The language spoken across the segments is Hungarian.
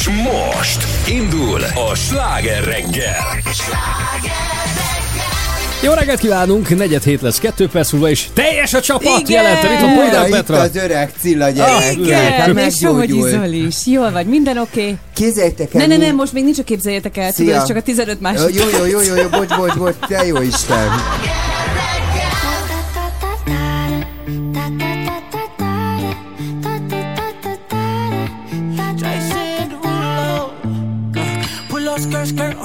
És most indul a sláger reggel. Jó reggelt kívánunk, negyed hét lesz, kettő perc múlva, és teljes a csapat Igen! jelentem. Itt a Újra Pojdák itt Petra. az öreg Cilla gyerek. Igen, Hát és Sohogyi meggyógyult. Zoli is. Jól vagy, minden oké? Okay. Képzeljétek el, Ne, ne, ne, most még nincs a képzeljétek el, tudod, csak a 15 Jó, másodperc. jó, jó, jó, jó, jó, bocs, bocs, bocs, te jó Isten.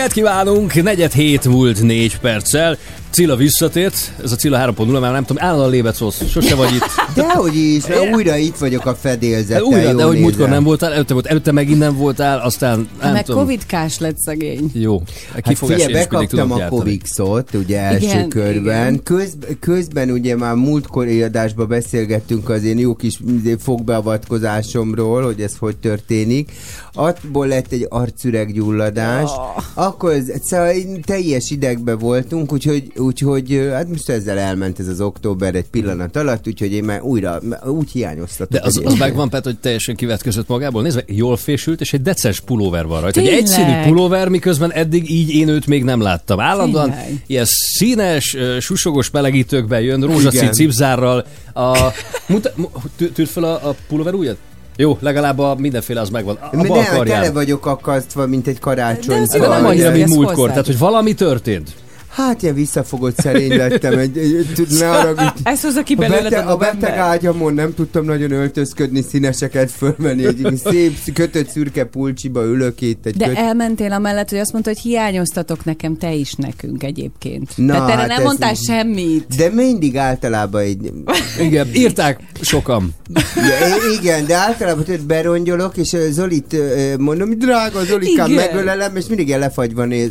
Reggelt kívánunk! Negyed hét múlt négy perccel. Cilla visszatért, ez a Cilla 3.0, már nem tudom, állandóan lébec szólsz, sose vagy itt. Dehogy is, mert újra itt vagyok a fedélzettel. Újra, de hogy múltkor nem voltál, előtte volt, előtte megint nem voltál, aztán nem Meg tudom. Covid-kás lett szegény. Jó, Hát figyelj, én bekaptam a. Covid-szot, ugye első Igen, körben. Köz, közben ugye már múltkori adásban beszélgettünk az én jó kis izé, fogbeavatkozásomról, hogy ez hogy történik. Attból lett egy arcüreggyulladás. Ah. Akkor ez, szóval teljes idegbe voltunk, úgyhogy, úgyhogy hát most ezzel elment ez az október egy pillanat alatt, úgyhogy én már újra úgy hiányoztatok. De az, az megvan, Pet, hogy teljesen kivetközött magából. Nézd meg, jól fésült, és egy decens pulóver van rajta. Egy Tényleg? egyszínű pulóver, miközben eddig így én őt még nem láttam. Állandóan Tényleg? ilyen színes, susogos melegítőkben jön, rózsaszín cipzárral. A, muta, mu- tű- tűrd fel a, a pulóver ujjad? Jó, legalább a mindenféle az megvan. A, a De bal nem, tele vagyok akasztva, mint egy karácsony. De De nem annyira, mint múltkor. Tehát, hogy valami történt. Hát ilyen visszafogott szerény lettem, egy, egy, egy ne haragudj. Ezt hozza ki A, belőled beteg, a a beteg ágyamon nem tudtam nagyon öltözködni, színeseket fölvenni, egy szép kötött szürke pulcsiba ülök itt. Egy De köt... elmentél amellett, hogy azt mondta, hogy hiányoztatok nekem, te is nekünk egyébként. Na, Tehát erre hát nem ez- mondtál semmit. De mindig általában egy... Igen, írták sokan. Ja, igen, de általában tudod, berongyolok, és Zolit mondom, drága Zolikám, megölelem, és mindig ilyen lefagyva néz.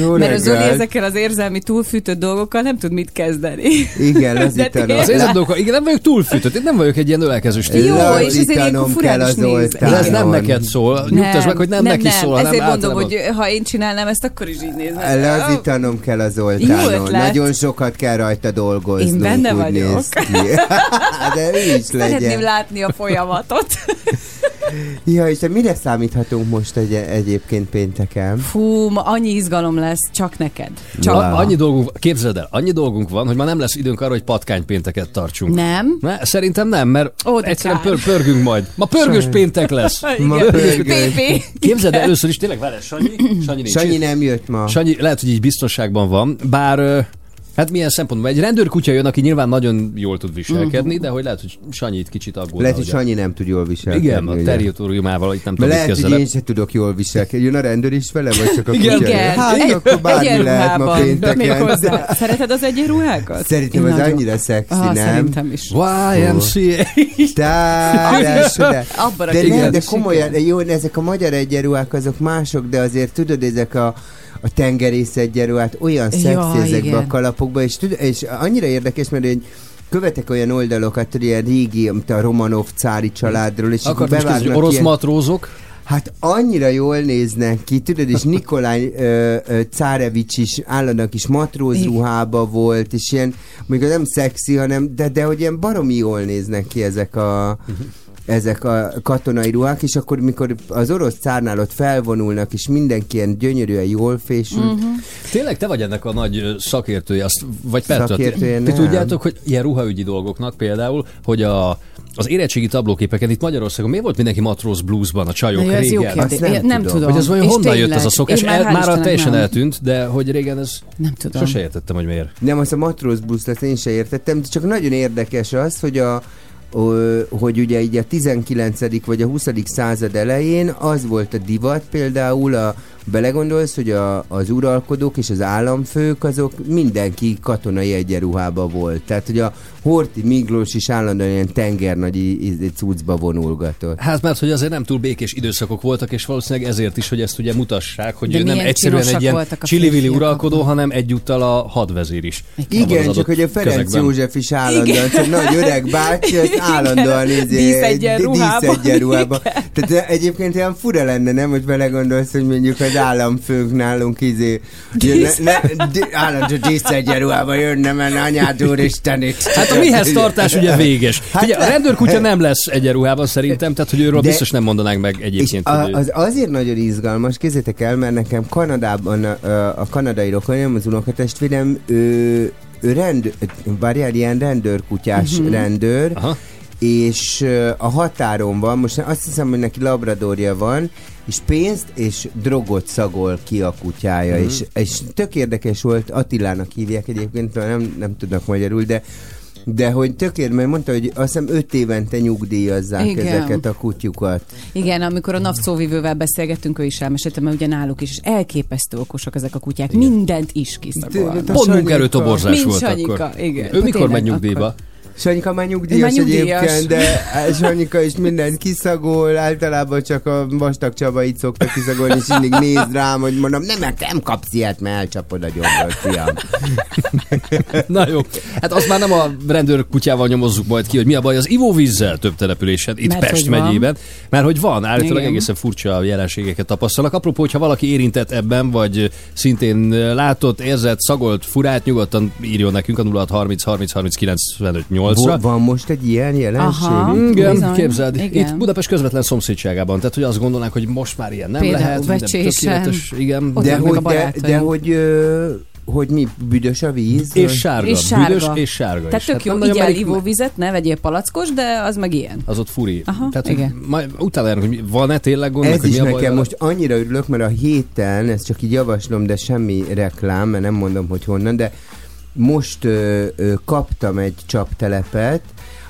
Jó Mert a Zoli reggelt. ezekkel az érzelmi túlfűtött dolgokkal nem tud mit kezdeni. Igen, De lazítanom. tényleg. Az érzem dolgokkal, igen, nem vagyok túlfűtött, én nem vagyok egy ilyen ölelkező stílus. Jó, és ezért ilyenkor furán is néz. Ez nem neked szól. Nyugtass meg, hogy nem, neki nem. szól, Ezért mondom, hogy ha én csinálnám ezt, akkor is így nézne. Lazítanom kell a Jó Zoltánon. ötlet. Nagyon sokat kell rajta dolgoznunk. Én benne vagyok. De ő is Szeretném legyen. látni a folyamatot. Ja, és mire számíthatunk most egy, egyébként pénteken? Fú, ma annyi izgalom lesz, csak neked. Csak. A, annyi dolgunk, képzeld el, annyi dolgunk van, hogy ma nem lesz időnk arra, hogy patkánypénteket tartsunk. Nem? Ne, szerintem nem, mert Ó, de egyszerűen kár. pör, pörgünk majd. Ma pörgős péntek lesz. Ma pörgős. PP. Képzeld el először is, tényleg várj, Sanyi? Sanyi nincs Sanyi itt. nem jött ma. Sanyi lehet, hogy így biztonságban van, bár ö, Hát milyen szempontból? Egy rendőrkutya jön, aki nyilván nagyon jól tud viselkedni, de hogy lehet, hogy Sanyi itt kicsit aggódna. Lehet, hogy ugye. Sanyi nem tud jól viselkedni. Igen, a ugye? territoriumával itt nem tudom, lehet, hogy én sem tudok jól viselkedni. Jön a rendőr is vele, vagy csak a Igen. kutya? Igen, Hát egy, akkor bármi lehet ma pénteken. Szereted az egyenruhákat? Szerintem Én az nagyon. annyira szexi, Ah, nem? Szerintem is. YMCA. De, de, de komolyan, jó, ezek a magyar egyenruhák azok mások, de azért tudod, ezek a a tengerész egyenruhát olyan szexi Ja, ezekbe igen. a kalapokba, és, tud, és annyira érdekes, mert én követek olyan oldalokat, hogy ilyen régi, mint a Romanov cári családról, és akkor Akartam bevágnak orosz ilyen, matrózok. Hát annyira jól néznek ki, tudod, és Nikolaj ö, ö, Cárevics is állandóan kis matrózruhába volt, és ilyen, még nem szexi, hanem, de, de hogy ilyen baromi jól néznek ki ezek a ezek a katonai ruhák, és akkor mikor az orosz cárnál ott felvonulnak, és mindenki ilyen gyönyörűen jól fésült, Mhm. uh-huh. Tényleg te vagy ennek a nagy szakértője, azt, vagy Petra, ti, ti tudjátok, hogy ilyen ruhaügyi dolgoknak például, hogy a, az érettségi tablóképeken itt Magyarországon miért volt mindenki matróz bluesban a csajok jó, ez jó régen? kérdés. Nem Nem, nem tudom. tudom. Hogy ez vajon És honnan jött ez a szokás? én El, hál' már Istennek teljesen nem. eltűnt, de hogy régen ez Nem tudom. sose értettem, hogy miért. Nem, azt a matróz ezt én sem értettem, csak nagyon érdekes az, hogy a hogy ugye így a 19. vagy a 20. század elején az volt a divat például, a, belegondolsz, hogy a, az uralkodók és az államfők azok mindenki katonai egyenruhába volt. Tehát, hogy a Horti Miglós is állandóan ilyen tengernagy i- i- cuccba vonulgatott. Hát mert hogy azért nem túl békés időszakok voltak, és valószínűleg ezért is, hogy ezt ugye mutassák, hogy De ő nem egyszerűen egy ilyen csili-vili uralkodó, hanem egyúttal a hadvezér is. Igen, csak hogy a Ferenc közegben. József is állandóan, csak nagy öreg bácsi, az állandóan izé, díszegyenruhában. díszegyenruhában. Tehát egyébként olyan fura lenne, nem, hogy belegondolsz, hogy mondjuk az államfőnk nálunk izé, jönne, ne, di, állandó díszegyenruhában jönne, mert anyád úristen itt. Hát a mihez tartás ugye véges. Hát Ugye, a rendőrkutya nem lesz egyenruhában szerintem, tehát hogy őről De- biztos nem mondanánk meg egyébként. a, hogy az azért nagyon izgalmas, kézzétek el, mert nekem Kanadában a, a kanadai rokonom, az unokatestvérem, ő, ő rend, várjál, ilyen rendőrkutyás uh-huh. rendőr, Aha. és a határon van, most azt hiszem, hogy neki labradorja van, és pénzt és drogot szagol ki a kutyája, Mhm. és, és tök érdekes volt, Attilának hívják egyébként, nem, nem tudnak magyarul, de De hogy tökér, mert mondta, hogy azt hiszem öt évente nyugdíjazzák Igen. ezeket a kutyukat. Igen, amikor a NAV szóvivővel beszélgettünk, ő is elmesélte, mert ugye náluk is elképesztő okosak ezek a kutyák. Mindent is kiszagolnak. Tényleg, Pont munkaerőtoborzás volt akkor. igen. Ő mikor Tényleg, megy nyugdíjba? akkor. Sanyika már nyugdíjas, Már nyugdíjas. egyébként, de Sanyika is mindent kiszagol, általában csak a vastag Csabait szokta kiszagolni, és mindig néz rám, hogy mondom, nem, nem kapsz ilyet, mert elcsapod a gyomrot, fiam. Na jó. Hát azt már nem a rendőr kutyával nyomozzuk majd ki, hogy mi a baj az ivóvízzel több településen, itt Mert Pest van. megyében. Mert hogy van, állítólag Igen. egészen furcsa jelenségeket tapasztalnak. Apropó, hogyha valaki érintett ebben, vagy szintén látott, érzett, szagolt, furát, nyugodtan írjon nekünk a 0630 30 30 95 8 ra Vo- van most egy ilyen jelenség? Aha. Igen, Bizony. képzeld. Igen. Itt Budapest közvetlen szomszédságában. Tehát, hogy azt gondolnák, hogy most már ilyen nem Például lehet. Becsésen. Igen. De hogy, de, de hogy, ö, hogy mi, büdös a víz? És sárga. És sárga. Büdös és sárga Tehát is. tök Hát jó, nagyon igyál ivóvizet, ne vegyél palackos, de az meg ilyen. Az ott furi. Aha, Tehát, igen. Majd utána járunk, hogy van-e tényleg gond, Ez hogy is mi a baj nekem vele? most annyira örülök, mert a héten, ezt csak így javaslom, de semmi reklám, mert nem mondom, hogy honnan, de most ö, ö, kaptam egy csaptelepet,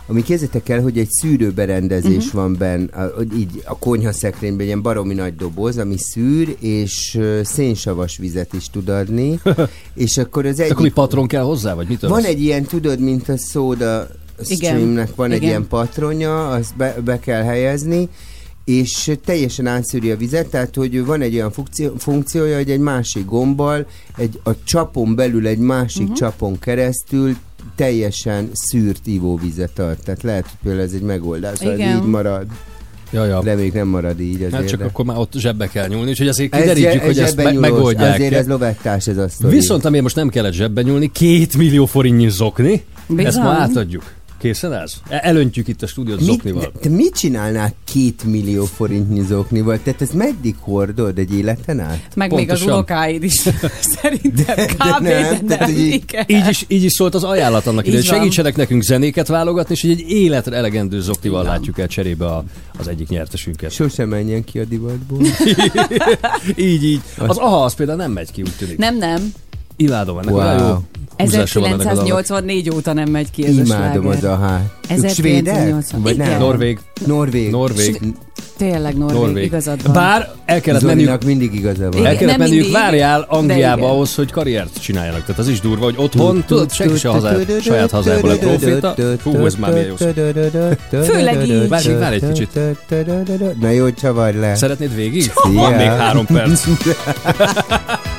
ami képzeljétek el, hogy egy szűrőberendezés uh-huh. van benne, a, így a konyhaszekrényben, egy ilyen baromi nagy doboz, ami szűr, és ö, szénsavas vizet is tud adni, és akkor az Akkor mi patron kell hozzá, vagy mitől? Van egy ilyen, tudod, mint a Igen. Streamnek van egy Igen. ilyen patronja, azt be, be kell helyezni, és teljesen átszűri a vizet, tehát hogy van egy olyan funkció, funkciója, hogy egy másik gombbal, egy, a csapon belül egy másik uh-huh. csapon keresztül teljesen szűrt ivóvizet ad. Tehát lehet, hogy például ez egy megoldás, hogy Igen. így marad, Ja, ja. de még nem marad így azért. Hát csak de- akkor már ott zsebbe kell nyúlni, úgyhogy azért Ez kiderítjük, zse- hogy ezt zsebben me- nyúlós, megoldják. Azért ez lovettás ez a sztori. Viszont amiért most nem kellett zsebbe nyúlni, két millió forintnyi zokni, Bizony. ezt ma átadjuk. Készen ez? E- Elöntjük itt a stúdiót Mit, zoknival. de, te mit csinálnál két millió forintnyi zoknival? Tehát ez meddig hordod egy életen át? Meg még az Pontosan. unokáid is. Szerintem de kb. nem, De nem, így- igen. Így is, így is szólt az ajánlat annak ide, Így hogy van. segítsenek nekünk zenéket válogatni, és egy életre elegendő zoknival van. látjuk el cserébe a, az egyik nyertesünket. Sose menjen ki a divatból. így, így. Az aha, az például nem megy ki, úgy tűnik. Nem, nem. Imádom ennek Wow. olyan jó húzása van ennek a dalnak. 1984 óta nem megy ki ez a Imádom az a hát. Ők svédek? 1980. Vagy nem? Norvég. Norvég. Norvég. Tényleg Norvég, Norvég. igazad van. Bár el kellett menniük Zolinak mindig igaza van. El kellett menniük, mindig, várjál Angliába ahhoz, hogy karriert csináljanak. Tehát az is durva, hogy otthon, tudod, senki se hazá, saját hazából a proféta. Hú, ez már milyen jó. Főleg így. Várj, várj egy kicsit. Na jó, csavar le. Szeretnéd végig? Van még három perc.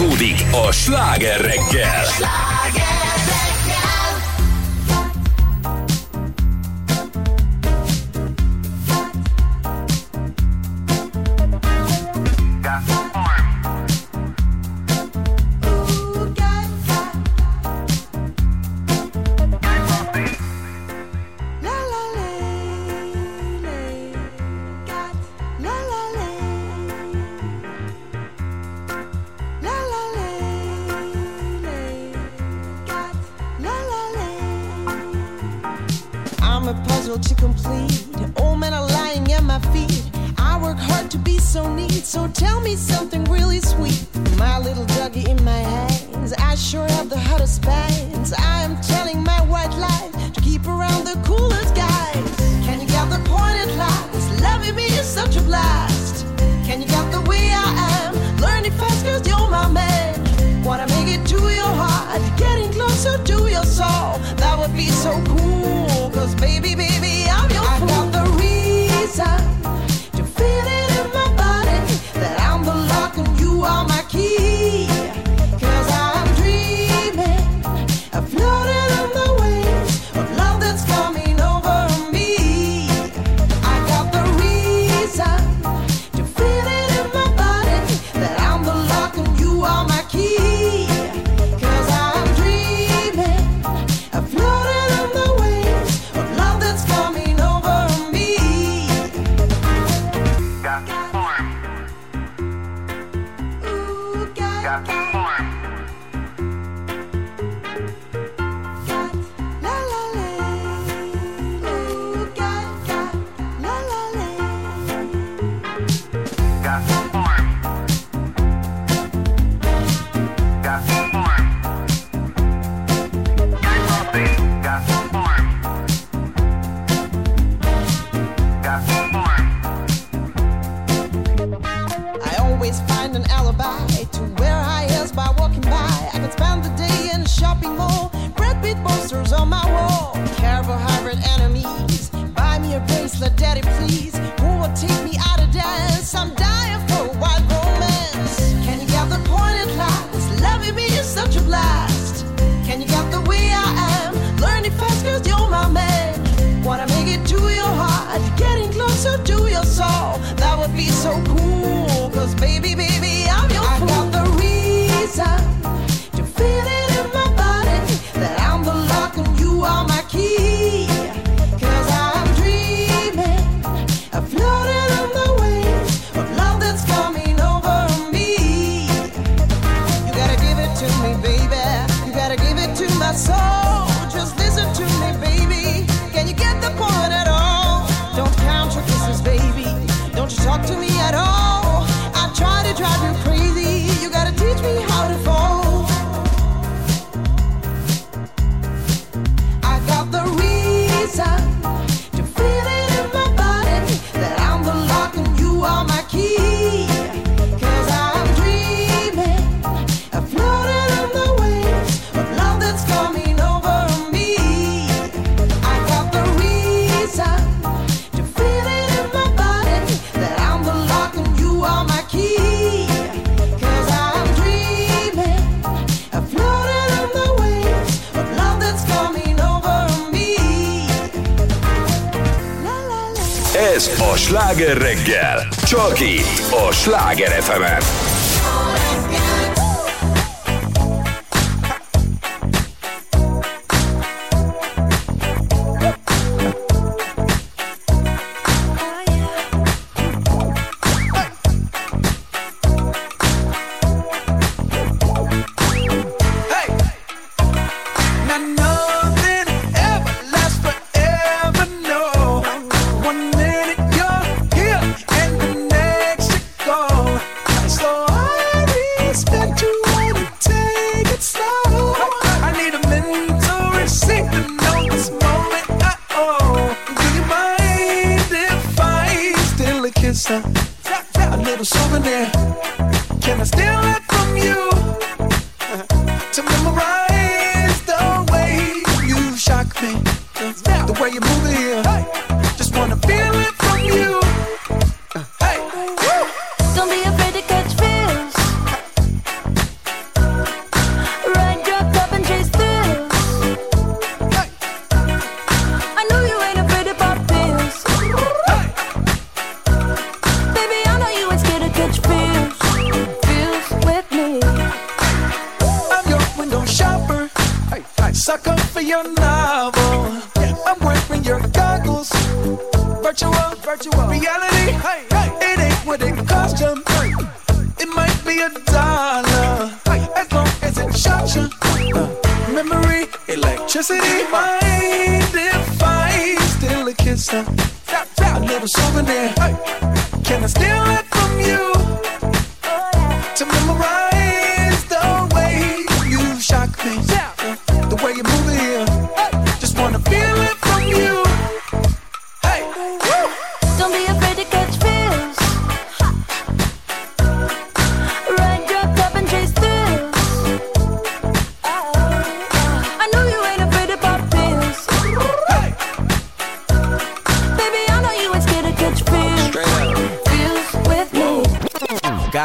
Folytatódik a sláger reggel.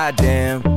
Goddamn,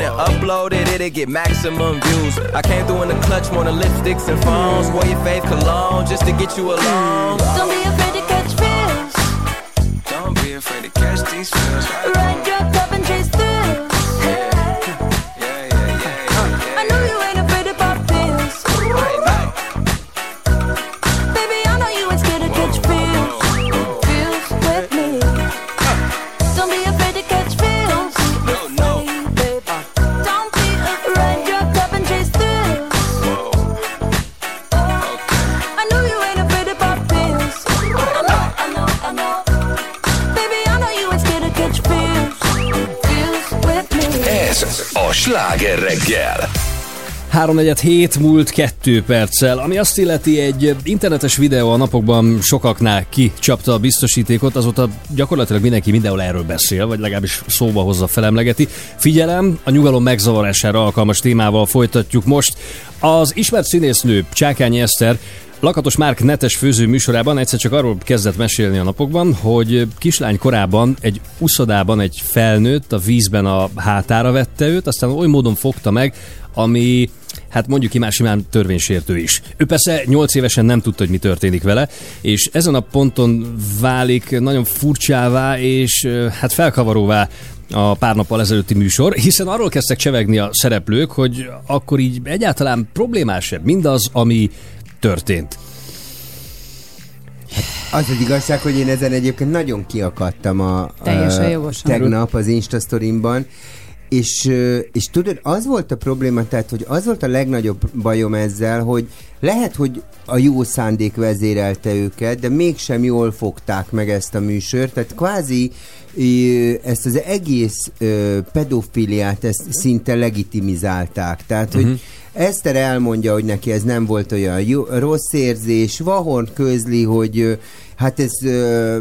and upload it, it'll get maximum views. I came through in the clutch more than lipsticks and phones. Wore your fave cologne just to get you alone. Don't be afraid to catch feels. Don't be afraid to catch these feels. Ride your cup and chase thrills. Sláger reggel. 3 hét múlt 2 perccel, ami azt illeti egy internetes videó a napokban sokaknál kicsapta a biztosítékot, azóta gyakorlatilag mindenki mindenhol erről beszél, vagy legalábbis szóba hozza, felemlegeti. Figyelem, a nyugalom megzavarására alkalmas témával folytatjuk most. Az ismert színésznő Csákányi Eszter Lakatos Márk netes főző műsorában egyszer csak arról kezdett mesélni a napokban, hogy kislány korában egy uszodában egy felnőtt a vízben a hátára vette őt, aztán oly módon fogta meg, ami hát mondjuk ki már simán törvénysértő is. Ő persze 8 évesen nem tudta, hogy mi történik vele, és ezen a ponton válik nagyon furcsává és hát felkavaróvá a pár nappal ezelőtti műsor, hiszen arról kezdtek csevegni a szereplők, hogy akkor így egyáltalán problémás mindaz, ami történt. Az az igazság, hogy én ezen egyébként nagyon kiakadtam a, Teljesen a jogosan. tegnap az Insta sztorimban, és, és tudod, az volt a probléma, tehát, hogy az volt a legnagyobb bajom ezzel, hogy lehet, hogy a jó szándék vezérelte őket, de mégsem jól fogták meg ezt a műsort, tehát kvázi ezt az egész pedofiliát ezt szinte legitimizálták. Tehát, hogy Mhm. Eszter elmondja, hogy neki ez nem volt olyan jó, rossz érzés, Vahorn közli, hogy hát ez ö,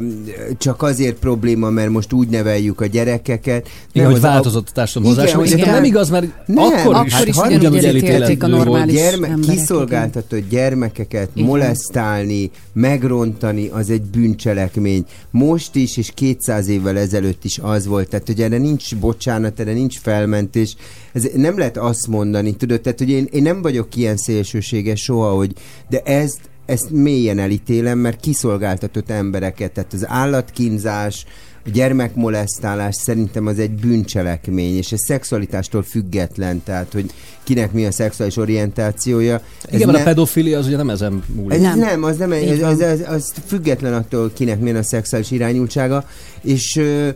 csak azért probléma, mert most úgy neveljük a gyerekeket. Igen, hogy az változott a hogy- Szerintem nem igaz, mert Nem, akkor hát is, Akkor is ugyanúgy ugyanúgy elítélték a normális Gyerme- emberek, kiszolgáltatott gyermekeket Igen. molesztálni, megrontani, az egy bűncselekmény. Most is, és 200 évvel ezelőtt is az volt. Tehát, hogy erre nincs bocsánat, erre nincs felmentés. Ez nem lehet azt mondani, tudod, tehát, hogy én, én nem vagyok ilyen szélsőséges soha, hogy de ezt ezt mélyen elítélem, mert kiszolgáltatott embereket, tehát az állatkínzás, a gyermekmolesztálás szerintem az egy bűncselekmény, és ez szexualitástól független, tehát hogy kinek mi a szexuális orientációja. Ez Igen, mert a ne- pedofilia az ugye nem ezen múlik. ez Nem. nem. az nem, ez, ez, ez, az független attól, kinek milyen a szexuális irányultsága, és ö,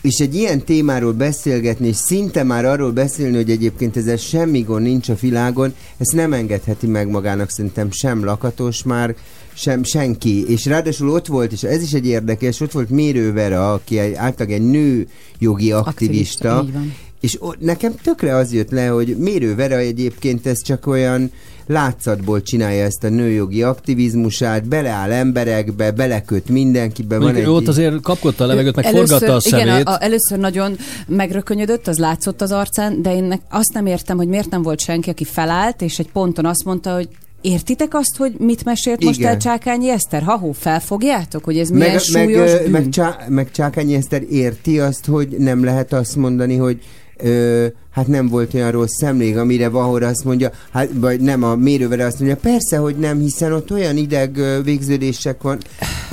és egy ilyen témáról beszélgetni, és szinte már arról beszélni, hogy egyébként ezzel semmi gond nincs a világon, ezt nem engedheti meg magának szerintem sem lakatos már, sem senki. És ráadásul ott volt, és ez is egy érdekes, ott volt Mérő Vera, aki egy, általában egy nő jogi aktivista, Aktivista. És o- nekem tökre az jött le, hogy Mérő Vera egyébként ez csak olyan látszatból csinálja ezt a nőjogi aktivizmusát, beleáll emberekbe, beleköt mindenkibe. Van Mondjuk egy ő ott azért kapkodta a levegőt, meg forgatta a szemét. igen, a, a, először nagyon megrökönyödött, az látszott az arcán, de én azt nem értem, hogy miért nem volt senki, aki felállt, és egy ponton azt mondta, hogy Értitek azt, hogy mit mesélt most Igen. el Csákányi Eszter? Ha-hó, felfogjátok, hogy ez milyen meg, súlyos meg, bűn? meg, Csá, meg Csákányi Eszter érti azt, hogy nem lehet azt mondani, hogy ö, hát nem volt olyan rossz szemlég, amire Vahor azt mondja, hát, vagy nem a mérővere azt mondja, persze, hogy nem, hiszen ott olyan ideg végződések van.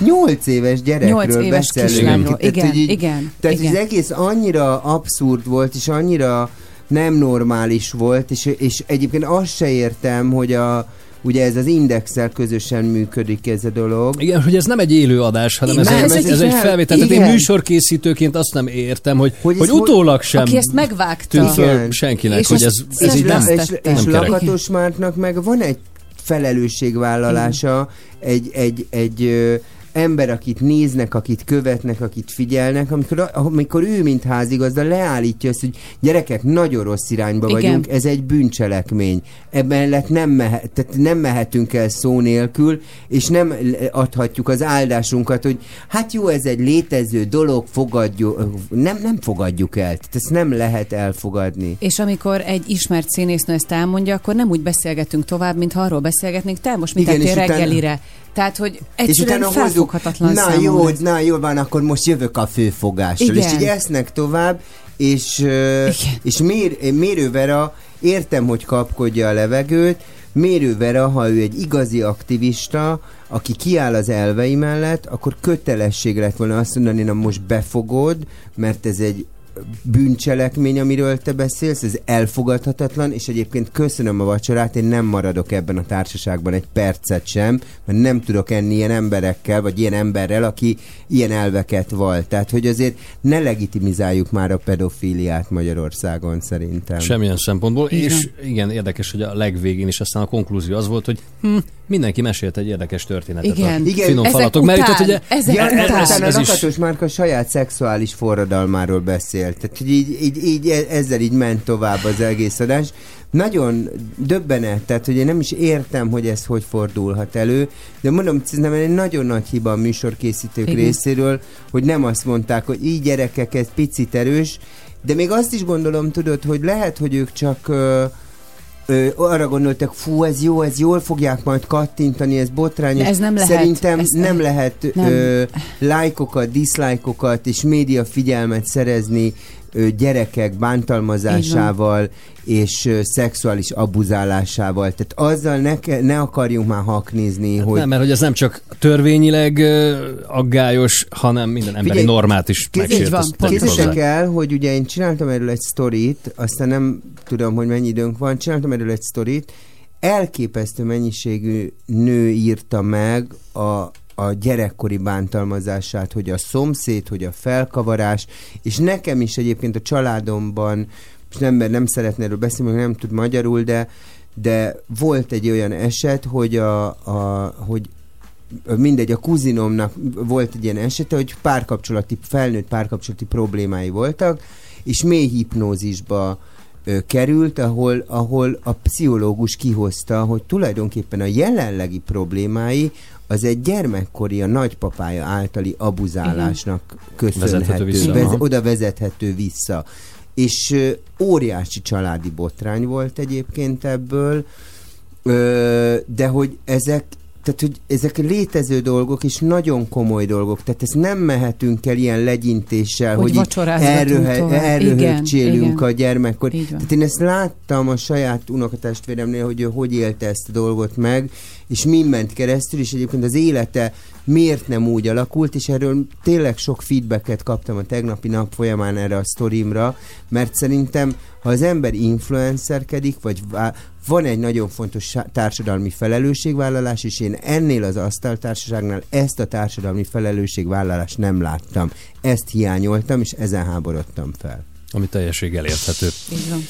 Nyolc éves gyerekről Nyolc éves beszélünk. Tehát, Igen, így- igen, Tehát igen. az egész annyira abszurd volt, és annyira nem normális volt, és, és egyébként azt se értem, hogy a ugye ez az indexel közösen működik ez a dolog. Igen, hogy ez nem egy élő adás, hanem egy, ez ez, egy ez egy fel- felvétel. Tehát én igen. műsorkészítőként azt nem értem, hogy, hogy, Hogy utólag sem Aki ezt megvágta. Igen. senkinek, És hogy ez, ez így nem, és, és nem kerek. Lakatos Mártnak meg van egy felelősségvállalása, egy, egy, egy ö, ember, akit néznek, akit követnek, akit figyelnek, amikor, amikor ő, mint házigazda, leállítja azt, hogy gyerekek, nagyon rossz irányba Igen. vagyunk, ez egy bűncselekmény. Ebben lett nem, mehet, tehát nem mehetünk el szó nélkül, és nem adhatjuk az áldásunkat, hogy hát jó, ez egy létező dolog, fogadjuk, nem, nem fogadjuk el. Tehát ezt nem lehet elfogadni. És amikor egy ismert színésznő ezt elmondja, akkor nem úgy beszélgetünk tovább, mint ha arról beszélgetnénk, te most mit Igen, tettél és utána- reggelire. Tehát, hogy és egyszerűen utána hozzuk, felfoghatatlan na számomra jó, ez. na jó van, akkor most jövök a főfogásról. Igen. És így esznek tovább, és, Igen. és mér, Mérővera, értem, hogy kapkodja a levegőt, Mérővera, ha ő egy igazi aktivista, aki kiáll az elvei mellett, akkor kötelesség lett volna azt mondani, na most befogod, mert ez egy bűncselekmény, amiről te beszélsz, ez elfogadhatatlan, és egyébként köszönöm a vacsorát, én nem maradok ebben a társaságban egy percet sem, mert nem tudok enni ilyen emberekkel, vagy ilyen emberrel, aki ilyen elveket val. Tehát, hogy azért ne legitimizáljuk már a pedofíliát Magyarországon szerintem. Semmilyen szempontból. Így És igen, érdekes, hogy a legvégén is aztán a konklúzió az volt, hogy hm, mindenki mesélt egy érdekes történetet Igen. a Igen. finom Ezek falatok. Mert után, itt ugye ezek Ja, után. ez, ez, ez, a is Lakatos Márka saját szexuális forradalmáról beszélt. Tehát, hogy így, így, így, e- ezzel így ment tovább az egész adás. Nagyon döbbenet, tehát hogy én nem is értem, hogy ez hogy fordulhat elő, de mondom, ez nem egy nagyon nagy hiba a műsorkészítők Igen. részéről, hogy nem azt mondták, hogy így gyerekek, ez picit erős, de még azt is gondolom, tudod, hogy lehet, hogy ők csak ö, ö, arra gondoltak, fú, ez jó, ez jól fogják majd kattintani, ez botrányos. Ez nem lehet. Szerintem Ez- nem lehet nem. Ö, lájkokat, diszlájkokat és média figyelmet szerezni gyerekek bántalmazásával és szexuális abuzálásával. Tehát azzal ne, ne akarjunk már haknizni, hogy Nem, mert hogy ez nem csak törvényileg aggályos, hanem minden emberi Figyelj, normát is megsért. Képzeljétek el, hogy ugye én csináltam erről egy sztorit, aztán nem tudom, hogy mennyi időnk van, csináltam erről egy sztorit, elképesztő mennyiségű nő írta meg a, a gyerekkori bántalmazását, hogy a szomszéd, hogy a felkavarás, és nekem is egyébként a családomban, most nem, mert nem szeretne erről beszélni, nem tud magyarul, de de volt egy olyan eset, hogy, a, a, hogy mindegy, a kuzinomnak volt egy ilyen esete, hogy párkapcsolati, felnőtt párkapcsolati problémái voltak, és mély hipnózisba került, ahol, ahol a pszichológus kihozta, hogy tulajdonképpen a jelenlegi problémái az egy gyermekkori, a nagypapája általi abuzálásnak köszönhető, Vezethető vissza, vez, oda vezethető vissza. És ö, óriási családi botrány volt egyébként ebből, Ö, de hogy ezek tehát, hogy ezek létező dolgok, és nagyon komoly dolgok. Tehát ezt nem mehetünk el ilyen legyintéssel, Hogy hogy, igen. a gyermekkor. Tehát én ezt láttam a saját unokatestvéremnél, hogy ő hogy élte ezt a dolgot meg, és mi ment keresztül, és egyébként az élete miért nem úgy alakult, és erről tényleg sok feedbacket kaptam a tegnapi nap folyamán erre a sztorimra, mert szerintem, ha az ember influencerkedik, vagy van egy nagyon fontos társadalmi felelősségvállalás, és én ennél az asztaltársaságnál ezt a társadalmi felelősségvállalást nem láttam. Ezt hiányoltam, és ezen háborodtam fel. Ami teljességgel érthető. Így van.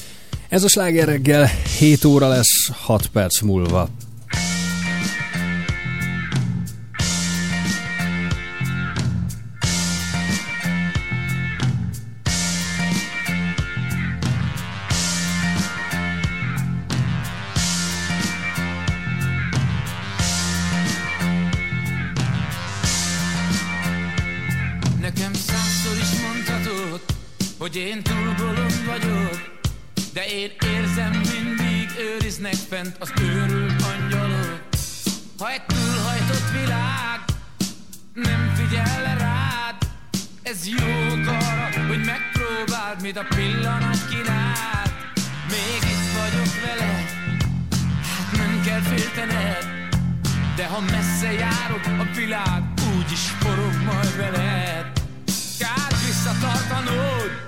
Ez a sláger reggel 7 óra lesz, 6 perc múlva. Hogy én túl bolond vagyok De én érzem mindig őriznek fent az őrült angyalok Ha egy túlhajtott világ nem figyel rád, ez jó arra, hogy megpróbáld, mit a pillanat kínált. Még itt vagyok veled, hát nem kell féltened, de ha messze járok, a világ úgy is forog majd veled. Kár visszatartanod,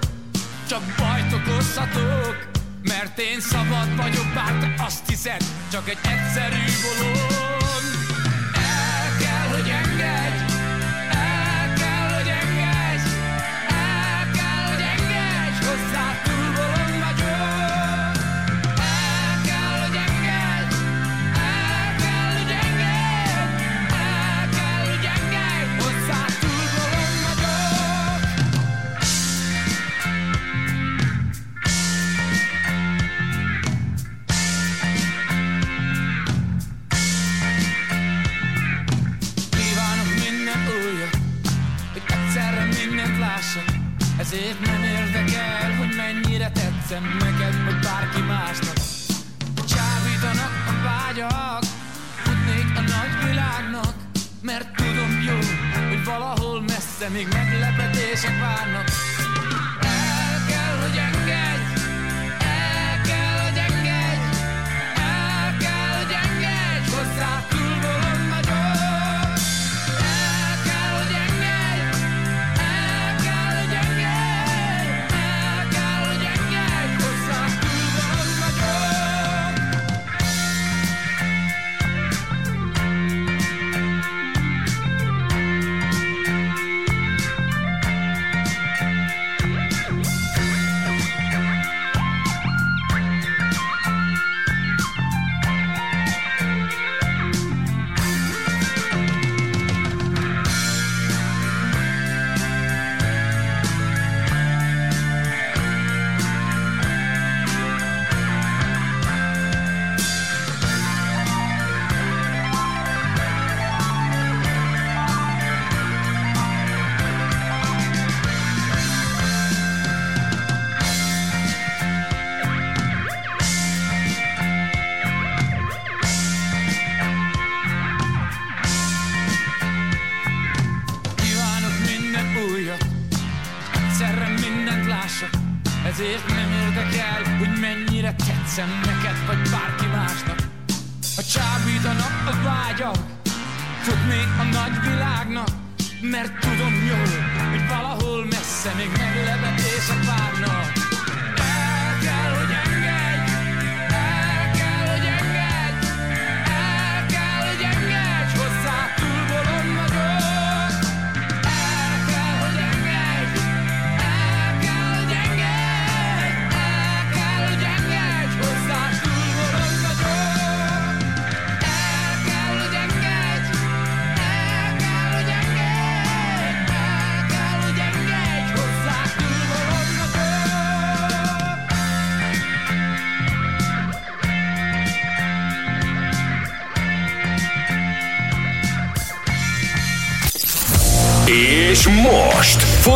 csak bajt okozhatok, mert én szabad vagyok, bár te azt hiszed, csak egy egyszerű bolond. El kell, hogy engedj, Ezért nem érdekel, hogy mennyire tetszem neked, vagy bárki másnak. Csábítanak a vágyak, futnék a nagyvilágnak Mert tudom jó, hogy valahol messze még meglepetések várnak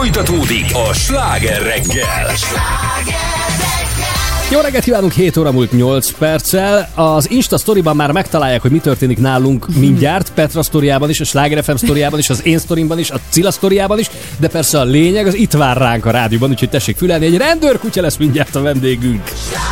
folytatódik a sláger reggel. Jó reggelt kívánunk, 7 óra múlt 8 perccel. Az Insta sztoriban már megtalálják, hogy mi történik nálunk mindjárt. Petra sztoriában is, a Sláger FM sztoriában is, az én sztorimban is, a Cilla sztoriában is, de persze a lényeg az itt vár ránk a rádióban, úgyhogy tessék fülelni, egy rendőrkutya lesz mindjárt a vendégünk. Baby,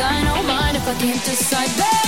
and I don't mind if I can't decide, babe.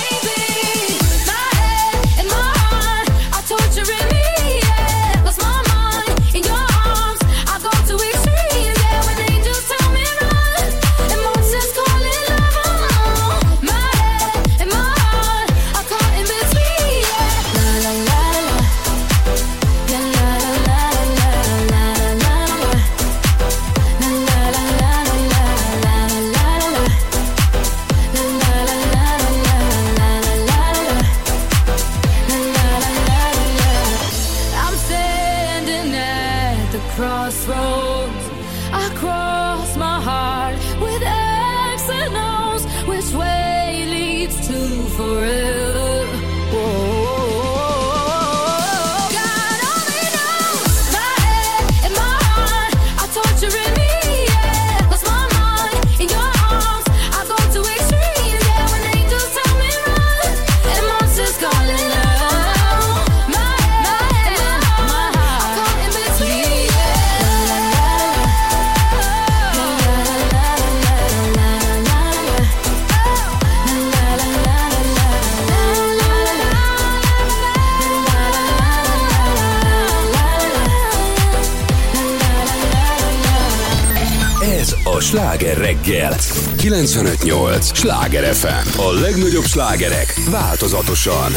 958! Sláger FM! A legnagyobb slágerek változatosan!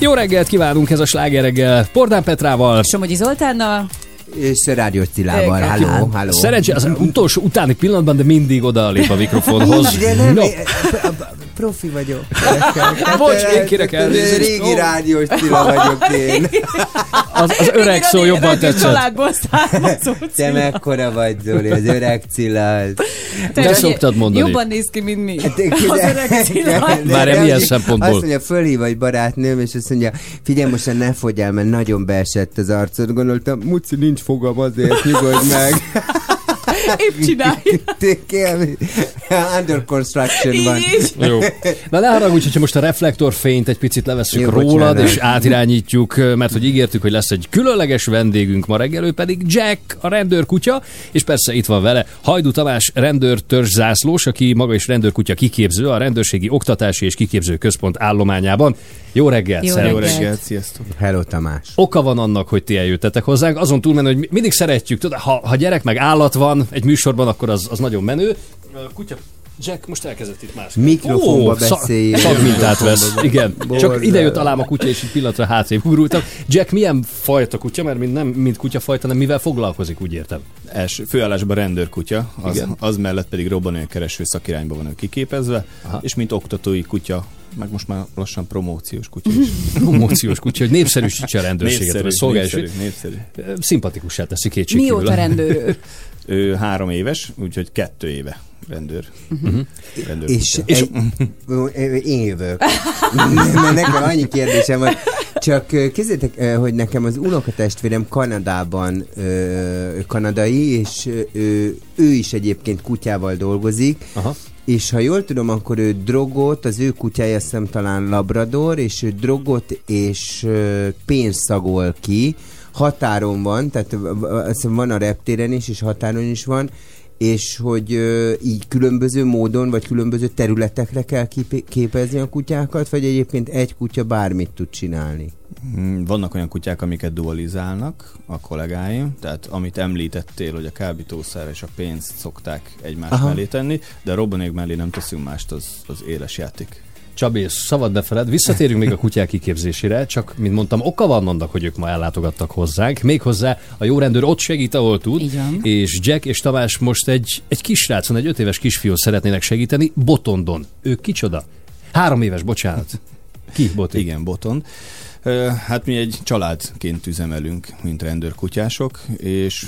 Jó reggelt kívánunk, ez a Sláger reggel. Pordán Petrával. Somogyi Zoltánnal. És Rádiós Cilával. Halló, halló. Szerencsé, az utolsó utáni pillanatban, de mindig oda lép a mikrofonhoz. Nem, No. Profi vagyok. Bocs, én kérek elnézést. Régi rádiós Cilla vagyok én. Az, az öreg szó jobban tetszett. Te mekkora vagy, Zoli, az öreg Cilla. Te szoktad mondani. Jobban néz ki, mint mi. Hát, Az öreg Cilla. Várj, milyen szempontból? Azt mondja, fölhív egy barátnőm, és azt mondja, figyelj, most már ne fogy el, mert nagyon beesett az arcod. Gondoltam, Muci, nincs fogam azért, nyugodj meg. Épp csinálj. Kérlek, Under construction van. Jó. Na ne haragudj, hogyha most a reflektorfényt egy picit levesszük Jó, rólad, bocsánat. és átirányítjuk, mert hogy ígértük, hogy lesz egy különleges vendégünk ma reggel, ő pedig Jack, a rendőrkutya, és persze itt van vele Hajdu Tamás rendőrtörzszászlós, aki maga is rendőrkutya kiképző, a Rendőrségi Oktatási és Kiképző Központ állományában. Jó reggelt, Jó reggelt. reggelt, sziasztok! Hello, Tamás. Oka van annak, hogy ti eljöttetek hozzánk, azon túlmenő, hogy mi- mindig szeretjük, tudod, ha, ha gyerek meg állat van egy műsorban, akkor az, az nagyon menő. A Kutya, Jack most elkezdett itt más. Mikrofonba szag- beszéljél. Szagmintát vesz, igen. Csak Borzalmas. ide jött alám a kutya, és egy pillanatra hátrébb gurultam. Jack milyen fajta kutya, mert mint nem mint kutyafajta, hanem mivel foglalkozik, úgy értem. Els, főállásban rendőrkutya, az, Igen. az mellett pedig robbanőkereső szakirányba van ő kiképezve, Aha. És mint oktatói kutya, meg most már lassan promóciós kutya is. Promóciós kutya, hogy népszerűsítse a rendőrséget, vagy szolgálja. népszerű, népszerű. Szimpatikussá teszi kétség Mióta rendőr ő? Három éves, úgyhogy kettő éve rendőr. Uh-huh. rendőr És, és én jövök. Nekem annyi kérdésem van. Csak képzeljétek, hogy nekem az unokatestvérem Kanadában kanadai, és ő, ő is egyébként kutyával dolgozik, Aha. és ha jól tudom, akkor ő drogot, az ő kutyája hiszem talán labrador, és ő drogot és pénzt szagol ki, határon van, tehát van a reptéren is, és határon is van, és hogy ö, így különböző módon, vagy különböző területekre kell kép- képezni a kutyákat, vagy egyébként egy kutya bármit tud csinálni. Mm, Vannak olyan kutyák, amiket dualizálnak a kollégáim, tehát amit említettél, hogy a kábítószer és a pénzt szokták egymás. Aha. mellé tenni, de a robbanék mellé nem teszünk mást, az, az éles játék. Csabi, szabad ne feled, visszatérünk még a kutyák kiképzésére, csak, mint mondtam, oka van annak, hogy ők ma ellátogattak hozzánk. Méghozzá a jó rendőr ott segít, ahol tud, van. és Jack és Tamás most egy, egy kisrácon, egy öt éves kisfiú szeretnének segíteni, Botondon. Ők kicsoda? Három éves, bocsánat. Ki, Boti? Igen, boton. Hát mi egy családként üzemelünk, mint rendőrkutyások, és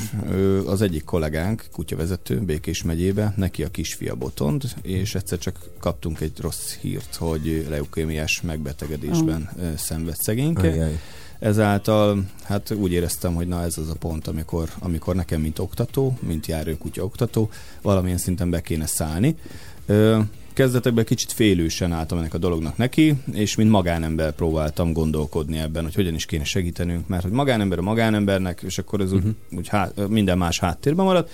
az egyik kollégánk, kutyavezető Békés megyébe, neki a kisfia botond, és egyszer csak kaptunk egy rossz hírt, hogy leukémiás megbetegedésben ö, szenved szegényke. Ajaj. Ezáltal hát úgy éreztem, hogy na ez az a pont, amikor, amikor nekem, mint oktató, mint járőkutya oktató, valamilyen szinten be kéne szállni. Kezdetekben kicsit félősen álltam ennek a dolognak neki, és mint magánember próbáltam gondolkodni ebben, hogy hogyan is kéne segítenünk, mert hogy magánember a magánembernek, és akkor ez úgy, úgy há- minden más háttérben maradt.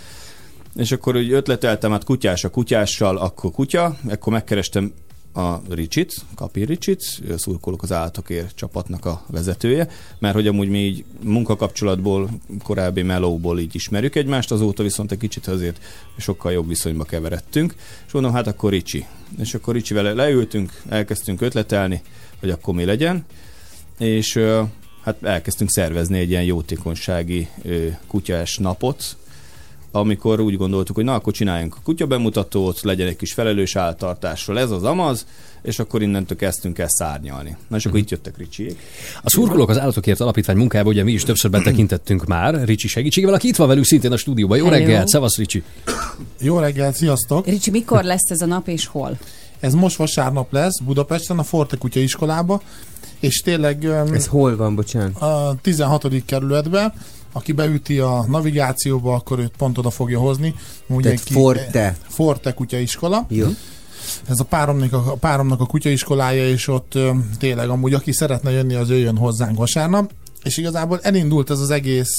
És akkor úgy ötleteltem, hát kutyás a kutyással, akkor kutya, akkor megkerestem a Ricsit, Kapi Ricsit, szurkolók az állatokért csapatnak a vezetője, mert hogy amúgy mi így munkakapcsolatból, korábbi melóból így ismerjük egymást, azóta viszont egy kicsit azért sokkal jobb viszonyba keveredtünk, és mondom, hát akkor Ricsi. És akkor Ricsivel leültünk, elkezdtünk ötletelni, hogy akkor mi legyen, és hát elkezdtünk szervezni egy ilyen jótékonysági kutyás napot, amikor úgy gondoltuk, hogy na, akkor csináljunk a kutya bemutatót, legyen egy kis felelős áltartásról, ez az amaz, és akkor innentől kezdtünk el szárnyalni. Na, és akkor itt jöttek Ricsiék. A szurkolók az állatokért alapítvány munkába, ugye mi is többször betekintettünk már, Ricsi segítségével, aki itt van velünk szintén a stúdióban. Jó Hello. reggelt, szevasz Ricsi! Jó reggelt, sziasztok! Ricsi, mikor lesz ez a nap és hol? Ez most vasárnap lesz Budapesten, a Forte Kutya iskolába, és tényleg Ez hol van, bocsánat? a 16. kerületben, aki beüti a navigációba, akkor őt pont oda fogja hozni. Ugye Tehát Forte. Forte Kutya iskola. Jó. Ez a páromnak a, a páromnak a kutyaiskolája, és ott ö, tényleg amúgy aki szeretne jönni, az jöjjön hozzánk vasárnap. És igazából elindult ez az egész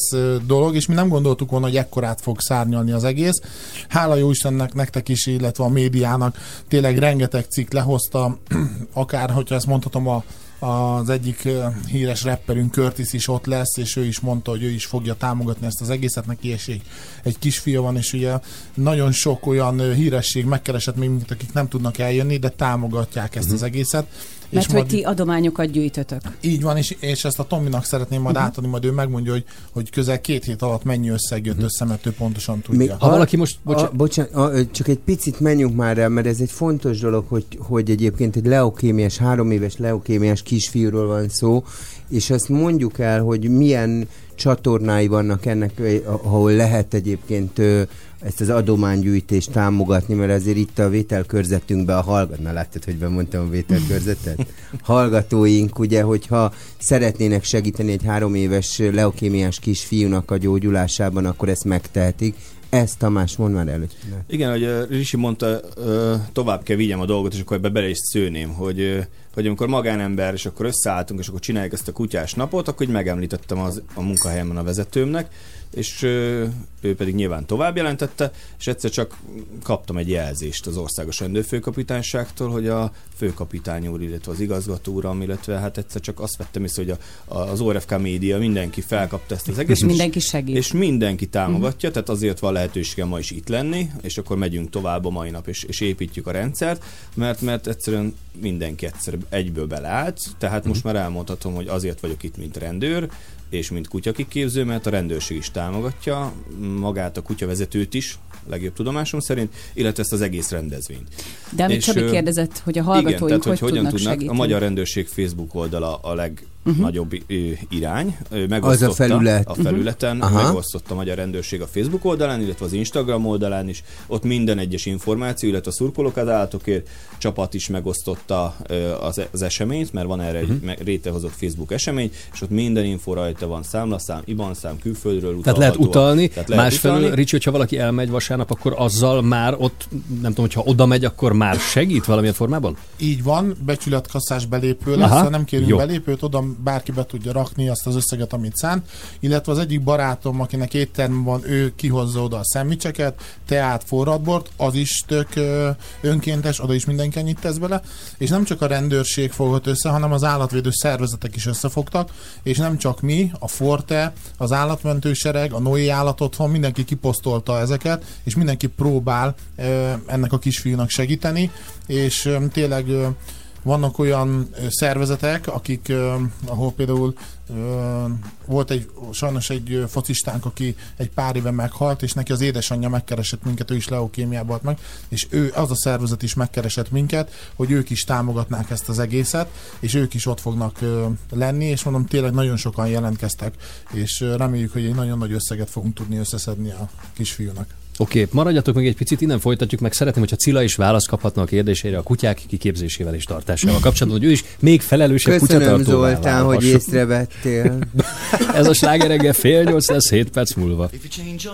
dolog, és mi nem gondoltuk volna, hogy ekkorát fog szárnyalni az egész. Hála jó Istennek, nektek is, illetve a médiának tényleg rengeteg cikk lehozta, akár, hogyha ezt mondhatom, a, az egyik híres rapperünk Curtis is ott lesz, és ő is mondta, hogy ő is fogja támogatni ezt az egészet, neki is egy, egy kisfia van, és ugye nagyon sok olyan híresség megkeresett még minket, akik nem tudnak eljönni, de támogatják ezt az egészet. Mert hogy majd- ti adományokat gyűjtötök. Így van, és, és ezt a Tominak szeretném majd Mhm. átadni, majd ő megmondja, hogy, hogy közel két hét alatt mennyi összeg jött össze, mert ő pontosan tudja. Még Ha valaki most- A, bocsánat, a, csak egy picit menjünk már el, mert ez egy fontos dolog, hogy, hogy egyébként egy leukémiás, három éves leukémiás kisfiúról van szó, és ezt mondjuk el, hogy milyen csatornái vannak ennek, ahol lehet egyébként ezt az adománygyűjtést támogatni, mert azért itt a vételkörzetünkben a hallgat... Na láttad, hogy bemondtam a vételkörzetet? Hallgatóink, ugye, hogyha szeretnének segíteni egy három éves leukémiás kisfiúnak a gyógyulásában, akkor ezt megtehetik. Ezt Tamás, mondd már előtt. Igen, hogy Risi mondta, tovább kell vigyem a dolgot, és akkor ebbe bele is szőném, hogy, hogy amikor magánember, és akkor összeálltunk, és akkor csináljuk ezt a kutyás napot, akkor így megemlítettem az, a munkahelyemben a vezetőmnek, és uh, ő pedig nyilván tovább jelentette, és egyszer csak kaptam egy jelzést az országos rendőrfőkapitányságtól, hogy a főkapitány úr, illetve az igazgató uram, illetve hát egyszer csak azt vettem észre, hogy a, a, az ORFK média mindenki felkapta ezt az egészet. És mindenki segít. És mindenki támogatja, tehát azért van lehetőségem ma is itt lenni, és akkor megyünk tovább a mai nap, és, és építjük a rendszert, mert, mert egyszerűen mindenki egyszer egyből beleállt, tehát most már elmondhatom, hogy azért vagyok itt, mint rendőr, és mint kutyakiképző, mert a rendőrség is támogatja magát a kutyavezetőt is, legjobb tudomásom szerint, illetve ezt az egész rendezvényt. De amit És, Csabi kérdezett, hogy a igen, hallgatóink tehát, hogy, hogy hogyan tudnak tudnak. segíteni. A Magyar Rendőrség Facebook oldala a legnagyobb uh-huh. irány. Ő Az Megosztotta a felület. A felületen Mhm. uh-huh. Aha. megosztotta a Magyar Rendőrség a Facebook oldalán, illetve az Instagram oldalán is. Ott minden egyes információ, illetve a szurkolók az állatokért csapat is megosztotta az, az eseményt, mert van erre Mhm. uh-huh. egy rétehozott Facebook esemény, és ott minden info rajta van, számlaszám, IBAN szám, külföldről Tehát lehet utalható. utalni, Tehát lehet másfelől, utalni. Ricsi, hogyha valaki elmegy vasárnap, akkor azzal már ott, nem tudom, hogyha oda megy, akkor már segít valamilyen formában? Így van, becsületkasszás belépő lesz, Aha, nem kérünk jó. belépőt, oda bárki be tudja rakni azt az összeget, amit szán. Illetve az egyik barátom, akinek étterm van, ő kihozza oda a szendvicseket, teát, forradbort, az is tök önkéntes, oda is mindenki ennyit tesz bele. És nem csak a rendőrség fogott össze, hanem az állatvédő szervezetek is összefogtak, és nem csak mi, a Forte, az állatmentősereg, a Noé állatotthon, mindenki kiposztolta ezeket, és mindenki próbál ennek a kisfiúnak segíteni, és tényleg vannak olyan szervezetek, akik, ahol például volt egy, sajnos egy focistánk, aki egy pár éve meghalt, és neki az édesanyja megkeresett minket, ő is leukémiába halt meg, és ő, az a szervezet is megkeresett minket, hogy ők is támogatnák ezt az egészet, és ők is ott fognak lenni, és mondom, tényleg nagyon sokan jelentkeztek, és reméljük, hogy egy nagyon nagy összeget fogunk tudni összeszedni a kisfiúnak. Oké, okay, maradjatok még egy picit, innen folytatjuk, meg szeretném, hogyha Cilla is választ kaphatna a kérdésére a kutyák kiképzésével és tartásával kapcsolatban, hogy ő is még felelősebb Köszönöm kutyatartóvá Zoltán, hogy válhasson. észrevettél. Ez a sláger reggel fél nyolc lesz, 7 perc múlva. You change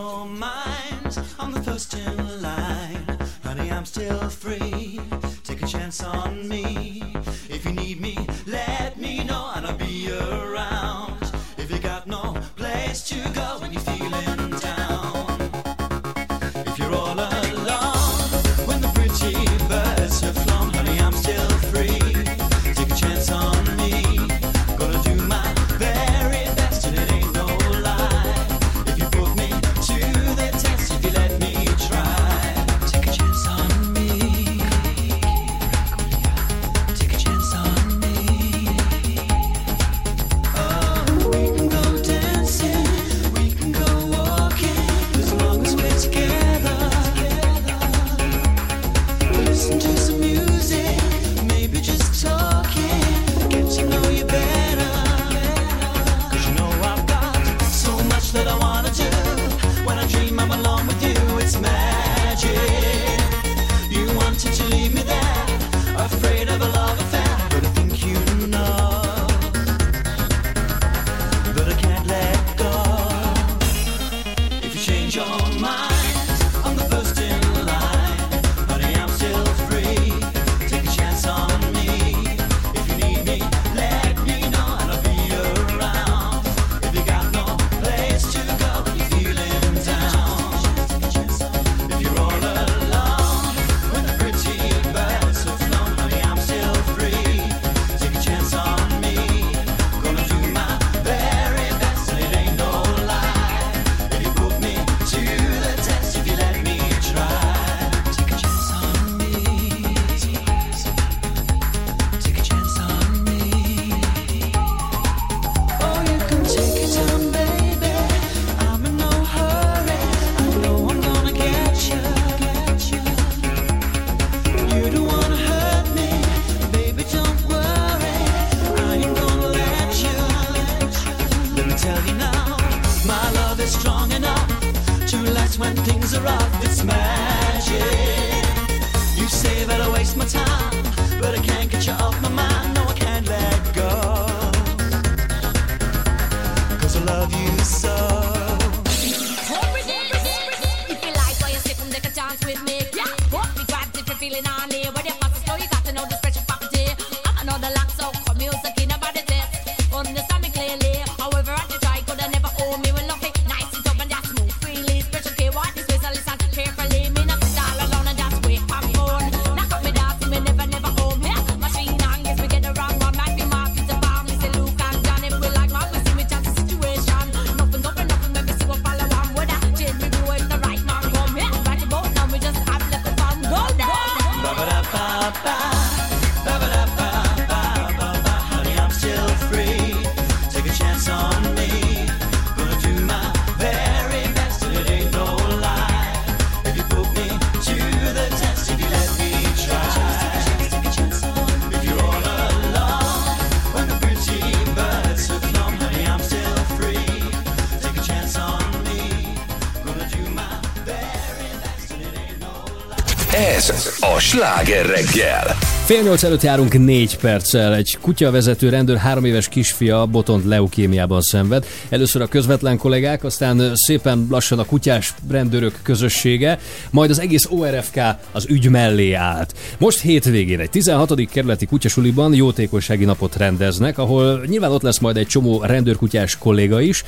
sláger reggel. Fél nyolc előtt járunk négy perccel. Egy kutyavezető rendőr három éves kisfia botont leukémiában szenved. Először a közvetlen kollégák, aztán szépen lassan a kutyás rendőrök közössége, majd az egész ORFK az ügy mellé állt. Most hétvégén egy 16. kerületi kutyasuliban jótékonysági napot rendeznek, ahol nyilván ott lesz majd egy csomó rendőrkutyás kolléga is.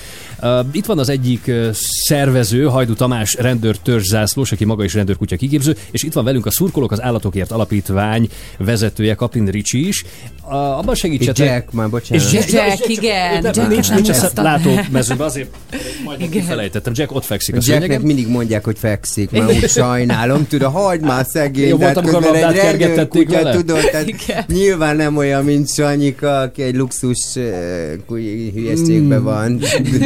Itt van az egyik szervező, Hajdu Tamás rendőr törzsászlós, aki maga is rendőrkutya kiképző, és itt van velünk a Szurkolók az Állatokért Alapítvány vezetője, Kapin Ricsi is. A, abban segítsetek. Jack, már bocsánat. Jack, Jack, igen. Nem, Jack, nincs, nincs a látómezőben, azért majd Igen. kifelejtettem. Jack ott fekszik a Jacknek szőnyegen. mindig mondják, hogy fekszik, már úgy sajnálom, tudod, hagyd már szegény, Jó volt, tehát amikor egy rendőrkutya, vele? tudod, tehát nyilván nem olyan, mint Sanyika, aki egy luxus uh, hülyeségben van.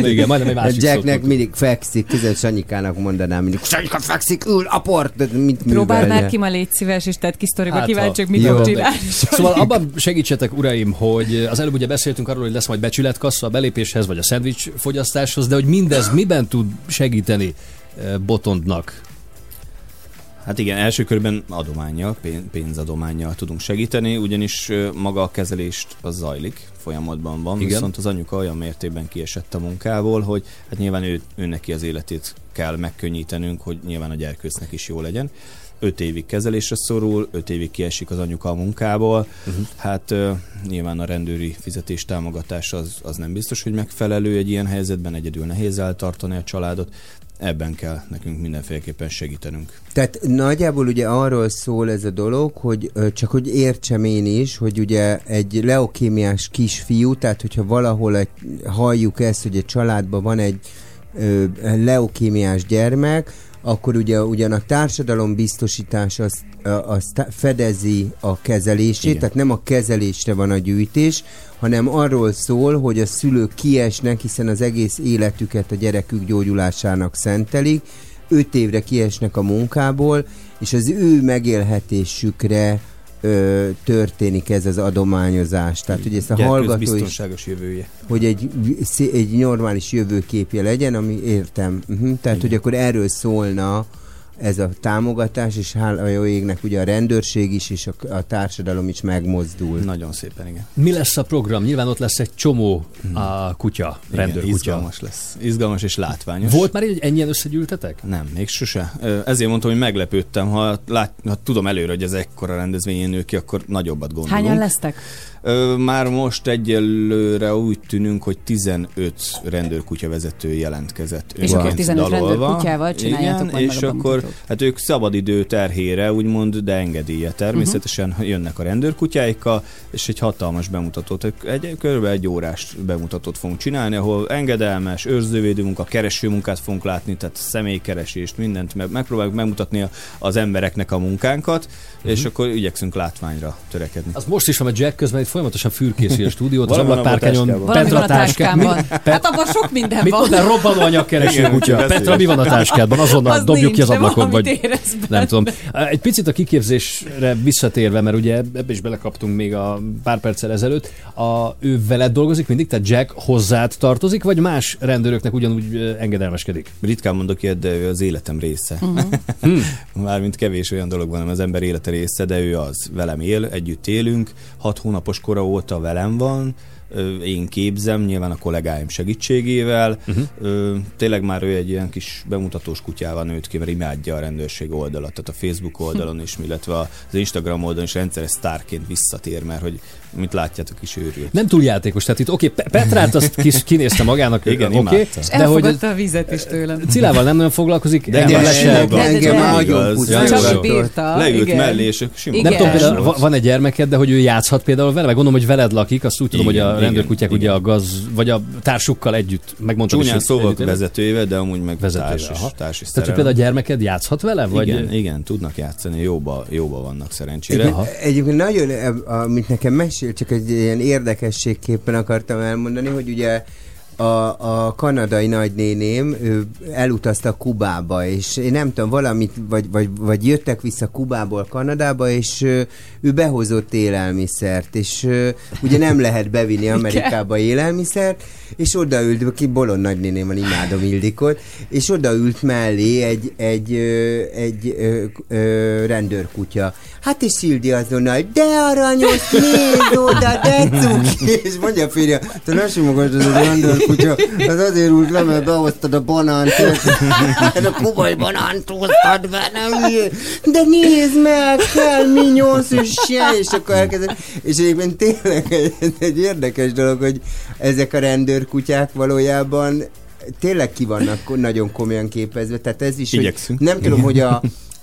Igen, majdnem egy másik Jacknek mindig fekszik, közel Sanyikának mondanám mindig, Sanyika fekszik, ül, aport, mit művelje? már ki ma légy szíves, és tedd ki sztoriba, Hát, kíváncsiak, mit fog csinálni. Szóval abban segítsetek, uraim, hogy az előbb ugye beszéltünk arról, hogy lesz majd becsületkassa a belépéshez, vagy a szendvics fogyasztáshoz, de hogy mindez miben tud segíteni eh, Botondnak? Hát igen, első körben adományjal, pén- pénzadományjal tudunk segíteni, ugyanis ö, maga a kezelést az zajlik, folyamatban van. Igen. viszont az anyuka olyan mértékben kiesett a munkából, hogy hát nyilván ő, ő neki az életét kell megkönnyítenünk, hogy nyilván a gyerkőcnek is jó legyen. Öt évig kezelésre szorul, öt évig kiesik az anyuka a munkából, uh-huh. hát ö, nyilván a rendőri fizetés támogatás az, az nem biztos, hogy megfelelő egy ilyen helyzetben, egyedül nehéz eltartani a családot, ebben kell nekünk mindenféleképpen segítenünk. Tehát nagyjából ugye arról szól ez a dolog, hogy csak hogy értsem én is, hogy ugye egy leokémiás kisfiú, tehát hogyha valahol egy, halljuk ezt, hogy egy családban van egy ö, leokémiás gyermek, akkor ugye ugyan a társadalom biztosítás az, ö, az tá- fedezi a kezelését, Igen. tehát nem a kezelésre van a gyűjtés, hanem arról szól, hogy a szülők kiesnek, hiszen az egész életüket a gyerekük gyógyulásának szentelik, öt évre kiesnek a munkából, és az ő megélhetésükre ö, történik ez az adományozás. Tehát, hogy ezt a hallgató is, biztonságos jövője. hogy egy, egy normális jövőképje legyen, ami értem. Uh-huh. Tehát, hogy akkor erről szólna ez a támogatás, és hála a jó égnek ugye a rendőrség is, és a, a társadalom is megmozdul. Nagyon szépen, igen. Mi lesz a program? Nyilván ott lesz egy csomó a kutya, igen rendőrkutya. izgalmas lesz. Izgalmas és látványos. Volt már egy ennyien összegyűltetek? Nem, még sose. Ezért mondtam, hogy meglepődtem. Ha, lát, ha tudom előre, hogy ez ekkora rendezvényen nő ki, akkor nagyobbat gondolunk. Hányan lesztek? Már most egyelőre úgy tűnünk, hogy 15 rendőrkutya vezető jelentkezett. És akkor önként 15 dalolva. rendőrkutyával csináljátok Igen, majd és akkor bemutatót. hát ők szabadidő terhére, úgymond, de engedélye. Természetesen uh-huh. jönnek a rendőrkutyáikkal, és egy hatalmas bemutatót, egy, kb. egy órás bemutatót fogunk csinálni, ahol engedelmes, őrzővédő munka, kereső munkát fogunk látni, tehát személykeresést, mindent meg, megpróbáljuk megmutatni a- az embereknek a munkánkat, uh-huh. és akkor igyekszünk látványra törekedni. Az most is van, a Jack közben folyamatosan fürkészi a stúdiót, az ablakpárkányon. táskában. Valami van a táská- táskámban. Mi- Hát abban sok minden Mit van. mondtál, robbanó anyagkereső kutya. Petra, mi van a táskádban? Azonnal Az dobjuk ki az nincs, ablakon, vagy nem tudom. Egy picit a kiképzésre visszatérve, mert ugye ebbe is belekaptunk még a pár perccel ezelőtt. A, ő veled dolgozik mindig, tehát Jack hozzád tartozik, vagy más rendőröknek ugyanúgy engedelmeskedik? Ritkán mondok ilyet, de ő az életem része. Hmm. Mármint kevés olyan dolog van, ami az ember élete része, de ő az. Velem él, együtt élünk, hat hónapos kora óta velem van, én képzem, nyilván a kollégáim segítségével. Uh-huh. Tényleg már ő egy ilyen kis bemutatós kutyával nőtt ki, mert imádja a rendőrség oldalat, tehát a Facebook oldalon is, illetve az Instagram oldalon is rendszeres sztárként visszatér, mert hogy, mint látjátok is őrült. Nem túl játékos, tehát itt oké, okay, Petrát azt kis, kinézte magának, Igen, oké, okay. És de hogy a vizet is tőlem. Cilával nem nagyon foglalkozik, De engem se- engem nagyon. Leült mellé, és. Nem tudom, van egy gyermeked, de hogy ő játszhat például vele, meg gondolom, hogy veled lakik, azt úgy tudom, hogy a igen, rendőrkutyák ugye igen. a gaz, vagy a társukkal együtt, megmondtam Csúnyán hogy szóval együtt vezetőjével, de amúgy meg Vezetővel, társ is, aha. társ is Tehát, hogy például a gyermeked játszhat vele? Vagy... Igen, igen, tudnak játszani, jóba, jóba vannak szerencsére. Egy, egyébként nagyon, eb- amit nekem mesél, csak egy ilyen érdekességképpen akartam elmondani, hogy ugye a, a kanadai nagynéném ő elutazta Kubába, és én nem tudom, valamit, vagy, vagy, vagy jöttek vissza Kubából Kanadába, és ö, ő behozott élelmiszert, és ugye nem lehet bevinni Amerikába élelmiszert, és odaült, ki bolond nagynéném imádom Ildikot, és odaült mellé egy, egy, ö, egy ö, rendőrkutya. Hát és Sildi azonnal, de aranyos, nézd oda, de cuki, és mondja a férje, te ne simogasd ez a rendőrkutya, az azért úgy le, mert behoztad a banánt, ez a kubai banánt hoztad hülye. de nézd meg, kell minyonsz, és se, és akkor elkezdett, és egyébként tényleg egy, egy érdekes dolog, hogy ezek a rendőrkutyák valójában tényleg ki vannak nagyon komolyan képezve, tehát ez is, hogy Igyekszünk. nem tudom, hogy a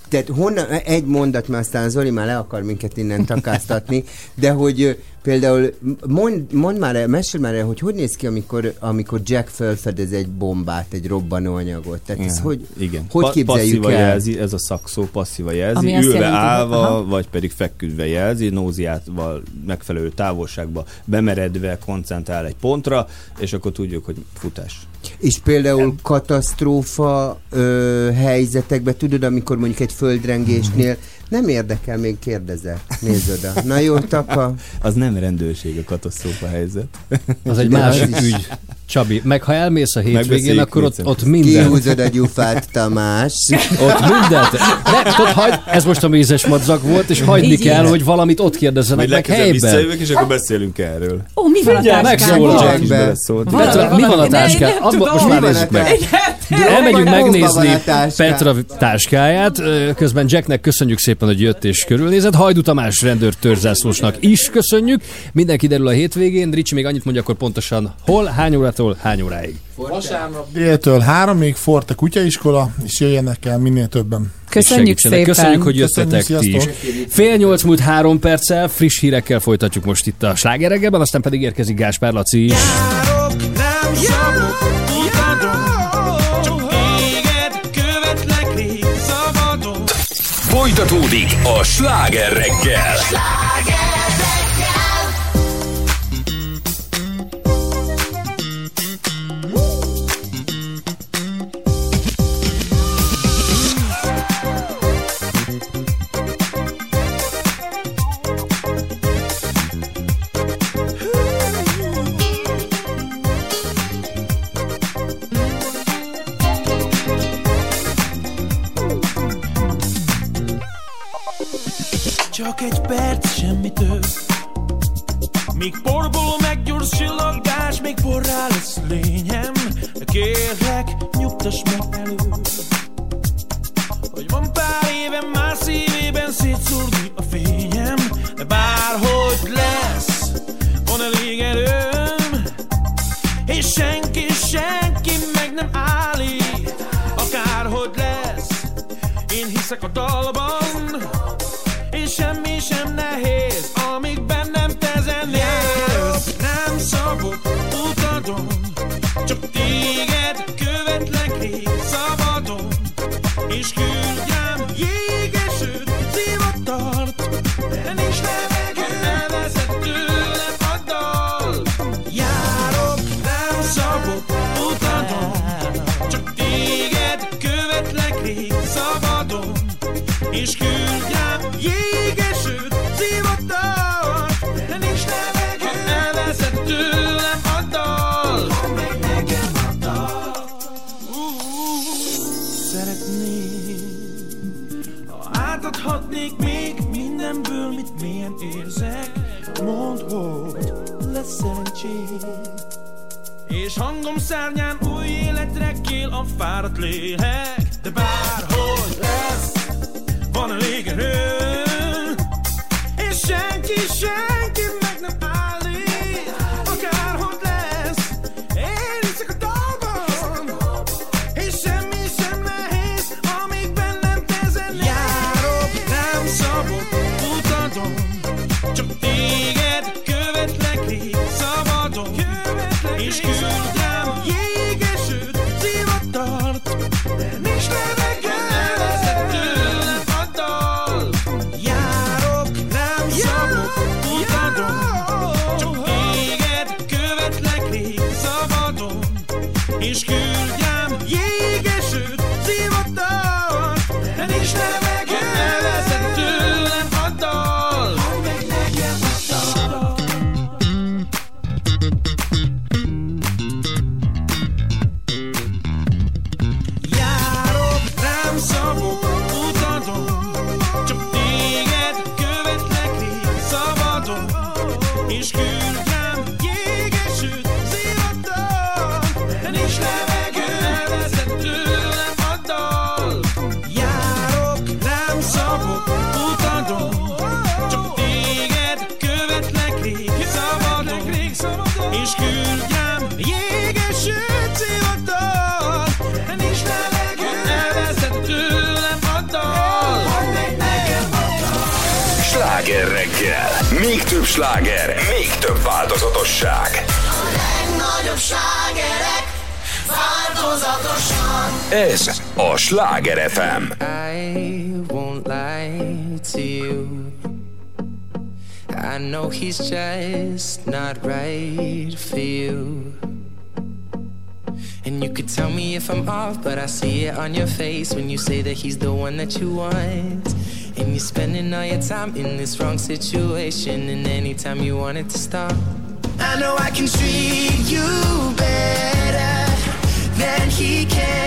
tehát honnan, egy mondat, mert aztán Zoli már le akar minket innen takáztatni, de hogy például mond, mond már el, mesélj már el, hogy hogy néz ki, amikor, amikor Jack felfedez egy bombát, egy robbanóanyagot. Tehát ez hogy, igen. hogy Pa- képzeljük el? jelzi, ez a szakszó passzíva jelzi, Ami ülve jelenti, állva, aha. vagy pedig feküdve jelzi, nóziával megfelelő távolságba bemeredve koncentrál egy pontra, és akkor tudjuk, hogy futás. És például katasztrófa ö, helyzetekben, tudod, amikor mondjuk egy földrengésnél nem érdekel, még kérdezek. Nézd oda. Na jó, taka. Az nem rendőrség a katasztrófa helyzet. Az egy De másik ügy. Csabi, meg ha elmész a hétvégén, akkor ott, ott minden, Kihúzod a gyufát, Tamás. ott mindent. Ne, tudod, hagy, ez most a mézes madzag volt, és hagyni Így kell, hogy valamit ott kérdezzenek Majd meg helyben. visszajövök, és akkor beszélünk erről. Ó, mi van a Figyelj. Valami- Petra, mi van a táskán? Most már a nézzük meg. táskán? Elmegyünk megnézni a táskán? Petra táskáját, közben Jacknek köszönjük szépen, hogy jött és körülnézett. Hajdu Tamás rendőr törzsászlósnak is köszönjük. Mindenki derül a hétvégén. Ricsi még annyit mondja, akkor pontosan hol, hány órától, hány óráig. Vasárnap déltől háromig Forte kutyaiskola, és jöjjenek el minél többen. Köszönjük szépen. Köszönjük, hogy jöttetek Köszönjük, ti is. sziasztok. Fél nyolc múlt három perccel, friss hírekkel folytatjuk most itt a slágereggelben, aztán pedig érkezik Gáspár Laci is. Nem szabok, utadom, csak téged követlek rég szabadon. Folytatódik a sláger reggel. Csak it on your face when you say that he's the one that you want. And you're spending all your time in this wrong situation, and anytime you want it to stop. I know I can treat you better than he can.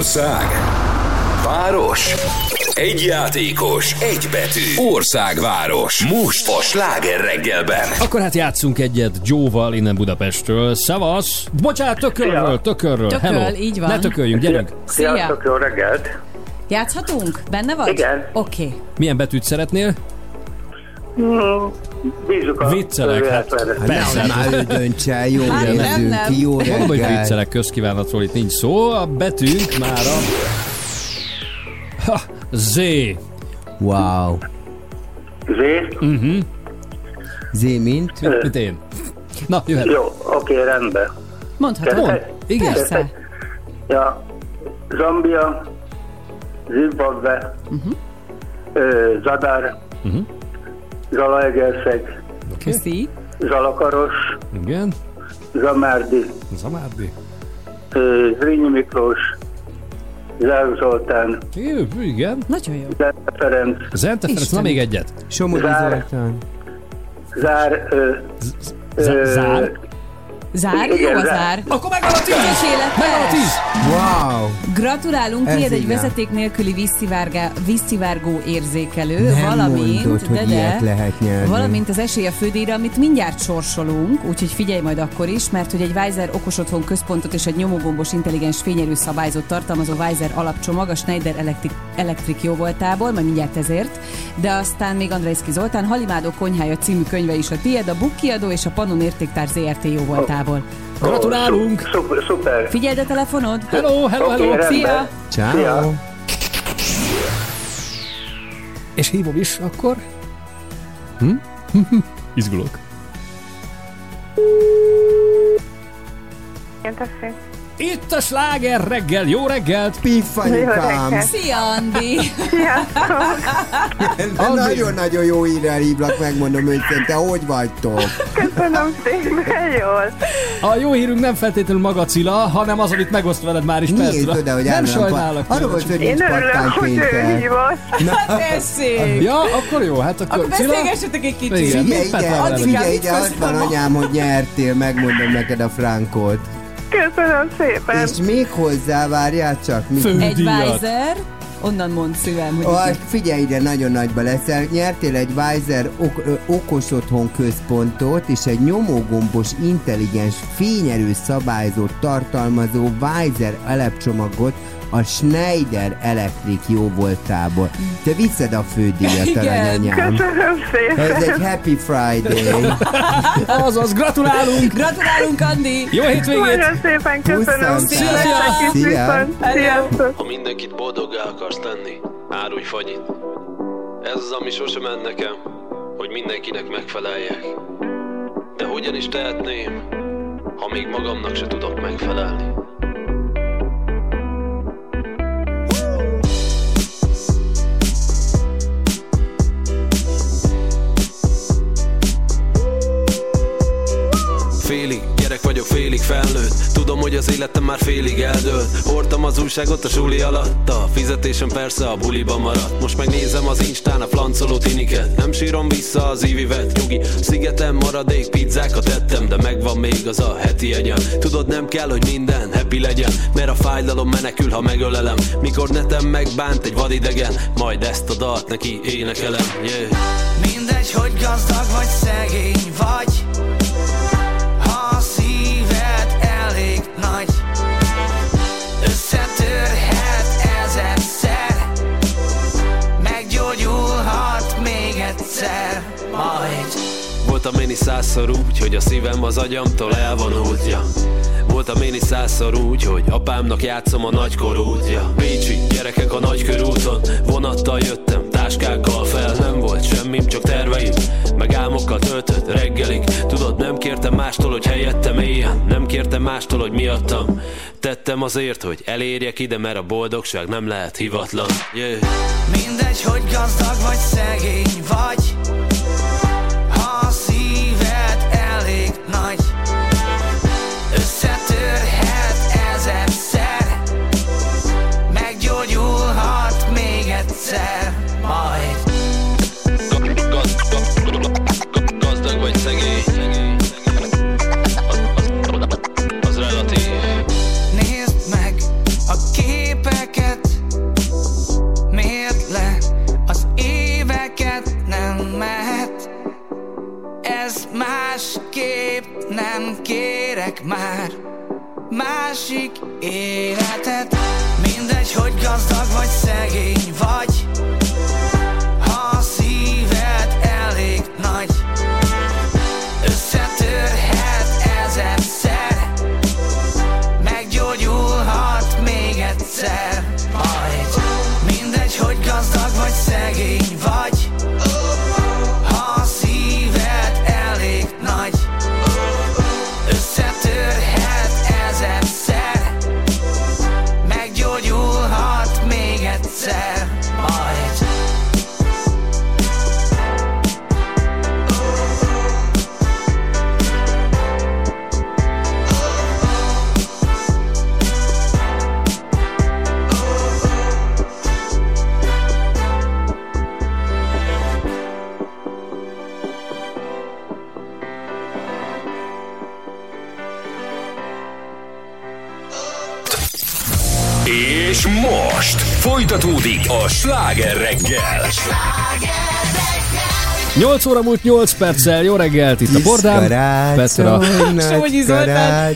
Ország. Város. Egy játékos, egy betű, országváros. Most a sláger reggelben. Akkor hát játszunk egyet Jóval innen Budapestről. Szavasz! Bocsánat, tökörről, tökörről. Tököl, Hello. így van. Ne tököljünk, gyerünk. Szia! Sziasztok, jó reggelt! Játszhatunk? Benne vagy? Igen. Oké. Okay. Milyen betűt szeretnél? Hmm, bízunk a Viccelek, hát persze. Már ő döntse el, jó Hát nem, nem. ki, jó Mondom, hogy reggel. viccelek közkívánatról itt nincs szó. A betűnk már a... Ha, Z. Wow. Z? Uh-huh. Z mint? Mint, én. Na, jöhet. Jó, oké, rendben. Mondhatod. Mond. Igen. Persze. Ja, Zambia, Zimbabwe, Mhm. ö, Zadar, Uh-huh. Zalaegerszeg, Köszi. Zalakaros, Igen. Zamárdi, Zamárdi. ö, Zrínyi Miklós, Zár Zoltán, Igen. Nagyon jó. Zente Ferenc, Zente Ferenc, na még egyet. Somogyi Zár. Zoltán. Zár, ö, Z- Zár. Zár? Jó a zár. Akkor megvan a tíz! Megvan a tíz! Wow. Gratulálunk, Ez tiéd egy vezeték nélküli vízszivárgó érzékelő, Nem valamint, mondod, hogy de, ilyet de, lehet nyerni. valamint az esély a fődíjra, amit mindjárt sorsolunk, úgyhogy figyelj majd akkor is, mert hogy egy Weiser okos otthon központot és egy nyomógombos intelligens fényerő szabályzót tartalmazó Weiser alapcsomag a Schneider Electric, Electric jó voltából, majd mindjárt ezért, de aztán még Andrejszki Zoltán Halimádó konyhája című könyve is a tiéd, a Book kiadó és a Pannon Értéktár ZRT jó voltából. Gratulálunk! Szuper, szuper. Figyeld a telefonod! Hello, hello, hello! rendben. Szia! Ciao. Szia. És hívom is akkor. Hm? Izgulok. Itt a sláger reggel, jó reggelt! Piffanyikám. Szia, Andi! Nagyon-nagyon jó írrel hívlak, megmondom őszintén. Hogy vagytok? Köszönöm szépen, jól. A jó hírünk nem feltétlenül maga Cilla, hanem az, amit megoszt veled már is Nézd percre. oda, hogy Nem sajnálok. pa- Arról volt, hogy Én örülök, hogy ő hívott. Hát tessék! Ja, akkor jó, hát akkor, Akkor Cilla... beszélgessetek egy kicsit. Igen. Figyelj Mit Petra ide, veled? figyelj mit ide, azt van köszönöm. anyám, hogy nyertél, megmondom neked a frankot. Köszönöm szépen. És még hozzá, várjál csak. Mit? Egy. Weiser, onnan mond szívem, hogy Ah, figyelj ide, nagyon nagyba leszel. Nyertél egy Weiser ok- okos otthon központot és egy nyomógombos intelligens fényerő szabályzót tartalmazó Weiser elepcsomagot a Schneider Electric jó voltából. Te viszed a fődíjat, aranyanyám. Köszönöm Ez egy szépen. Happy Friday. Azaz, gratulálunk! Gratulálunk, Andi! Jó hétvégét! Nagyon szépen köszönöm. Szia, szia. Sziasztok. Ha mindenkit boldoggá akarsz tenni, árulj fagyit. Ez az, ami sose ment nekem, hogy mindenkinek megfeleljek. De hogyan is tehetném, ha még magamnak se tudok megfelelni? Félig gyerek vagyok, félig felnőtt. Tudom, hogy az életem már félig eldőlt. Hordtam az újságot a suli alatt A fizetésem persze a buliba maradt. Most megnézem az instán a flancoló tiniket. Nem sírom vissza az ívivet Nyugi, szigeten maradék pizzákat ettem De megvan még az a heti egyen Tudod, nem kell, hogy minden happy legyen Mert a fájdalom menekül, ha megölelem. Mikor netem megbánt egy vadidegen Majd ezt a dalt neki énekelem. Yeah. Mindegy, hogy gazdag vagy szegény vagy Voltam én is százszor úgy, hogy a szívem az agyamtól elvonult, ja. Voltam én is százszor úgy, hogy apámnak játszom a nagykorút, ja. Bécsi gyerekek a nagykörúton, vonattal jöttem, táskákkal fel, nem volt semmim, csak terveim, meg álmokkal töltött reggelig. Tudod, nem kértem mástól, hogy helyettem éljen, nem kértem mástól, hogy miattam. Tettem azért, hogy elérjek ide, mert a boldogság nem lehet hivatlan, yeah. Mindegy, hogy gazdag vagy szegény vagy Másképp nem kérek már másik életet. Mindegy, hogy gazdag vagy szegény vagy Folytatódik a sláger reggel. 8 óra múlt 8 perccel, jó reggelt itt a Bordán, Petra,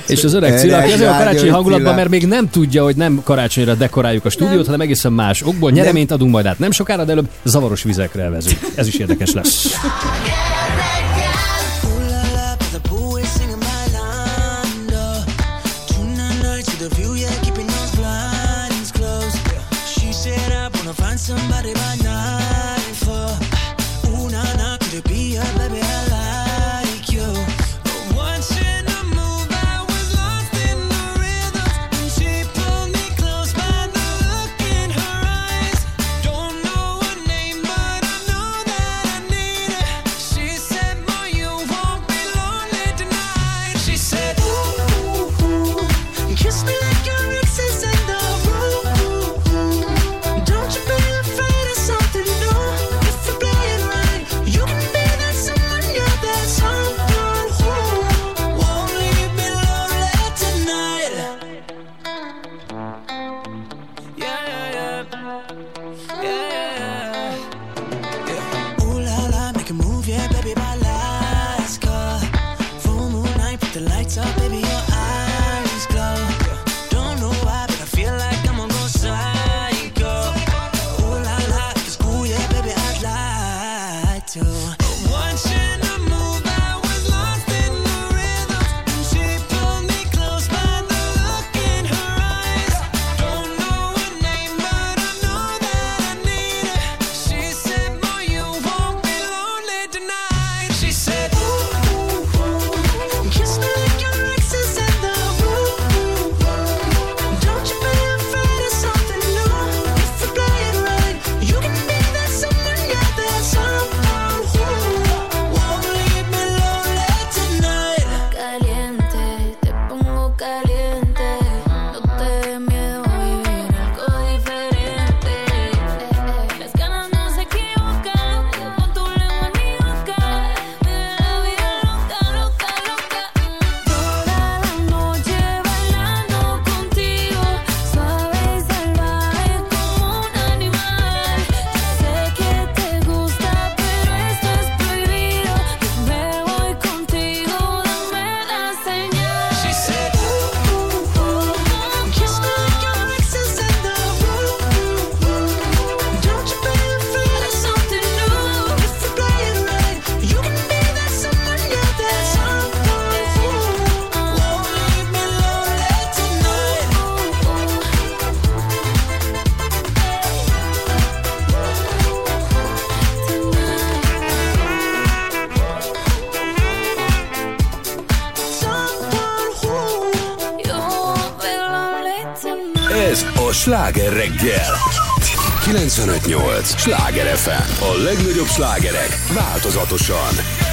és az öreg Cilla, aki az olyan karácsonyi hangulatban, mert még nem tudja, hogy nem karácsonyra dekoráljuk a stúdiót, nem. hanem egészen más okból nyereményt adunk majd át. Nem sokára, de előbb zavaros vizekre elvezünk. Ez is érdekes lesz. 958! Sláger FM! A legnagyobb slágerek változatosan!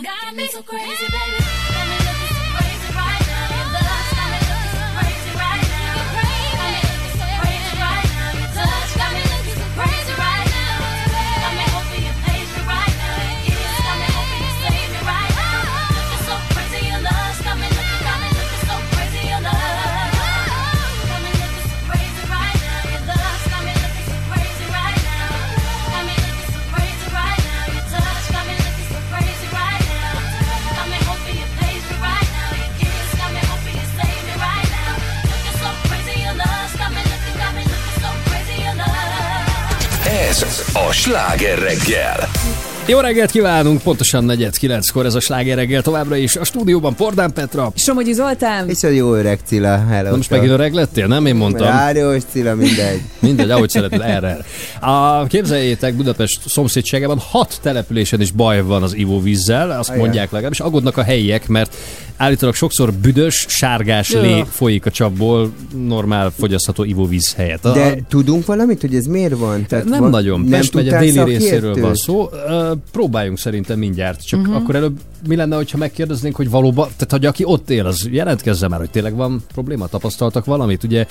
You got me, so crazy, sláger reggel. Jó reggelt kívánunk, pontosan negyed kilenckor ez a sláger reggel továbbra is. A stúdióban Pordán Petra. Somogyi Zoltán. És a jó öreg Cilla, hello. Na most megint öreg lettél, nem? Én mondtam. Rádiós Cilla, mindegy. Mindegy, ahogy szereted, erre. A, képzeljétek, Budapest szomszédságában hat településen is baj van az ivóvízzel, azt Ajaj. mondják legalábbis. Aggódnak a helyiek, mert állítólag sokszor büdös, sárgás lé folyik a csapból normál fogyasztható ivóvíz helyett. A- De tudunk valamit, hogy ez miért van? Tehát nem van, nagyon. Nem Pest megye déli részéről van szó. Ö, próbáljunk szerintem mindjárt. Csak Mhm. akkor előbb mi lenne, hogyha megkérdeznénk, hogy valóban, tehát hogy aki ott él, az jelentkezze már, hogy tényleg van probléma, tapasztaltak valamit. Ugye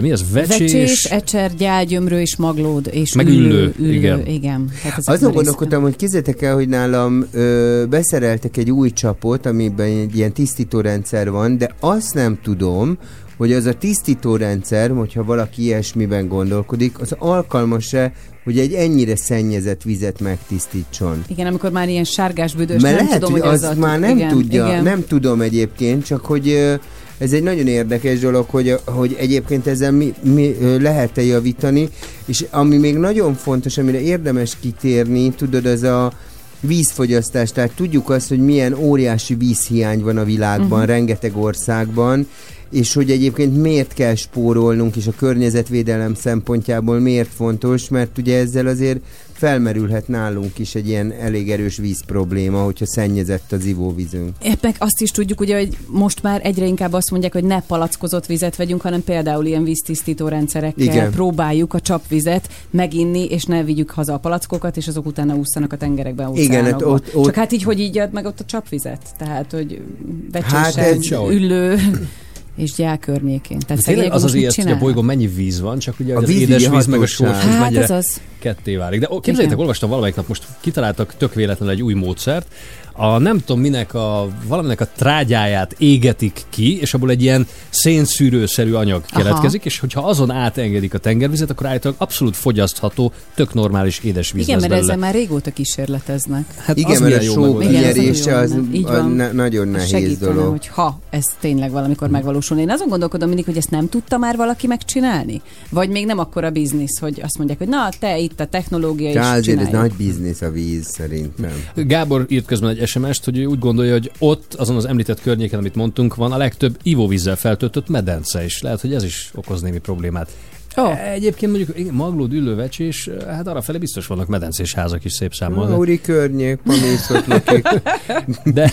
mi ez? Vecsés? Vecsés, ecser, gyágyömrő és maglód és Meg üllő, üllő, üllő, igen. igen. Hát Azon gondolkodtam, hogy kézzétek el, hogy nálam ö, beszereltek egy új csapot, amiben egy ilyen tisztítórendszer van, de azt nem tudom, hogy az a tisztítórendszer, hogyha valaki ilyesmiben gondolkodik, az alkalmas-e, hogy egy ennyire szennyezett vizet megtisztítson. Igen, amikor már ilyen sárgás büdös, Mert nem lehet, tudom, hogy az az a- már nem igen, tudja, igen. nem tudom egyébként, csak hogy ez egy nagyon érdekes dolog, hogy, hogy egyébként ezzel mi, mi lehet-e javítani, és ami még nagyon fontos, amire érdemes kitérni, tudod, ez a vízfogyasztás, tehát tudjuk azt, hogy milyen óriási vízhiány van a világban, uh-huh. rengeteg országban, és hogy egyébként miért kell spórolnunk, és a környezetvédelem szempontjából miért fontos, mert ugye ezzel azért felmerülhet nálunk is egy ilyen elég erős víz probléma, hogyha szennyezett az ivóvízünk. Éppen azt is tudjuk, ugye, hogy most már egyre inkább azt mondják, hogy ne palackozott vizet vegyünk, hanem például ilyen víztisztító rendszerekkel Igen. próbáljuk a csapvizet meginni, és ne vigyük haza a palackokat, és azok utána ússzanak a tengerekben, Igen, hát ott- ott- Csak hát így, hogy így ad meg ott a csapvizet? Tehát, hogy Hát vecsésen, ez- üllő... és gyál környékén. Tehát Tényleg az az ilyet, hogy a bolygón mennyi víz van, csak ugye A az édes víz meg a sós víz Hát mennyire az az. ketté válik. De ó, képzeljétek, Igen. olvastam valamelyik nap, most kitaláltak tök véletlenül egy új módszert, a nem tudom minek a, valaminek a trágyáját égetik ki, és abból egy ilyen szénszűrőszerű anyag Aha. keletkezik, és hogyha azon átengedik a tengervizet, akkor állítólag abszolút fogyasztható, tök normális édesvíz Igen, mert ezzel már régóta kísérleteznek. Hát az Igen, mert a jó só. Igen, az az a van. ne- nagyon nehéz Segítene, dolog. hogy ha ez tényleg valamikor megvalósulna. Én azon gondolkodom mindig, hogy ezt nem tudta már valaki megcsinálni? Vagy még nem akkora biznisz, hogy azt mondják, hogy na, te itt a technológia De is ez nagy biznisz a víz szerintem. Gábor írt közben egy SMS-t, hogy ő úgy gondolja, hogy ott, azon az említett környéken, amit mondtunk, van a legtöbb ivóvízzel feltöltött medence is. Lehet, hogy ez is okoz némi problémát. Oh. Egyébként mondjuk igen, Magló, Düllővecs és hát arra fele biztos vannak medencés házak is szép számmal. Mauri környék, pamészot lakik. De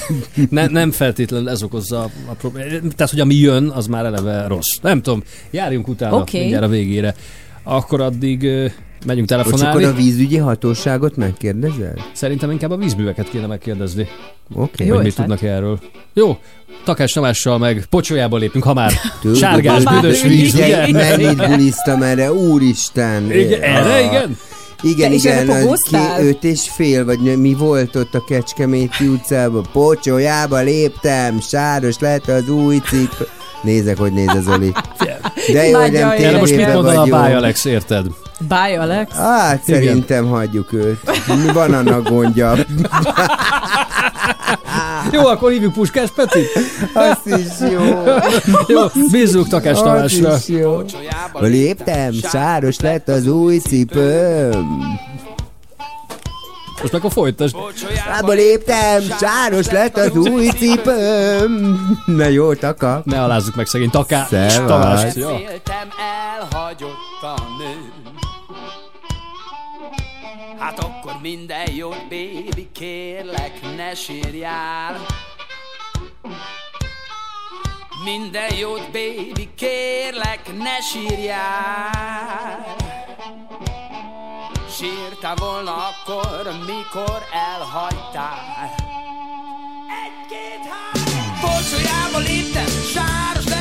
ne, nem feltétlenül ez okozza a, a problémát. Tehát, hogy ami jön, az már eleve rossz. Nem tudom, járjunk utána okay. mindjárt a végére. Akkor addig megyünk telefonálni. akkor a vízügyi hatóságot megkérdezel? Szerintem inkább a vízműveket kéne megkérdezni. Oké. Hogy Jó mit tudnak erről. Jó, Takás Tamással meg pocsolyába lépünk, ha már Tudod, sárgás, büdös víz, ugye? Mennyit bulisztam erre, úristen! Igen, erre, Ah. igen? Igen, Te igen, erre az ki, öt és fél, vagy mi volt ott a Kecskeméti utcában? Pocsolyába léptem, sáros lett az új cip. Nézek, hogy néz az Zoli. De jó, hogy nem. Erre most mit tévében mondaná a. Báj Alex, érted? Bye, Alex. Hát Igen. szerintem hagyjuk őt. Mi van annak gondja? Jó, akkor hívjuk Puskás Petit. Az is jó. Jó, bízzuk Takás Tamásra. is jó. Léptem, sáros lett az új cipőm. Most akkor folytasd. Lába léptem, sáros lett az új cipőm. Na jó, taka. Ne alázzuk meg szegény Takás Szevasz. Tamást. Jó. Féltem elhagyott a nő Hát akkor minden jó, baby, kérlek, ne sírjál. Minden jót, baby, kérlek, ne sírjál. Sírtál volna akkor, mikor elhagytál. Egy-két, három Pocsolyába léptem, sáros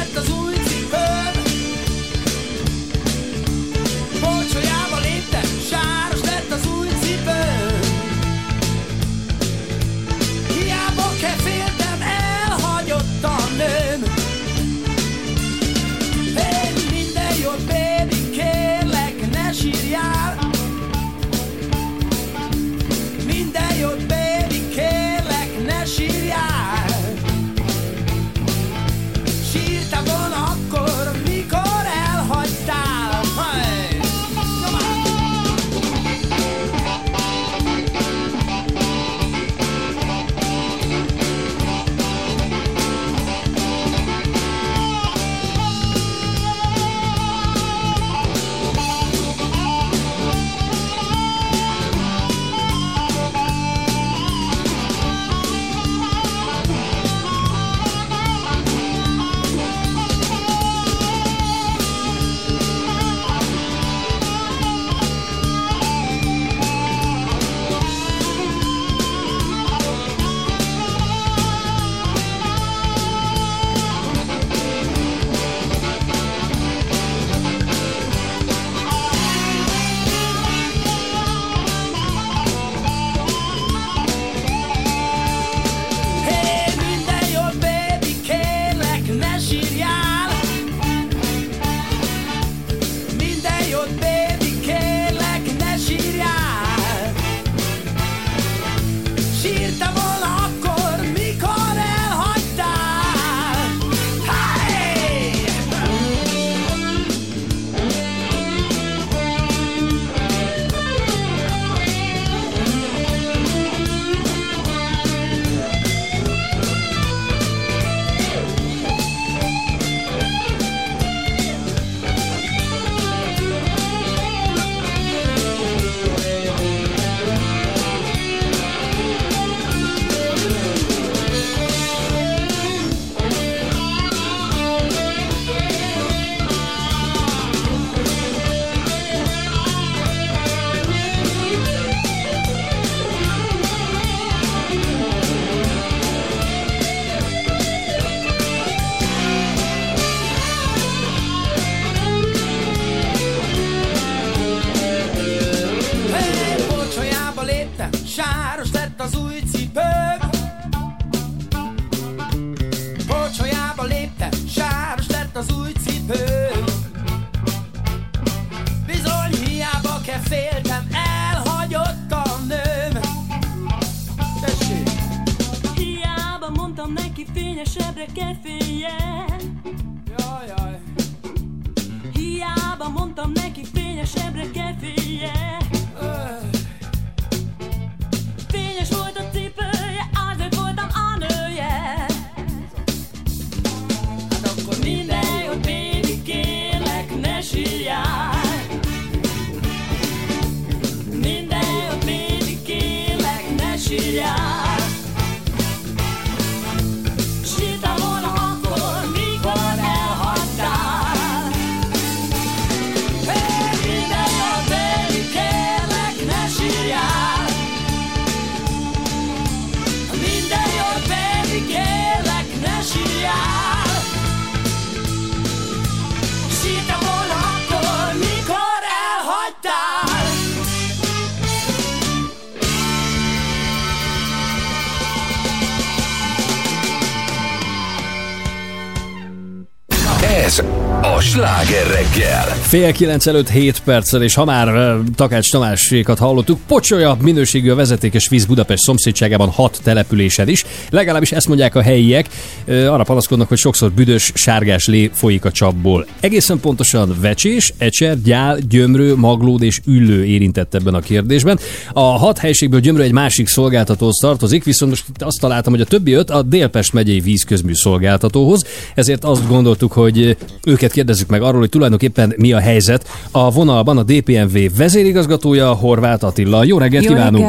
Fél kilenc előtt 7 perccel, és ha már Takács Tamásékat hallottuk, pocsolya minőségű a vezetékes víz Budapest szomszédságában hat településen is. Legalábbis ezt mondják a helyiek. Arra panaszkodnak, hogy sokszor büdös, sárgás lé folyik a csapból. Egészen pontosan vecsés, ecser, gyál, gyömrő, maglód és üllő érintett ebben a kérdésben. A hat helységből gyömrő egy másik szolgáltatóhoz tartozik, viszont most azt találtam, hogy a többi öt a Délpest megyei vízközmű szolgáltatóhoz, ezért azt gondoltuk, hogy őket kérdezzük meg arról, hogy tulajdonképpen mi a helyzet. A vonalban a DPMV vezérigazgatója Horváth Attila. Jó reggelt kívánunk!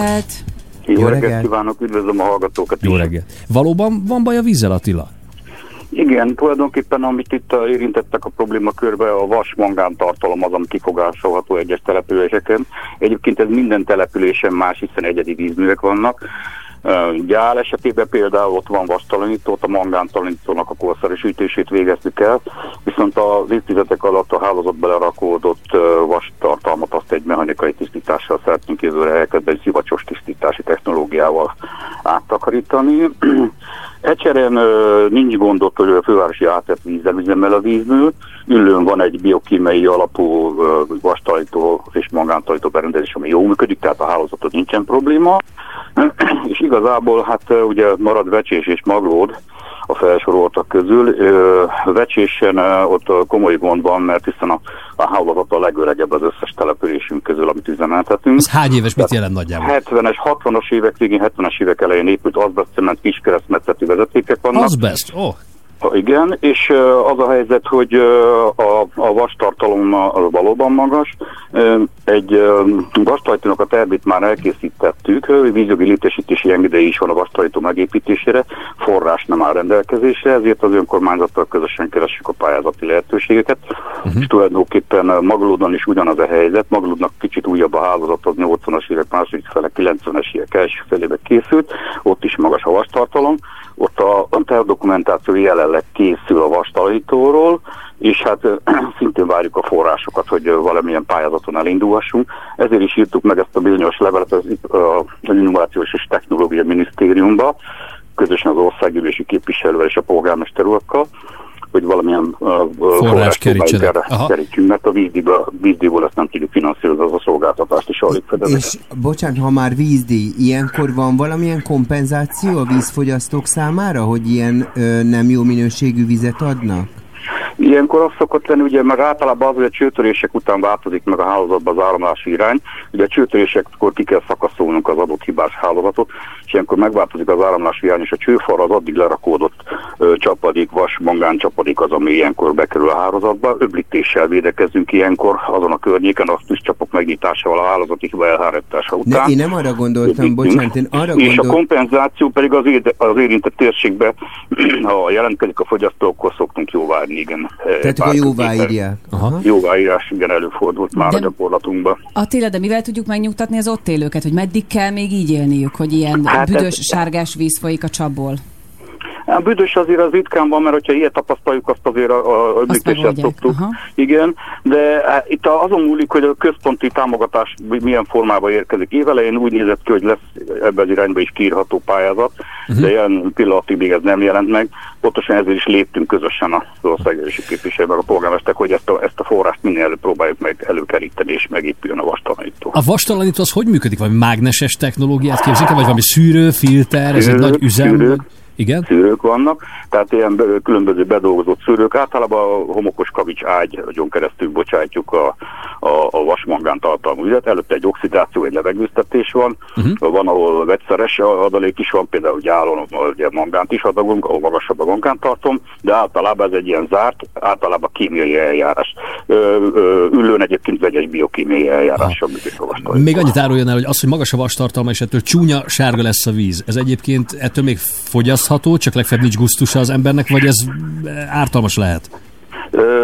Jó, Jó reggelt reggelt. kívánok, üdvözlöm a hallgatókat Jó reggelt! Valóban van baj a vízzel, Attila? Igen, tulajdonképpen amit itt érintettek a problémakörbe, a vas mangán tartalom az, ami kifogásolható egyes településeken. Egyébként ez minden településen más, hiszen egyedi vízművek vannak. Gyál esetében például ott van vastalanító, ott a mangántalanítónak a korszerűsítését végezni kell, viszont az évtizedek alatt a hálózat belerakódott uh, vas tartalmat azt egy mechanikai tisztítással szeretnénk jövőre elkezdeni, egy szivacsos tisztítási technológiával áttakarítani. Egyszerűen ö, nincs gondot, hogy a fővárosi átett vízzel üzemel a vízmű. Ülőn van egy biokémiai alapú ö, vastalító és magántalító berendezés, ami jól működik, tehát a hálózaton nincsen probléma. és igazából hát ugye marad vecsés és maglód a felsoroltak közül. Vecsésen ott komoly gond van, mert hiszen a, a hálózat a legöregebb az összes településünk közül, amit üzemeltetünk. Ez hány éves, mit jelent nagyjából? 70-es, 60-as évek végén, 70-es évek elején épült azbeszcement kiskeresztmetszeti vezetékek vannak. Azbest, ó. Oh. Igen, és az a helyzet, hogy a, a vastartalom az valóban magas. Egy vastajtónak a tervét már elkészítettük, vízjogi létesítési engedély is van a vastajtó megépítésére, forrás nem áll rendelkezésre, ezért az önkormányzattal közösen keressük a pályázati lehetőségeket, uh-huh. és tulajdonképpen Maglódon is ugyanaz a helyzet, Maglódnak kicsit újabb a hálózat, az 80-as évek második fele, 90-es évek első felébe készült, ott is magas a vastartalom, ott a, tervdokumentáció jelenleg készül a vastalítóról, és hát szintén várjuk a forrásokat, hogy valamilyen pályázaton elindulhassunk. Ezért is írtuk meg ezt a bizonyos levelet az Innovációs és Technológia Minisztériumba, közösen az országgyűlési képviselővel és a polgármester urakkal, hogy valamilyen forrás kerítsenek. erre Aha. kerítsünk, mert a vízdíjból, vízdíjból ezt nem tudjuk finanszírozni, az a szolgáltatást is alig fedezi. És bocsánat, ha már vízdíj, ilyenkor van valamilyen kompenzáció a vízfogyasztók számára, hogy ilyen ö, nem jó minőségű vizet adnak? Ilyenkor az szokott lenni, ugye, meg általában az, hogy a csőtörések után változik meg a hálózatban az áramlási irány. Ugye a csőtörésekkor ki kell szakaszolnunk az adott hibás hálózatot, és ilyenkor megváltozik az áramlási irány, és a csőfal az addig lerakódott ö, csapadék, vas, mangán csapadék az, ami ilyenkor bekerül a hálózatba. Öblítéssel védekezünk ilyenkor azon a környéken, a tűzcsapok megnyitásával, a hálózati hiba elhárítása De után. én nem arra gondoltam, bocsánat, én arra és a kompenzáció pedig az, érde, az érintett térségbe, ha jelentkezik a fogyasztókkal, szoktunk jóvárni, igen. Tehát, hogy jóváírják. Jóváírás, igen, előfordult már De- a gyakorlatunkban. Attila, de mivel tudjuk megnyugtatni az ott élőket, hogy meddig kell még így élniük, hogy ilyen Hát büdös, ez- sárgás víz folyik a csapból? Hát büdös azért az ritkán van, mert hogyha ilyet tapasztaljuk, azt azért a, a, megoldják, szoktuk. aha. Igen, de hát itt azon múlik, hogy a központi támogatás milyen formában érkezik. Évelején úgy nézett ki, hogy lesz ebben az irányba is kiírható pályázat, uh-huh. de ilyen pillanatig még ez nem jelent meg. Pontosan ezért is léptünk közösen az országgyűlési képviselő, meg a polgármesterek, hogy ezt a, ezt a forrást minél előbb próbáljuk meg előkeríteni, és megépüljön a vastalanító. A vastalanító az hogy működik? Valami mágneses technológiát képzik, vagy valami szűrő, filter, ez egy nagy üzem? szűrők. Igen? szűrők vannak, tehát ilyen különböző bedolgozott szűrők. Általában a homokos kavics ágyon keresztül bocsátjuk a, a, a vasmangán tartalmú vizet. Előtte egy oxidáció, egy levegőztetés van. Uh-huh. Van, ahol vegyszeres adalék is van, például gyálon ugye mangánt is adagunk, ahol magasabb a mangántartom, de általában ez egy ilyen zárt, általában kémiai eljárás. Ö, ö, ülőn egyébként vegyes biokémiai eljárással működik a vastalanító. Még annyit áruljon el, hogy az, hogy magas a vastartalma, és ettől csúnya sárga lesz a víz. Ez egyébként ettől még fogyasztható, csak legfeljebb nincs gusztusa az embernek, vagy ez eh, ártalmas lehet?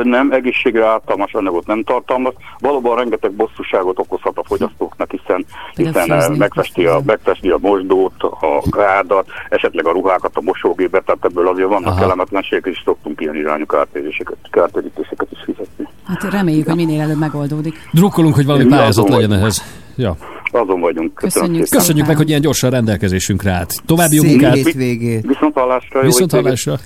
Nem, egészségre ártalmas anyagot nem tartalmaz. Valóban rengeteg bosszúságot okozhat a fogyasztóknak, hiszen, hiszen megfesti a, megfesti a mosdót, a gádat, esetleg a ruhákat a mosógépbe, tehát ebből azért vannak Aha. kellemetlenségek, és szoktunk ilyen irányú kártérítéseket, kártérítéseket is fizetni. Hát reméljük, hogy minél előbb megoldódik. Drukkolunk, hogy valami Mi pályázat legyen ehhez. Ja. Azon vagyunk. Köszönöm Köszönjük szépen. Köszönjük meg, hogy ilyen gyorsan rendelkezésünkre állt. További jó munkát! hétvégét. Viszont hallásra, Viszont hallásra.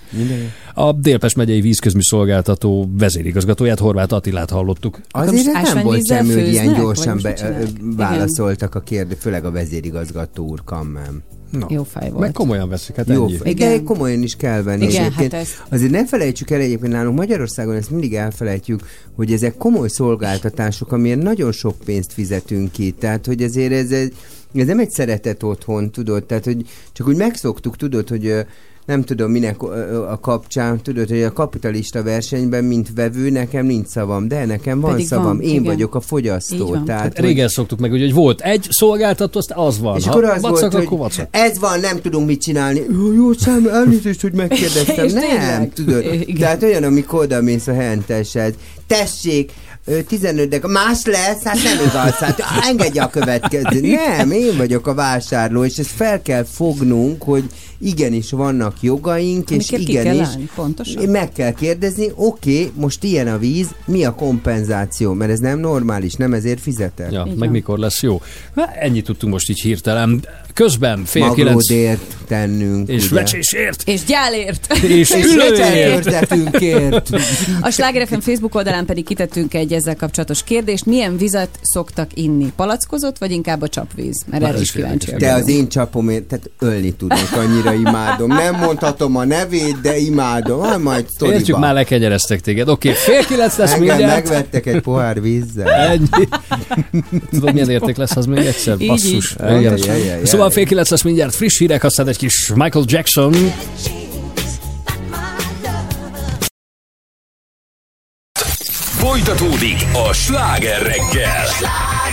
A Délpest megyei vízközmű szolgáltató vezérigazgatóját, Horváth Attilát hallottuk. Azért ez nem volt semmi, hogy ilyen gyorsan be, válaszoltak a kérdő, főleg a vezérigazgató úr, kammám. Na. Jó fej volt. Meg komolyan veszik, hát Jó, ennyi. de Igen. komolyan is kell venni Igen, egyébként. hát ez- Azért ne felejtsük el egyébként nálunk Magyarországon, ezt mindig elfelejtjük, hogy ezek komoly szolgáltatások, amilyen nagyon sok pénzt fizetünk ki. Tehát, hogy ezért ez, ez, ez nem egy szeretet otthon, tudod? Tehát, hogy csak úgy megszoktuk, tudod, hogy nem tudom minek a kapcsán, tudod, hogy a kapitalista versenyben, mint vevő, nekem nincs szavam, de nekem van Pedig szavam, van, én igen. vagyok a fogyasztó. van. Tehát, Hát hogy- régen szoktuk meg, ugye, hogy volt egy szolgáltató, azt az van. és ha akkor az vacak, volt, akkor vacak. ez van, nem tudunk mit csinálni. Jó, jó szám, elnézést, hogy megkérdeztem. Nem, tényleg? tudod. Igen. Tehát olyan, amikor oda mész a henteshez. Tessék, 15 de más lesz, hát nem igaz, hát engedje a következő. Nem, én vagyok a vásárló, és ezt fel kell fognunk, hogy igenis vannak jogaink, és Amiket ki kell igenis állni, pontosan. meg kell kérdezni, oké, most ilyen a víz, mi a kompenzáció, mert ez nem normális, nem ezért fizetek. Ja, Így meg van. mikor lesz jó. Na, ennyit tudtunk most így hirtelen. Közben fél kilenc. Tennünk, És ugye? vecsésért. És gyálért! És És ülőért. A Sláger FM Facebook oldalán pedig kitettünk egy ezzel kapcsolatos kérdést. Milyen vizet szoktak inni? Palackozott, vagy inkább a csapvíz? Mert erre ez is kíváncsi. De az én csapomért, tehát ölni tudok, annyira imádom. Nem mondhatom a nevét, de imádom. Hát majd sztoriba. Értjük, már lekegyereztek téged. Oké, fél kilenc lesz Engem mindjárt. megvettek egy pohár vízzel. Ennyi. Tudod, milyen érték lesz az még egyszer? Így Basszus. Jaj, jaj, jaj. Szóval fél kilenc lesz mindjárt friss hírek, aztán egy kis Michael Jackson. Folytatódik a sláger reggel. separate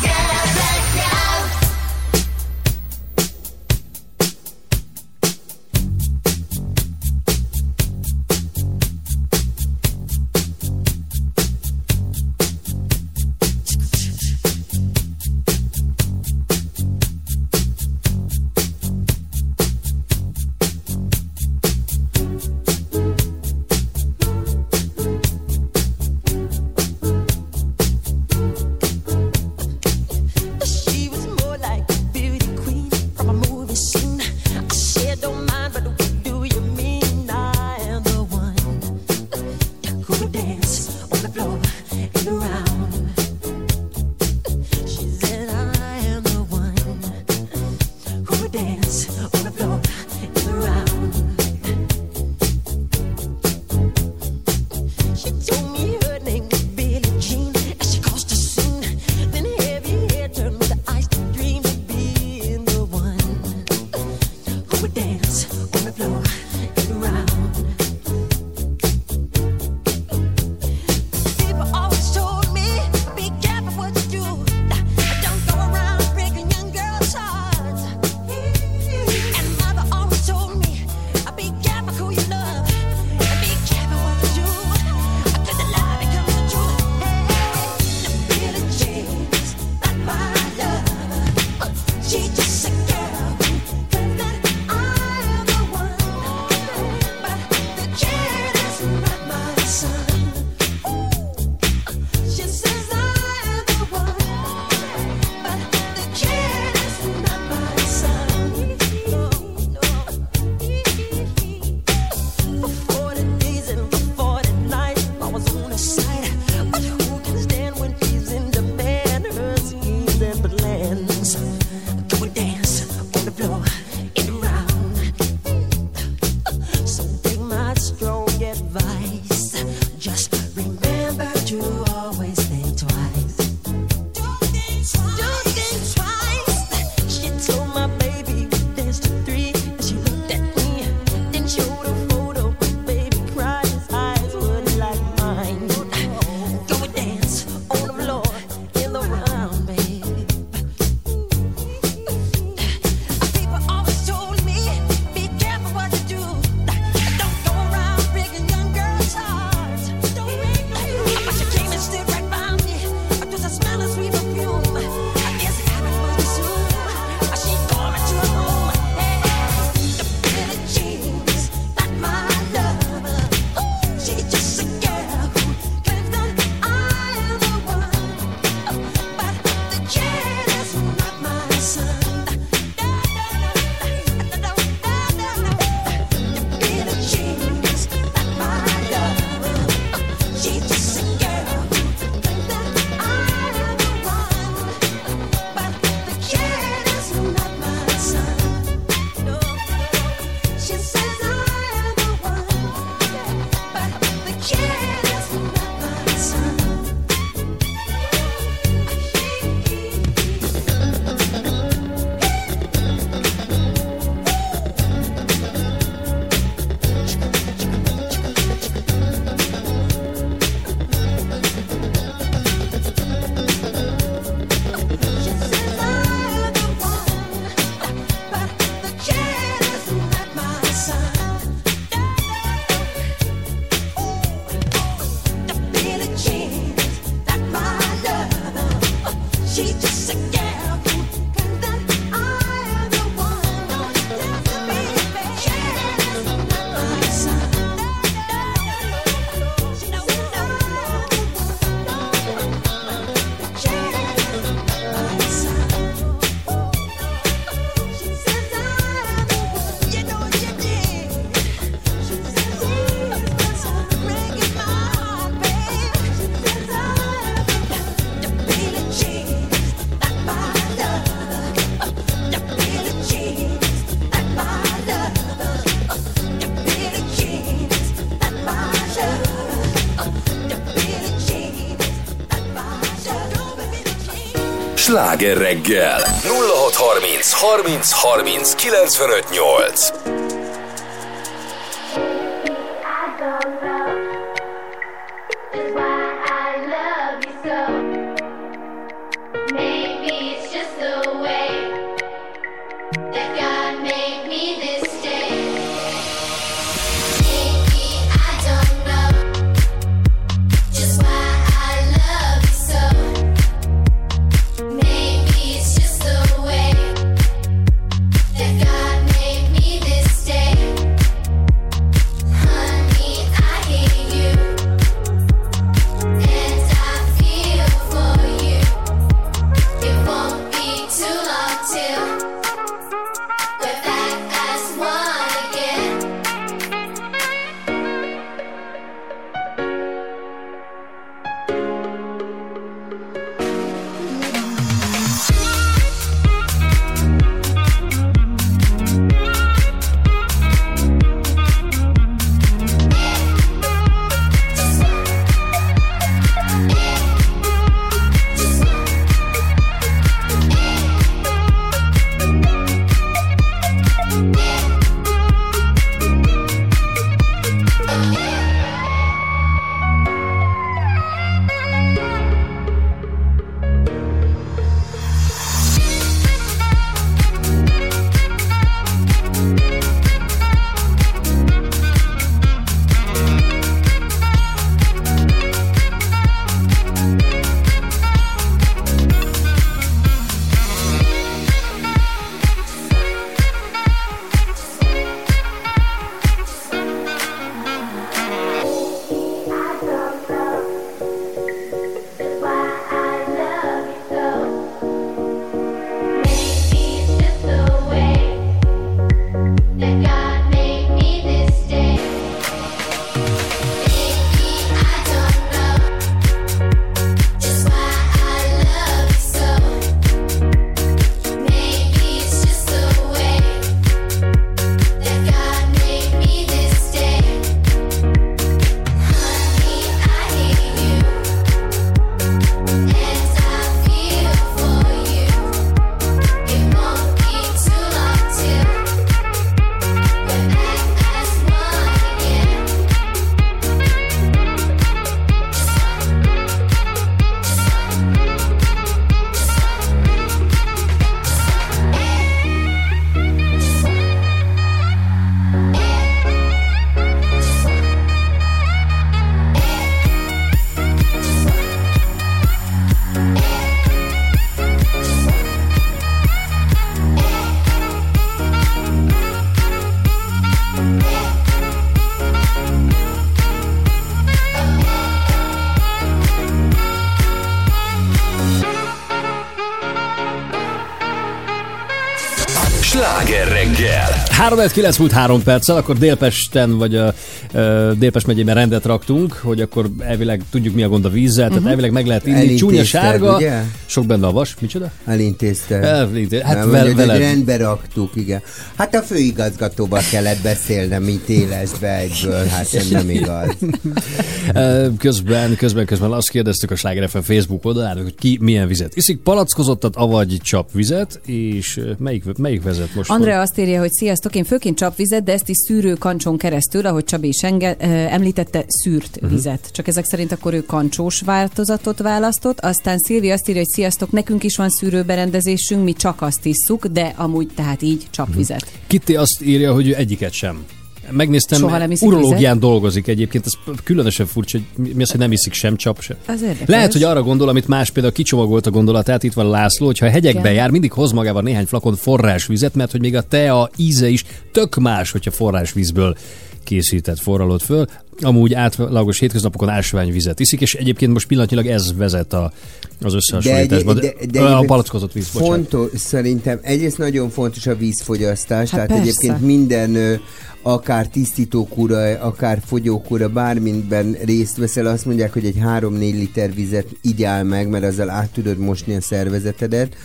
reggel. 0630 30 30 95 Sláger reggel! 3 9 múlt 3 perccel, akkor Délpesten vagy a uh, Délpest megyében rendet raktunk, hogy akkor elvileg tudjuk mi a gond a vízzel, tehát Mhm. elvileg meg lehet inni. Csúnya sárga, ugye? sok benne a vas, micsoda? Elintézted. Elintézted. Hát Nem, vel- veled. rendbe raktuk, igen. Hát a főigazgatóval kellett beszélnem, mint élesbe egyből, hát ez nem igaz. Közben, közben, közben azt kérdeztük a Sláger FM Facebook oldalán, hogy ki milyen vizet iszik, palackozottat, avagy csapvizet, és melyik, melyik vezet most? Andrea azt írja, hogy sziasztok, én főként csapvizet, de ezt is szűrő kancson keresztül, ahogy Csabi is enge, említette, szűrt Mhm. vizet. Csak ezek szerint akkor ő kancsós változatot választott. Aztán Szilvi azt írja, hogy sziasztok, nekünk is van szűrőberendezésünk, mi csak azt isszuk, de amúgy tehát így csapvizet. Kitty azt írja, hogy ő egyiket sem. Megnéztem, Soha nem iszik urológián vizet? dolgozik egyébként, ez különösen furcsa, hogy mi az, hogy nem iszik sem csap sem. Az érdekes. Lehet, hogy arra gondol, amit más például kicsomagolt a gondolatát, itt van László, hogyha a hegyekbe Igen. jár, mindig hoz magával néhány flakon forrásvizet, mert hogy még a tea íze is tök más, hogyha forrásvízből készített, forralod föl. Amúgy átlagos hétköznapokon ásványvizet iszik, és egyébként most pillanatnyilag ez vezet a, az összehasonlításba. De, de, de, a palackozott víz, bocsánat. Fontos, szerintem egyrészt nagyon fontos a vízfogyasztás, Hát tehát persze. egyébként minden akár tisztítókúra, akár fogyókúra, bármiben részt veszel, azt mondják, hogy egy 3-4 liter vizet igyál meg, mert azzal át tudod mosni a szervezetedet.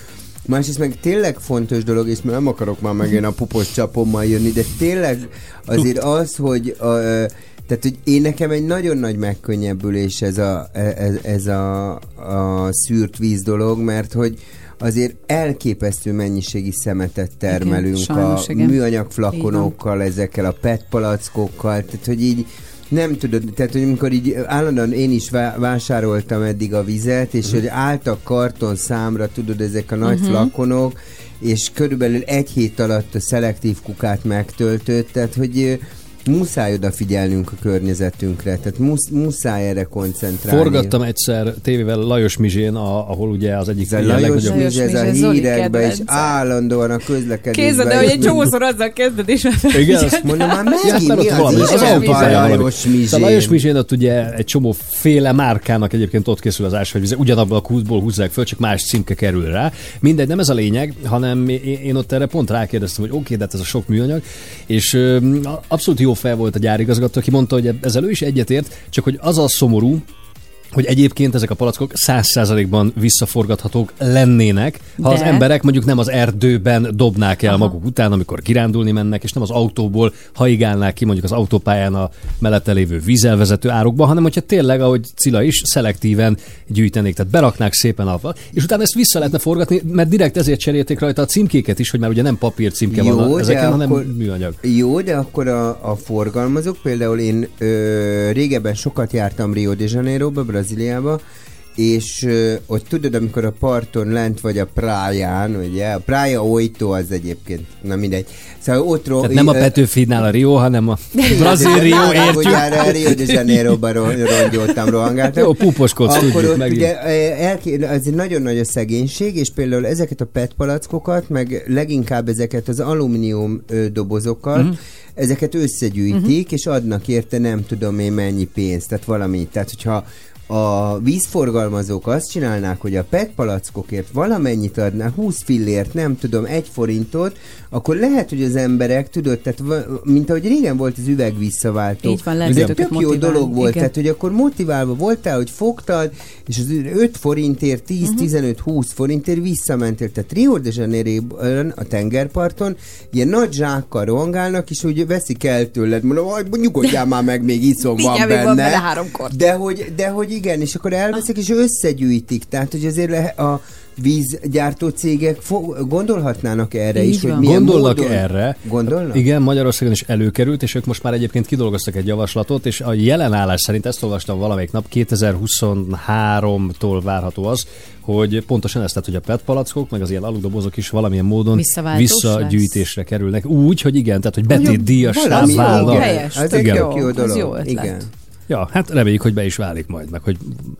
Másrészt meg tényleg fontos dolog, és nem akarok már megint a pupos csapommal jönni, de tényleg azért az, hogy a, tehát, hogy én nekem egy nagyon nagy megkönnyebbülés ez a, ez, ez a, a szűrt víz dolog, mert hogy azért elképesztő mennyiségi szemetet termelünk Igen, sajnos, a igen. műanyag flakonokkal, ezekkel a PET palackokkal, tehát hogy így nem tudod, tehát hogy amikor így állandóan én is vá- vásároltam eddig a vizet, és hogy álltak karton számra, tudod, ezek a nagy Mhm. flakonok, és körülbelül egy hét alatt a szelektív kukát megtöltött, tehát hogy muszáj odafigyelnünk a környezetünkre, tehát musz, muszáj erre koncentrálni. Forgattam egyszer tévével Lajos Mizsén, a, ahol ugye az egyik Ez a Lajos legnagyobb- Mizs, ez a hírekben és állandóan a közlekedésben. Képzeld el, hogy egy csomószor azzal kezded, és Igen, azt Mondom, már megint mi az az autópályán valami. Lajos Mizsén? Szóval Lajos Mizsén ott ugye egy csomó féle márkának egyébként ott készül az ásványvize, ugyanabban a kútból húzzák föl, csak más címke kerül rá. Mindegy, nem ez a lényeg, hanem én, ott erre pont rákérdeztem, hogy oké, okay, de hát ez a sok műanyag, és abszolút jó fel volt a gyárigazgató, aki mondta, hogy ezzel ő is egyetért, csak hogy az a szomorú, hogy egyébként ezek a palackok 100%-ban visszaforgathatók lennének, ha De? az emberek mondjuk nem az erdőben dobnák el Aha. maguk után, amikor kirándulni mennek, és nem az autóból haigálnák ki mondjuk az autópályán a mellette lévő vízelvezető árokba, hanem hogyha tényleg, ahogy Cilla is, szelektíven gyűjtenék, tehát beraknák szépen a és utána ezt vissza lehetne forgatni, mert direkt ezért cserélték rajta a címkéket is, hogy már ugye nem papír címke van a- de ezeken, hanem akkor- műanyag. Jó, de akkor a, a forgalmazók, például én ö, régebben sokat jártam Rio de Janeiroba, Brazíliába, és ott tudod, amikor a parton lent vagy a práján, ugye, a prája Oito az egyébként, na mindegy. Szóval ott ro- Tehát nem a ö, Petőfidnál a Rio, hanem a Brazil Rio, értjük. Ugye erre Rio de Janeiroban ro- rongyoltam, rohangáltam. Jó, púposkodsz, Akkor tudjuk, ott megint. ugye elké- egy nagyon nagy a szegénység, és például ezeket a PET palackokat, meg leginkább ezeket az alumínium ö, dobozokkal, Mhm. ezeket összegyűjtik, és adnak érte nem tudom én mennyi pénzt, tehát valami. Tehát, hogyha a vízforgalmazók azt csinálnák, hogy a PET palackokért valamennyit adná, 20 fillért, nem tudom, egy forintot, akkor lehet, hogy az emberek, tudod, tehát mint ahogy régen volt az üveg visszaváltó. Így van, lehet Ez tök jó dolog volt, igen. tehát hogy akkor motiválva voltál, hogy fogtad, és az 5 forintért, 10, Mhm. 15, 20 forintért visszamentél. Tehát Rio de Janeiroban a tengerparton ilyen nagy zsákkal rohangálnak, és úgy veszik el tőled, mondom, hogy nyugodjál már meg, még iszom van benne. van bele háromkor. De hogy, de hogy igen, és akkor elveszik, és összegyűjtik. Tehát, hogy azért le, a vízgyártó cégek fo- gondolhatnának erre Így is, hogy van. milyen Gondolnak módon... erre. Gondolnak? Igen, Magyarországon is előkerült, és ők most már egyébként kidolgoztak egy javaslatot, és a jelen állás szerint ezt olvastam valamelyik nap, 2023-tól várható az, hogy pontosan ezt, tehát hogy a PET palackok, meg az ilyen aludobozok is valamilyen módon visszagyűjtésre kerülnek. Úgy, hogy igen, tehát hogy Mondjuk betét díjas valami válnak. igen, jó, jó az dolog. jó ötlet. Igen. Ja, hát reméljük, hogy be is válik majd, meg hogy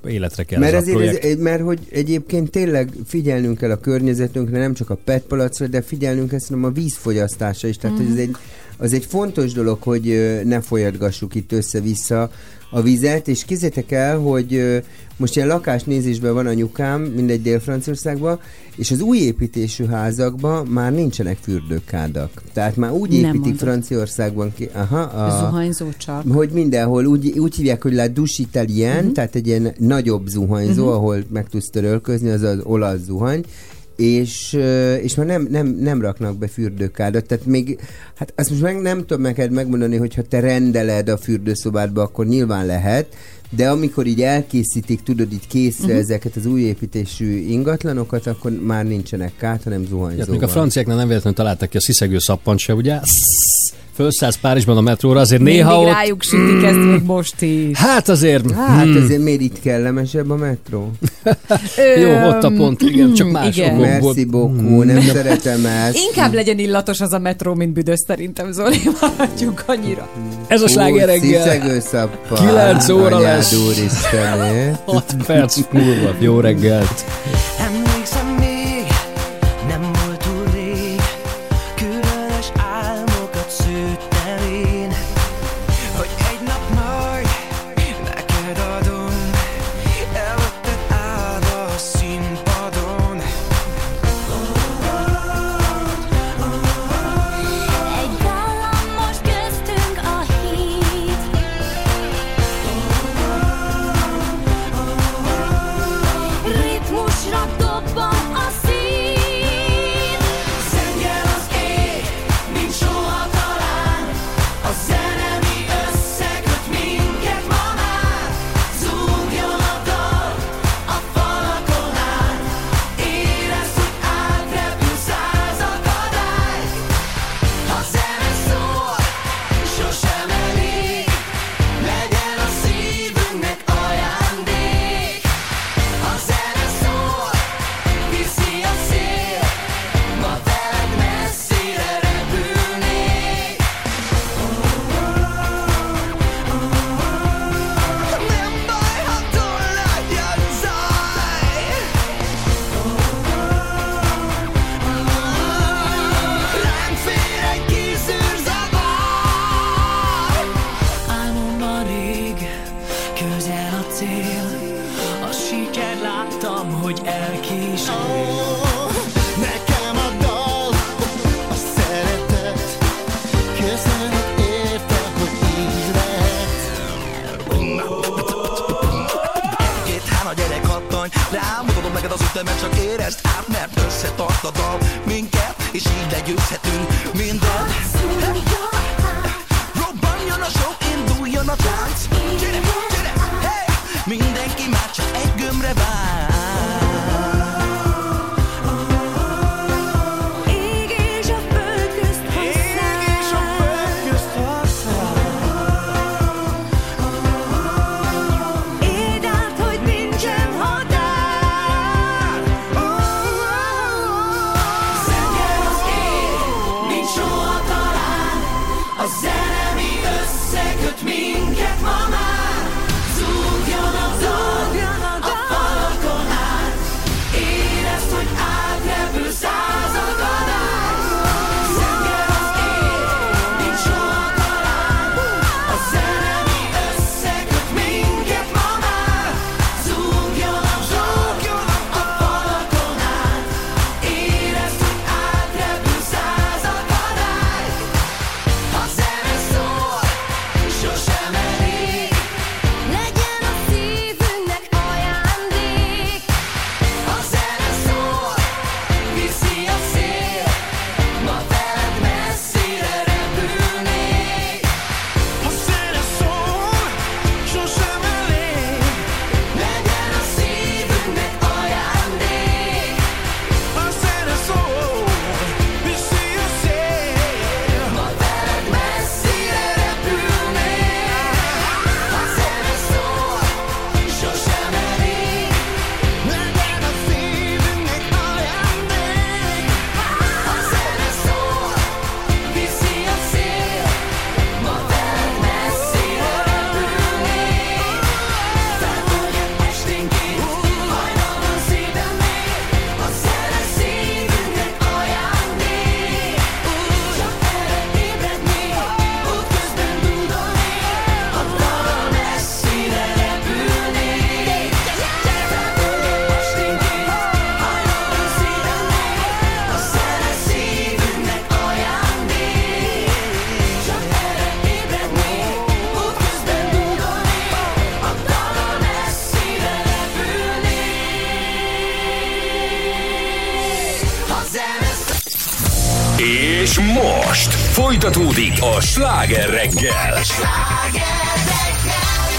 életre kell Mert ez a projekt. ez, mert hogy egyébként tényleg figyelnünk kell a környezetünkre, nem csak a PET palacra, de figyelnünk ezt hanem a vízfogyasztásra is. Tehát, Mhm. hogy ez egy, az egy fontos dolog, hogy ne folyadgassuk itt össze-vissza a vizet, és kézzétek el, hogy most ilyen lakásnézésben van anyukám, mindegy Dél-Franciaországban, és az új építésű házakban már nincsenek fürdőkádak. Tehát már úgy Nem építik mondod. Franciaországban ki, aha, a, Zuhanyzó csak. hogy mindenhol úgy, úgy hívják, hogy la douche italien, Mhm. uh-huh. tehát egy ilyen nagyobb zuhanyzó, Mhm. uh-huh. ahol meg tudsz törölközni, az az olasz zuhany, és, és már nem, nem, nem raknak be fürdőkádat, tehát még, hát azt most meg nem tudom neked megmondani, hogy ha te rendeled a fürdőszobádba, akkor nyilván lehet, de amikor így elkészítik, tudod, így készre Mhm. uh-huh. ezeket az új építésű ingatlanokat, akkor már nincsenek kát, hanem zuhanyzó. Hát még a franciáknál nem véletlenül találtak ki a sziszegő szappant se, ugye? Fölszállsz Párizsban a metróra, azért néha Mindig ott... rájuk sütik ezt még most is. Hát azért... Hát hmm. azért miért itt kellemesebb a metró? Jó, ott a pont, igen, csak más igen. Merci beaucoup, nem szeretem ezt. Inkább legyen illatos az a metró, mint büdös szerintem, Zoli. Maradjunk annyira. Ez a sláger reggel. Sziszegő szappan. 9 óra lesz. úristené. 6 perc múlva. Jó reggelt.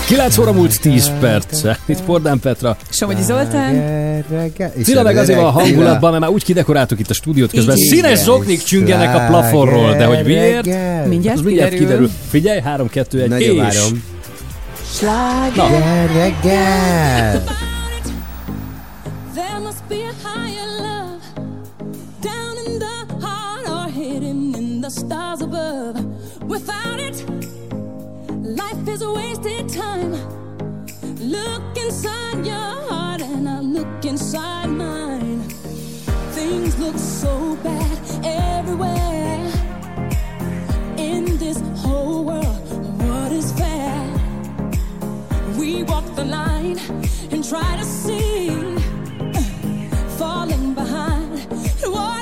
9 óra múlt 10 perce. Itt Pordán Petra. Somogyi Zoltán. Cilla meg azért a hangulatban, mert már úgy kidekoráltuk itt a stúdiót közben. Így, Színes zoknik csüngenek a plafonról, de hogy miért? Mindjárt, hát mindjárt kiderül. Figyelj, 3, 2, 1, és... várom. Sláger reggel! is wasted time. Look inside your heart, and I look inside mine. Things look so bad everywhere. In this whole world, what is fair? We walk the line and try to see, falling behind. What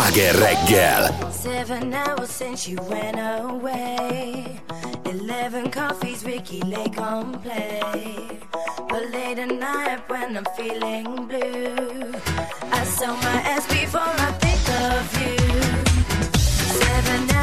Sláger reggel! Seven hours since you went away. Eleven coffees, Ricky Lake on play. But late at night when I'm feeling blue, I sell my ass before I think of you. Seven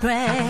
breath.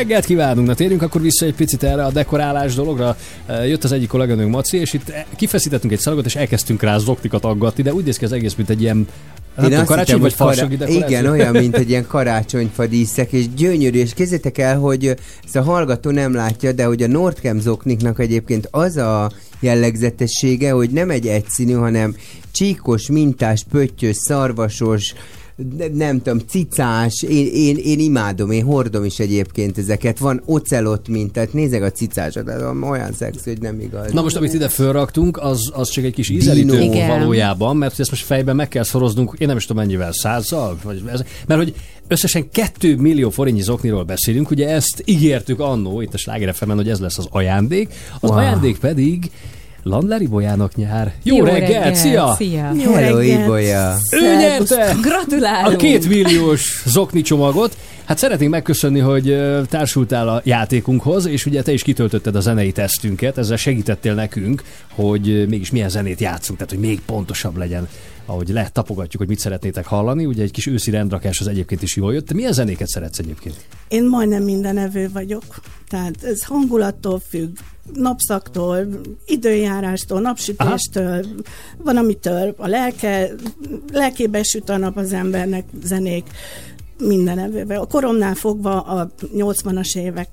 Reggelt kívánunk! Na térjünk akkor vissza egy picit erre a dekorálás dologra. Jött az egyik kolléganőnk Maci, és itt eh, kifeszítettünk egy szalagot, és elkezdtünk rá zoknikat aggatni, de úgy néz ki az egész, mint egy ilyen nem tudom, karácsony vagy farsagi dekoráció. Igen, olyan, mint egy ilyen karácsonyfa díszek, és gyönyörű, és kézzétek el, hogy ö, ezt a hallgató nem látja, de hogy a Nordcam zokniknak egyébként az a jellegzetessége, hogy nem egy egyszínű, hanem csíkos, mintás, pöttyös, szarvasos, nem tudom, cicás, én, én, én imádom, én hordom is egyébként ezeket. Van ocelot mintát, nézek a cicásat, ez olyan szexi, hogy nem igaz. Na most, amit ide fölraktunk, az, az csak egy kis ízelítő. Igen. valójában, mert hogy ezt most fejben meg kell szoroznunk, én nem is tudom mennyivel, százzal, vagy ez, mert hogy összesen 2 millió forintnyi zokniról beszélünk, ugye ezt ígértük annó, itt a Sláger hogy ez lesz az ajándék, az Wow. ajándék pedig Landler Ibolyának nyár. Jó, Jó reggelt, reggelt, szia! szia! Jó Hello, reggelt. Ibolya. Ő nyerte Gratulálunk! a két milliós zokni csomagot. Hát szeretnénk megköszönni, hogy társultál a játékunkhoz, és ugye te is kitöltötted a zenei tesztünket, ezzel segítettél nekünk, hogy mégis milyen zenét játszunk, tehát hogy még pontosabb legyen ahogy letapogatjuk, hogy mit szeretnétek hallani. Ugye egy kis őszi rendrakás az egyébként is jól jött. Te milyen zenéket szeretsz egyébként? Én majdnem minden evő vagyok. Tehát ez hangulattól függ, napszaktól, időjárástól, napsütéstől, van amitől a lelke, lelkébe süt a nap az embernek zenék, minden. A koromnál fogva a 80-as évek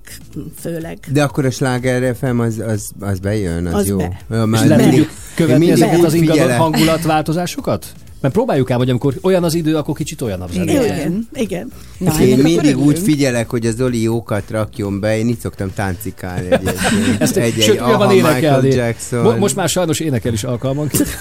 főleg. De akkor a sláger FM az, az, az bejön, az, Az jó. be. Ja, És már le mindig- tudjuk követni mindig ezeket az ingatlan hangulatváltozásokat? Mert próbáljuk ám, hogy amikor olyan az idő, akkor kicsit olyan a zené. Igen, igen. Na, én mindig úgy figyelek, hogy a Zoli jókat rakjon be, én itt szoktam táncikálni egyébként. Ezt, egy, sőt, egy, aha, Michael énekelni. Jackson. Mo- most már sajnos énekel is alkalmanként.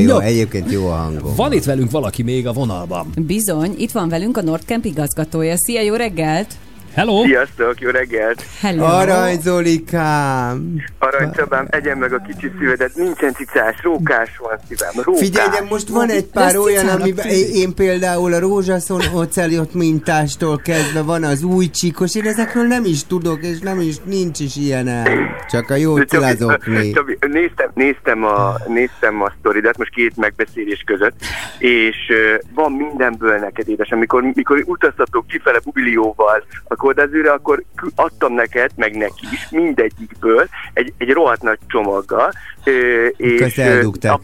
Jó, No. egyébként jó a hangom. Van itt velünk valaki még a vonalban. Bizony, itt van velünk a Nordcamp igazgatója. Szia, jó reggelt! Hello! Sziasztok, jó reggelt! Hello! Arany Zolikám! Arany Csabám, egyen meg a kicsi szívedet, nincsen cicás, rókás van szívem, rókás. Figyelj, de most van egy pár olyan, amiben én, én például a rózsaszon ocelot mintástól kezdve van az új csíkos, én ezekről nem is tudok, és nem is, nincs is ilyen el. Csak a jó. Csabi, néztem, néztem, a, néztem a sztoridat most két megbeszélés között, és van mindenből neked, édes. Amikor, mikor utaztatok kifele bubilióval a kordázőre, akkor adtam neked, meg neki is, mindegyikből egy, egy rohadt nagy csomaggal. És, Ezt ö, eldugták.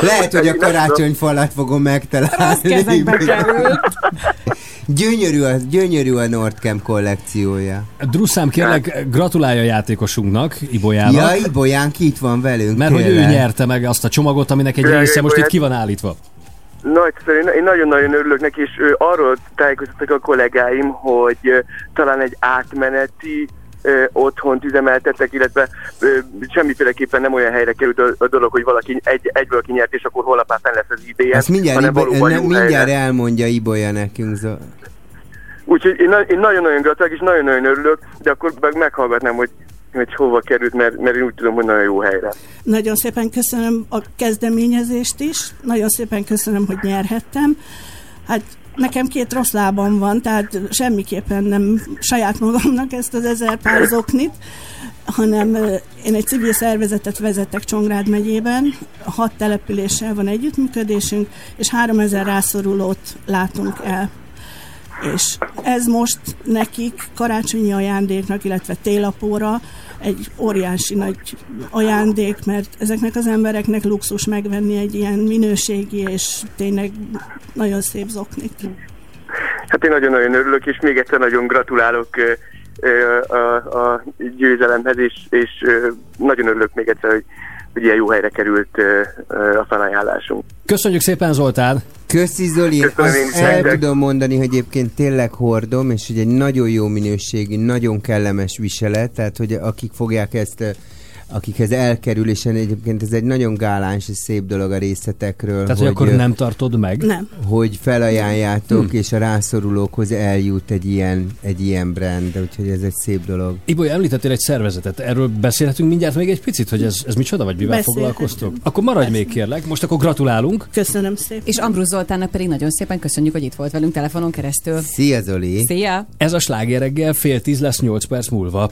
Lehet, hogy a karácsonyfalat fogom megtalálni. gyönyörű, a, gyönyörű a Nordcamp kollekciója. Drusszám, kérlek, gratulálj a játékosunknak, Ibolyának. Ja, Ibolyánk itt van velünk. Mert hogy ő nyerte meg azt a csomagot, aminek egy része most itt ki van állítva. Nagyszerű, én- én nagyon-nagyon örülök neki, és ö, arról tájékoztattak a kollégáim, hogy ö, talán egy átmeneti ö, otthont üzemeltettek, illetve ö, semmiféleképpen nem olyan helyre került a, a dolog, hogy valaki egy, egyből kinyert, és akkor holnap már fenn lesz az idén. Ezt mindjárt, Ibo, ne, mindjárt helyre. elmondja Ibolya nekünk. Úgyhogy én, én nagyon-nagyon gratulálok, és nagyon-nagyon örülök, de akkor meg meghallgatnám, hogy, hogy hova került, mert, mert én úgy tudom, hogy nagyon jó helyre. Nagyon szépen köszönöm a kezdeményezést is, nagyon szépen köszönöm, hogy nyerhettem. Hát nekem két rossz lábam van, tehát semmiképpen nem saját magamnak ezt az ezer pár zoknit, hanem én egy civil szervezetet vezetek Csongrád megyében, hat településsel van együttműködésünk, és 3000 rászorulót látunk el. És ez most nekik karácsonyi ajándéknak, illetve télapóra egy óriási nagy ajándék, mert ezeknek az embereknek luxus megvenni egy ilyen minőségi és tényleg nagyon szép zoknit. Hát én nagyon-nagyon örülök, és még egyszer nagyon gratulálok a, a győzelemhez, és, és nagyon örülök még egyszer, hogy, hogy ilyen jó helyre került a felajánlásunk. Köszönjük szépen, Zoltán! Köszi Zoli, Köszönöm én azt el nektek. tudom mondani, hogy egyébként tényleg hordom, és hogy egy nagyon jó minőségű, nagyon kellemes viselet, tehát hogy akik fogják ezt, akikhez elkerül, és egyébként ez egy nagyon gáláns és szép dolog a részletekről. Tehát, hogy akkor eh, nem tartod meg? Nem. hogy felajánljátok, Hm. és a rászorulókhoz eljut egy ilyen, egy ilyen brand, úgyhogy ez egy szép dolog. Ibolya, említettél egy szervezetet, erről beszélhetünk mindjárt még egy picit, hogy ez, ez micsoda, vagy mivel foglalkoztok? Akkor maradj még kérlek, most akkor gratulálunk. Köszönöm szépen. És Ambrus Zoltánnak pedig nagyon szépen köszönjük, hogy itt volt velünk telefonon keresztül. Szia Zoli! Szia! Ez a sláger reggel fél tíz lesz 8 perc múlva.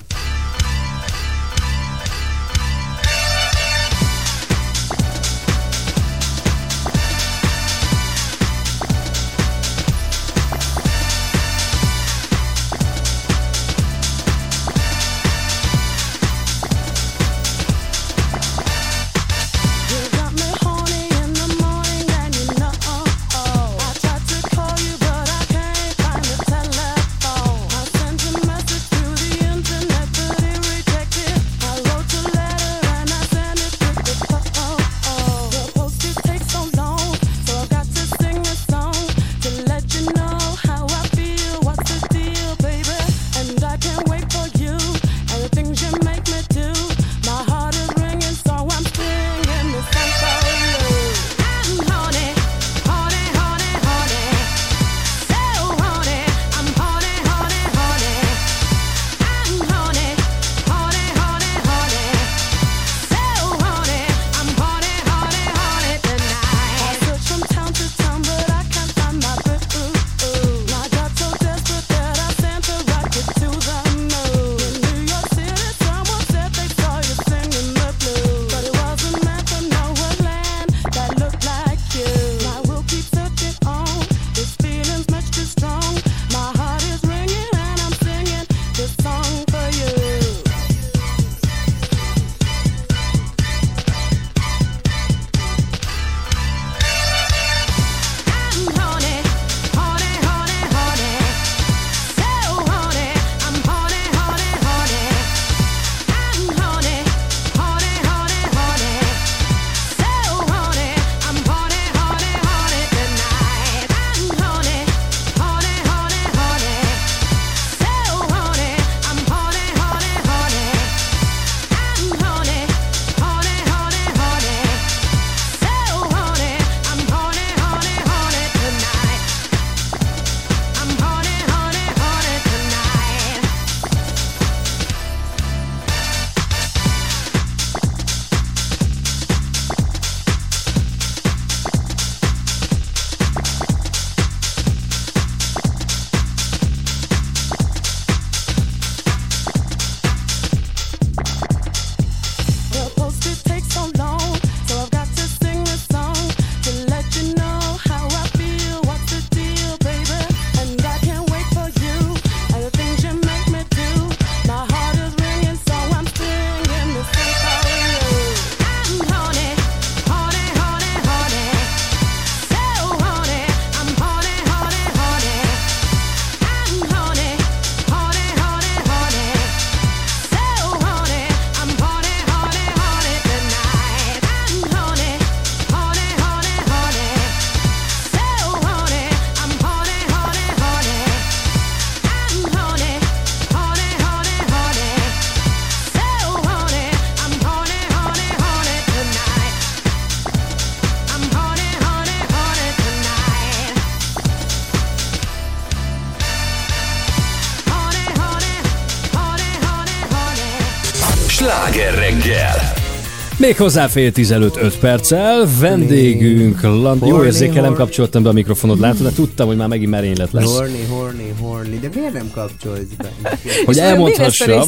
Még hozzá fél 15 5 perccel, vendégünk, Land... jó Horny, érzékel, nem horny. kapcsoltam be a mikrofonod, látod, de tudtam, hogy már megint merénylet lesz. Horny, horny, horny. De miért nem kapcsolsz be? Hogy elmondhassam,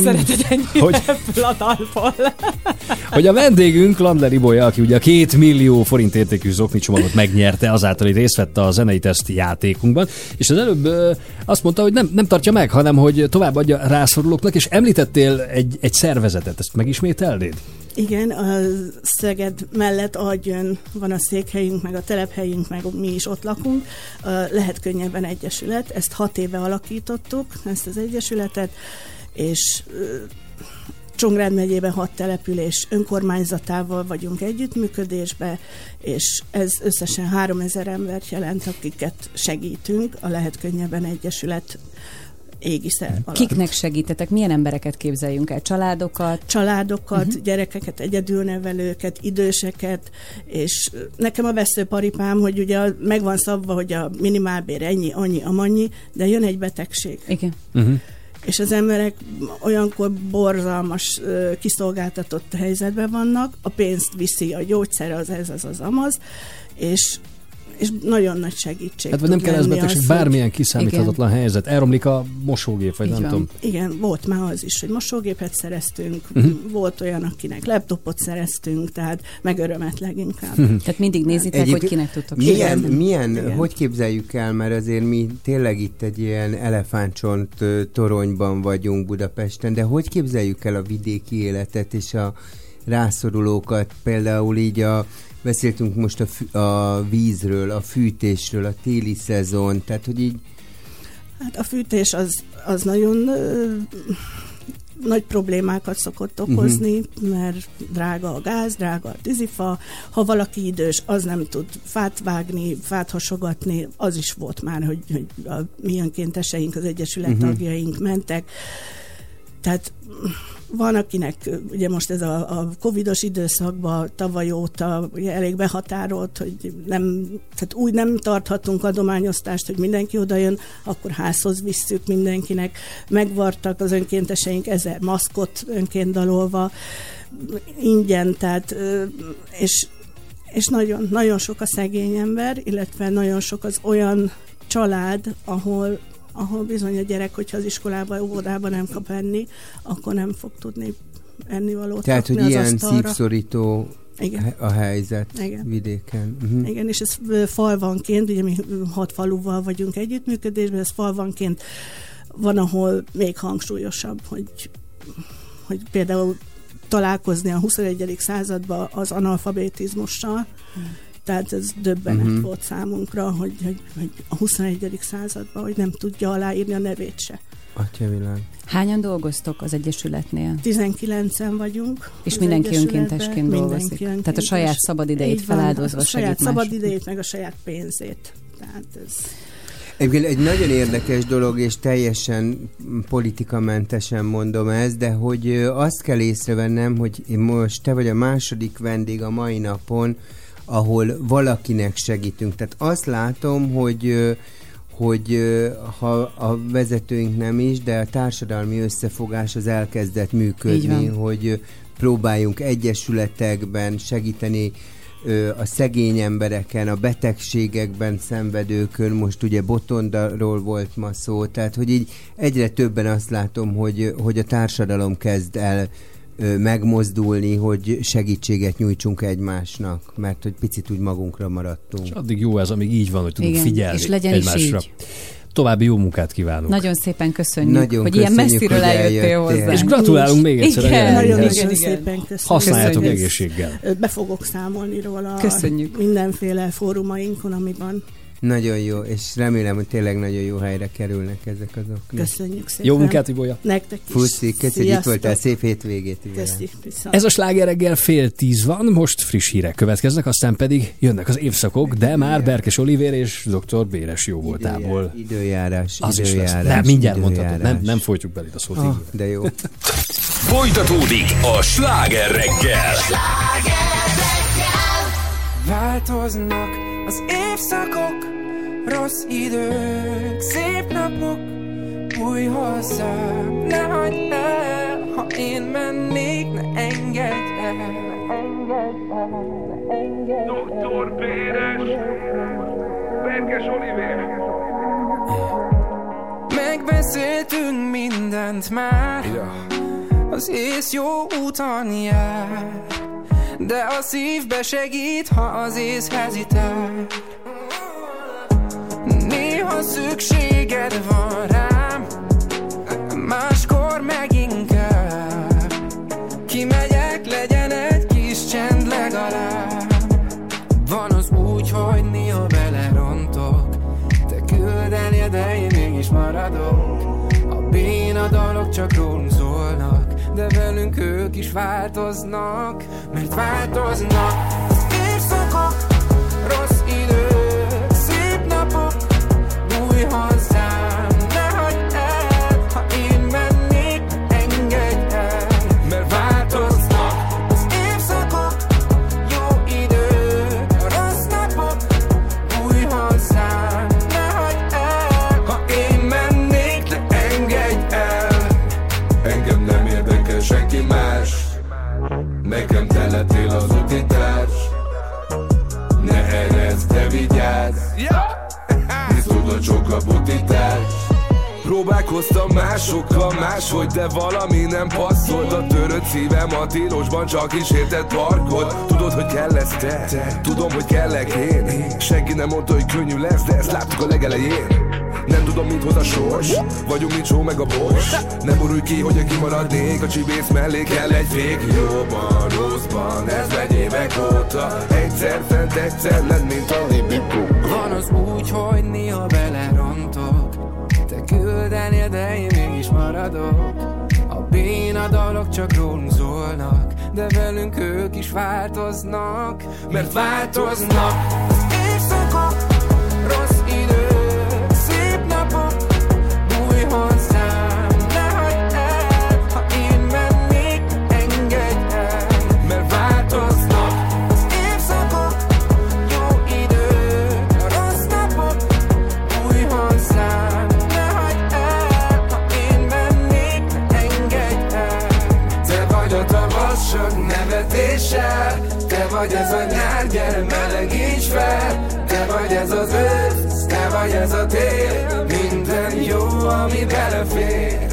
hogy, a dalból. hogy a vendégünk Landler Ibolya, aki ugye a két millió forint értékű zokni csomagot megnyerte, azáltal, hogy részt vett a zenei teszt játékunkban, és az előbb ö, azt mondta, hogy nem, nem tartja meg, hanem hogy továbbadja rászorulóknak, és említettél egy, egy szervezetet, ezt megismételnéd? Igen, a Szeged mellett agyön van a székhelyünk, meg a telephelyünk, meg mi is ott lakunk. Lehet könnyebben egyesület, ezt hat éve alakítottuk, ezt az egyesületet, és Csongrád megyében hat település önkormányzatával vagyunk együttműködésbe, és ez összesen 3000 embert jelent, akiket segítünk a Lehet Könnyebben Egyesület égisze alatt. Kiknek segítetek? Milyen embereket képzeljünk el? Családokat? családokat, uh-huh. gyerekeket, egyedülnevelőket, időseket, és nekem a veszőparipám, hogy ugye a- meg van szabva, hogy a minimálbér ennyi, annyi, amannyi, de jön egy betegség. Igen. Uh-huh. És az emberek olyankor borzalmas, kiszolgáltatott helyzetben vannak, a pénzt viszi a gyógyszer, az ez, az, az, amaz, és és nagyon nagy segítség. Hát vagy nem kell ez betegség, az, bármilyen kiszámíthatatlan helyzet. Elromlik a mosógép, vagy Így nem van. tudom. Igen, volt már az is, hogy mosógépet szereztünk, uh-huh. volt olyan, akinek laptopot szereztünk, tehát megörömet leginkább. Tehát mindig nézitek, hogy Egyébként kinek tudtok milyen, segíteni. milyen Igen. hogy képzeljük el, mert azért mi tényleg itt egy ilyen elefántcsont toronyban vagyunk Budapesten, de hogy képzeljük el a vidéki életet és a rászorulókat, például így a beszéltünk most a, fű, a vízről, a fűtésről, a téli szezon, tehát hogy így Hát a fűtés az, az nagyon ö, nagy problémákat szokott Mhm. okozni, uh-huh. mert drága a gáz, drága a tűzifa, ha valaki idős, az nem tud fát vágni, fát hasogatni, az is volt már, hogy, hogy a mi önkénteseink, az Egyesület uh-huh. tagjaink mentek. Tehát van, akinek ugye most ez a, a covidos időszakban tavaly óta ugye elég behatárolt, hogy nem, tehát úgy nem tarthatunk adományosztást, hogy mindenki oda jön, akkor házhoz visszük mindenkinek. Megvartak az önkénteseink ezer maszkot önként dalolva, ingyen, tehát és, és nagyon, nagyon sok a szegény ember, illetve nagyon sok az olyan család, ahol ahol bizony a gyerek, hogyha az iskolába, óvodába nem kap enni, akkor nem fog tudni ennivalót Tehát, rakni hogy az ilyen asztalra. szívszorító Igen. a helyzet Igen. vidéken. Uh-huh. Igen, és ez falvanként, ugye mi hat faluval vagyunk együttműködésben, ez falvanként van, ahol még hangsúlyosabb, hogy, hogy például találkozni a 21. században az analfabetizmussal, tehát ez döbbenet uh-huh. volt számunkra, hogy, hogy, hogy a 21. században, hogy nem tudja aláírni a nevét se. Atyavilág. Hányan dolgoztok az Egyesületnél? 19-en vagyunk. És mindenki önkéntesként Mindenki dolgozik. Tehát a önkéntes. saját szabadidejét Így van, feláldozva a saját segít szabad másoknak. idejét, meg a saját pénzét. Tehát ez... Egyébként egy nagyon érdekes dolog, és teljesen politikamentesen mondom ezt, de hogy azt kell észrevennem, hogy én most te vagy a második vendég a mai napon, ahol valakinek segítünk. Tehát azt látom, hogy hogy ha a vezetőink nem is, de a társadalmi összefogás az elkezdett működni, hogy próbáljunk egyesületekben segíteni a szegény embereken, a betegségekben szenvedőkön, most ugye Botondaról volt ma szó, tehát hogy így egyre többen azt látom, hogy, hogy a társadalom kezd el megmozdulni, hogy segítséget nyújtsunk egymásnak, mert hogy picit úgy magunkra maradtunk. És addig jó ez, amíg így van, hogy tudunk Igen, figyelni és legyen is egymásra. így. További jó munkát kívánunk. Nagyon szépen köszönjük, Nagyon hogy ilyen köszönjük, messziről hogy eljöttél eljöttél. hozzá. És gratulálunk még egyszer Igen. Nagyon, igen, nagyon igen. szépen köszönjük. Használjátok Köszönjük. egészséggel. Be fogok számolni róla Köszönjük. mindenféle fórumainkon, amiben Nagyon jó, és remélem, hogy tényleg nagyon jó helyre kerülnek ezek azok. köszönjük szépen. Jó munkát, Ibolya! Nektek is. Puszi, köszönjük, itt voltál, szép hétvégét. Viszont. Ez a sláger reggel fél tíz van, most friss hírek következnek, aztán pedig jönnek az évszakok, de már Berkes Olivér és dr. Béres jó voltából. Időjárás, Az is lesz. időjárás. Nem, mindjárt időjárás. mondhatod, nem, nem folytjuk belé a szót. Ah, így. de jó. Folytatódik a sláger reggel. Változnak az évszakok, rossz idők, szép napok, új hozzám, ne hagyd el, ha én mennék, ne engedj el. Doktor Péres, Berkes Oliver. Megbeszéltünk mindent már. Az ész jó úton jár De a szívbe segít, ha az ész hezitál Néha szükséged van rám Máskor meg inkább. Kimegyek, legyen egy kis csend legalább. Van az úgy, hogy néha belerontok Te küldenél, de én mégis maradok. A béna dalok csak rólunk De velünk ők is változnak Mert változnak tudod sok a butitás Próbálkoztam másokkal máshogy De valami nem passzolt. A törött szívem a tilosban Csak is érted parkod Tudod, hogy kell lesz te. Tudom, hogy kellek én. Senki nem mondta, hogy könnyű lesz De ezt láttuk a legelején nem tudom, mit hoz a sors. Vagyunk, mint só meg a bors Nem borulj ki, hogy kimaradnék A csibész mellé kell egy fék. Jóban, rosszban, ez megy évek óta. Egyszer fent, egyszer lent, mint a libikó Van az úgy, hogy néha belerontok Te küldenél, de én mégis maradok. A béna dalok csak rólunk szólnak De velünk ők is változnak Mert változnak tavasz sok nevetéssel Te vagy ez a nyár, gyere melegíts fel. Te vagy ez az ősz, te vagy ez a tél Minden jó, ami belefér.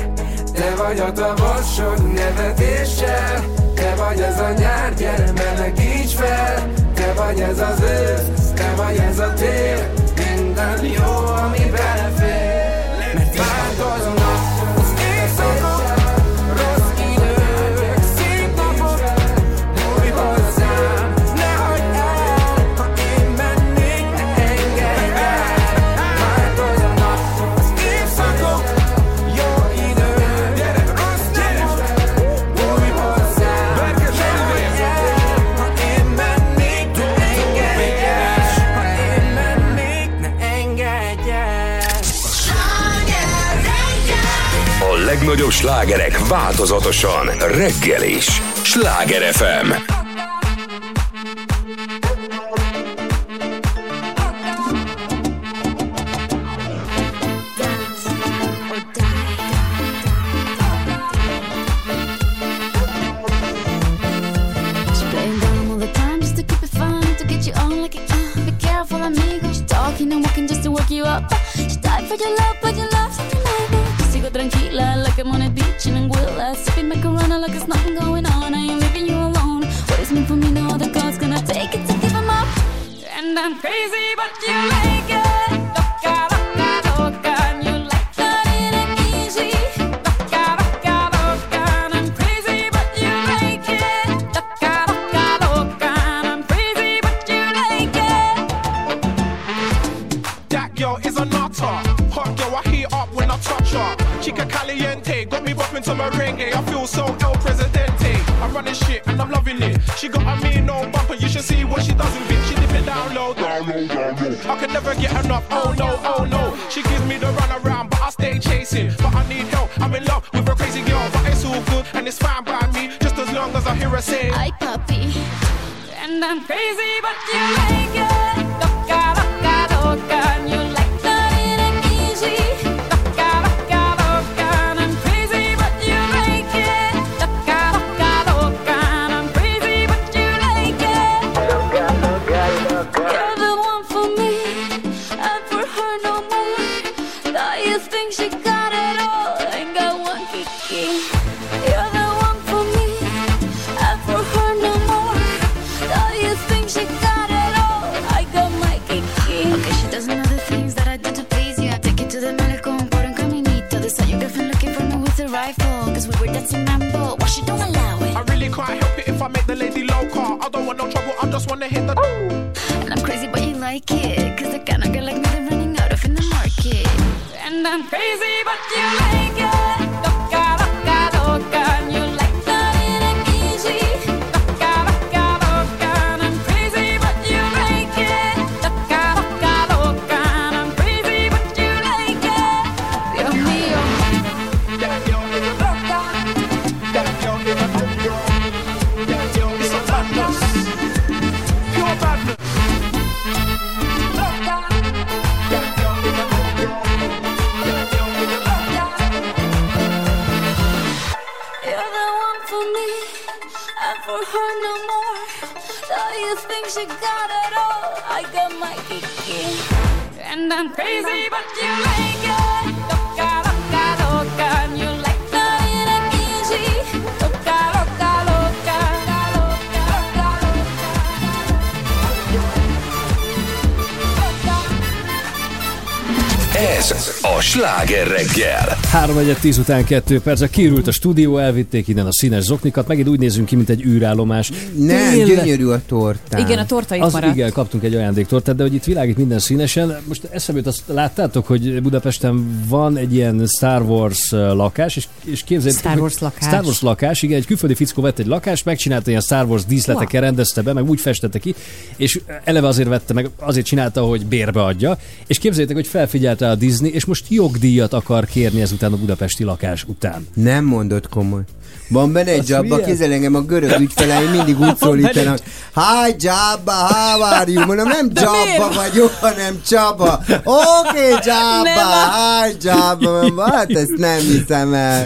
Te vagy a tavasz sok nevetéssel Te vagy ez a nyár, gyere melegíts fel. Te vagy ez az ősz, te vagy ez a tél Minden jó, ami legnagyobb slágerek változatosan reggel is. Sláger FM. 3 10 után 2 perc, kiürült a stúdió, elvitték innen a színes zoknikat, megint úgy nézünk ki, mint egy űrállomás. Nem, Tényleg- gyönyörű a tortán. Igen, a torta itt az maradt. igen, kaptunk egy ajándéktortát, de hogy itt világít minden színesen. Most eszembe jut, azt láttátok, hogy Budapesten van egy ilyen Star Wars lakás, és, és képzeljétek, Star Wars lakás. Star Wars lakás, igen, egy külföldi fickó vett egy lakást, megcsinálta ilyen Star Wars díszletekkel, rendezte be, meg úgy festette ki, és eleve azért vette meg, azért csinálta, hogy bérbe adja, és képzeljétek, hogy felfigyelte a Disney, és most jogdíjat akar kérni ezután a budapesti lakás után. Nem mondod komoly. Van benne egy milyen? kézzel engem a görög ügyfeleim mindig úgy szólítanak. Hi Jabba, how are you? Mondom, nem Jabba vagyok, hanem Csaba. Oké, okay, Jabba, hi Jabba. Mondom, Hát ezt nem hiszem el.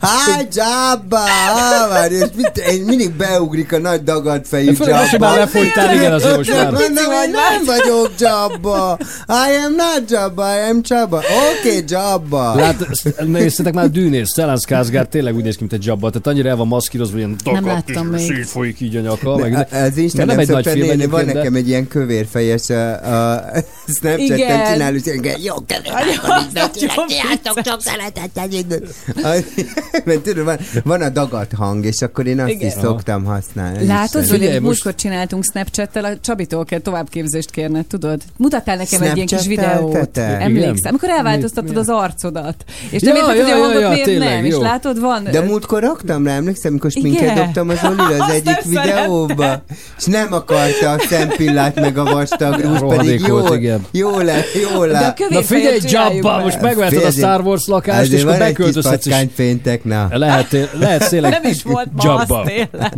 Hi Jabba, how are you? És mit, én mindig beugrik a nagy dagadfejű Főleg most, hogy Jabba. már lefogytál, igen, azért most már. Mondom, hogy nem vagyok Jabba. I am not Jabba, I am Jabba. Oké, okay, Jabba. Lát, néztetek már a dűnér, Stellan Skarsgård tényleg úgy néz ki, mint egy Jabba, tehát annyira el van maszkírozva, ilyen Nem dagat, láttam még. szétfolyik így a nyaka. Meg, Ez Isten nem nem, egy nagy film van nekem egy ilyen kövérfejes a, a Snapchaten Igen. csinál, és engem jó kövér, csináltok, sok szeretettel. Mert tudod, van, van a dagat hang, és akkor én azt is szoktam használni. Látod, hogy múltkor csináltunk Snapchattel, a Csabitól kell továbbképzést kérned, tudod? Mutattál nekem egy ilyen kis videót. Emlékszem, amikor elváltoztattad Mi- az arcodat. És érted, ja, hogy a ja, ja, miért tényleg, nem. És jó. látod, van... De múltkor raktam rá, emlékszem, amikor Igen. sminket dobtam az Olira az egyik videóba, és nem akarta a szempillát meg a vastag Rohadék pedig volt, jól, igen. jól le, jól De a le. kövér Na figyelj, Jabba, most megvetted a Star Wars lakást, Azért és akkor van egy kis beköltözhetsz, patkányféntek, na. lehet, lehet tényleg Nem is volt Jabba.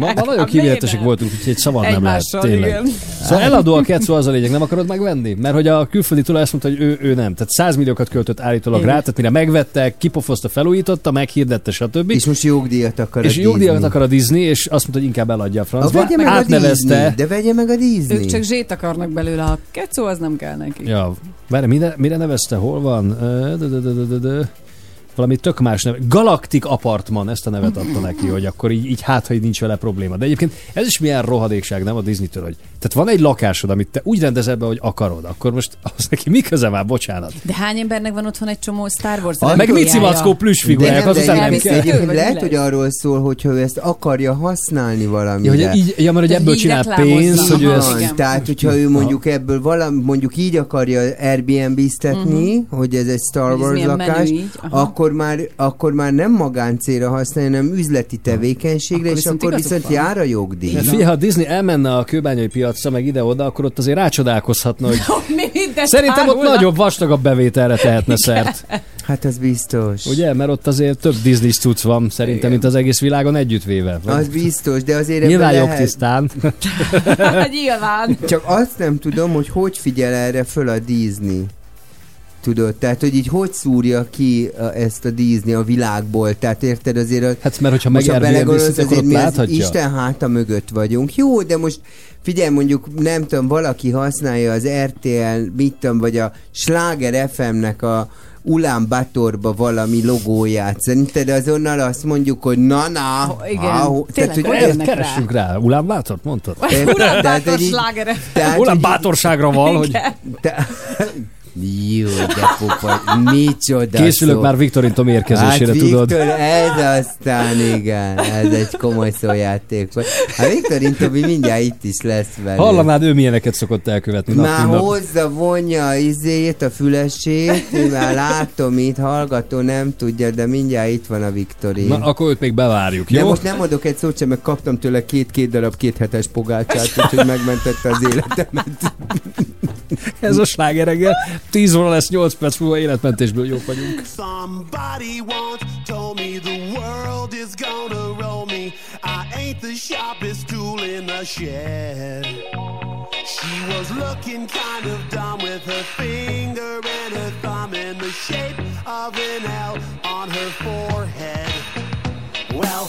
Ma, ma nagyon Hát kivételesek miért voltunk, úgyhogy egy szabad nem lehet, tényleg. igen. Szóval eladó a kecó az a lényeg, nem akarod megvenni? Mert hogy a külföldi tulaj azt mondta, hogy ő, ő nem. Tehát 100 milliókat költött állítólag Igen. rá, tehát mire megvette, kipofozta, felújította, meghirdette, stb. És most jogdíjat akar és a jogdíjat akar a Disney, és azt mondta, hogy inkább eladja a francba. vegye meg a Disney, Átnevezte. de vegye meg a Disney. Ők csak zsét akarnak belőle, a kecó az nem kell neki. Ja, várj, mire, mire nevezte? Hol van? Ö, Valami tök más neve. Galactic Apartman, ezt a nevet adta neki, hogy akkor így, így hát, ha így nincs vele probléma. De egyébként ez is milyen rohadékság, nem a Disney-től, hogy tehát van egy lakásod, amit te úgy rendezel be, hogy akarod, akkor most az neki mi köze már, bocsánat. De hány embernek van otthon egy csomó Star Wars Meg rajongójája? Mici Mackó plüss figuráják, nem, azután nem egyébként- kell. Egyébként lehet, hogy arról szól, hogyha ő ezt akarja használni Ja, valamire. hogy így, ja, mert hogy Tehát ebből csinál pénzt, hogy ő ezt... Tehát, hogyha ő mondjuk ebből valami, mondjuk így akarja Airbnb-ztetni, uh-huh. hogy ez egy Star Wars lakás, aha. Akkor már, akkor már nem magáncélra használja, hanem üzleti tevékenységre, Akkor és viszont akkor viszont van. jár a jogdíj. Figyelj, ha Disney elmenne a kőbányai piacra, meg ide-oda, akkor ott azért rácsodálkozhatna, hogy szerintem ott nagyobb, vastagabb bevételre tehetne szert. Hát ez biztos. Ugye? Mert ott azért több Disney cucc van, szerintem, mint az egész világon együttvéve. Az biztos, de azért Nyilván ebben jobb lehet. tisztán. Nyilván. Csak azt nem tudom, hogy hogy figyel erre föl a Disney. Tudod, tehát, hogy így hogy szúrja ki ezt a Disney a világból, tehát érted azért... A, Hát mert hogyha meg belegondolsz, azért mi az. Isten háta mögött vagyunk. Jó, de most figyelj, mondjuk nem tudom, valaki használja az RTL, mit tudom, vagy a Sláger FM-nek a Ulán Batorba valami logóját. Szerinted azonnal azt mondjuk, hogy na na. igen. ah, Tényleg, hogy olyan Keressünk rá. Ulán Bátort mondtad? Tehát, így- slágere. tehát, Ulán bátorságra van, hogy Te... Jó, de popa, micsoda készülök szó. már Viktorin Tomi érkezésére, hát, tudod. Viktor, ez aztán igen, ez egy komoly szójáték volt. Hát Viktor Intobi mindjárt itt is lesz velünk. Hallanád, ő milyeneket szokott elkövetni nap, Már nap. hozza, vonja a izét, a fülesét, már látom itt, hallgató nem tudja, de mindjárt itt van a Viktorin. Na, akkor őt még bevárjuk, de jó? most nem adok egy szót sem, mert kaptam tőle két-két darab kéthetes pogácsát, úgyhogy megmentette az életemet. Ez a sláger reggel. 10 óra lesz, 8 perc múlva életmentésből jók vagyunk. Somebody once told me the world is gonna roll me. I ain't the sharpest tool in the shed. She was looking kind of dumb with her finger and her thumb in the shape of an L on her forehead. Well,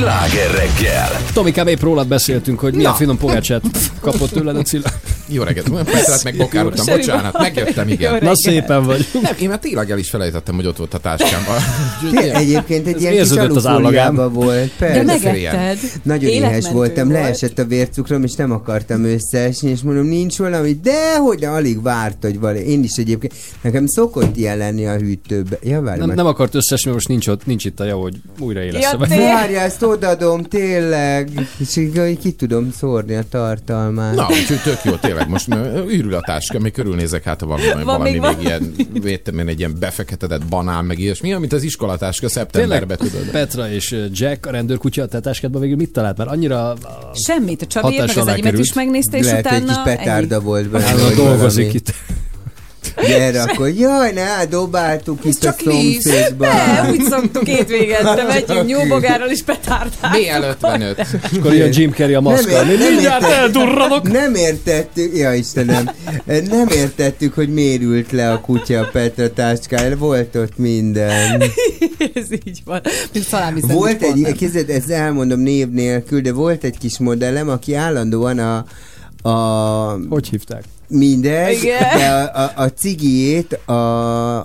sláger reggel. Tomikám, épp rólad beszéltünk, hogy milyen finom pogácsát kapott tőled a Cilla. Jó reggelt, persze meg bokárultam, Szerintem- bocsánat, megjöttem, igen. Na szépen vagy. Nem, én már tényleg el is felejtettem, hogy ott volt a táskámban. Egyébként egy ilyen kis az volt. Persze. megetted. Nagyon éhes voltam, volt. leesett a vércukrom, és nem akartam összeesni, és mondom, nincs valami, de hogy de alig várt, hogy valami. Én is egyébként, nekem szokott ilyen lenni a hűtőbe. Ja, várj, Nem, mert- nem akart mert most nincs ott, nincs itt a jó, hogy újra élesz. Ja, Várja, ezt odadom, tényleg. És ki tudom szórni a tartalmát. Na, úgyhogy tök jó, tényleg. Tényleg most űrül a táska, még körülnézek, hát ha valami, Van valami még még valami? ilyen, védtem én egy ilyen befeketedett banán, meg ilyesmi, amit az iskolatáska szeptemberben tudod. Petra és Jack, a rendőrkutya a te táskádban végül mit talált? Mert annyira Semmit, a Csabi meg az került. is megnézte, és Lehet, utána... egy kis petárda ennyi. volt benne. Dolgozik valami. itt. Gyere, akkor jaj, ne, dobáltuk itt a Csak víz. szomszédba. Ne, úgy szoktuk hétvégente, megyünk nyúlbogárral és petárdát. B55. És akkor ilyen Jim Carrey a maszkkal. Mi mindjárt értett- eldurranok. Nem értettük, ja Istenem, nem értettük, hogy mérült le a kutya a Petra táskájára, volt ott minden. Ez így van. Mint szalámi Volt egy, kézzed, ezt elmondom név nélkül, de volt egy kis modellem, aki állandóan a, a Hogy hívták? Mindegy, Igen. de a, a, a cigiét a,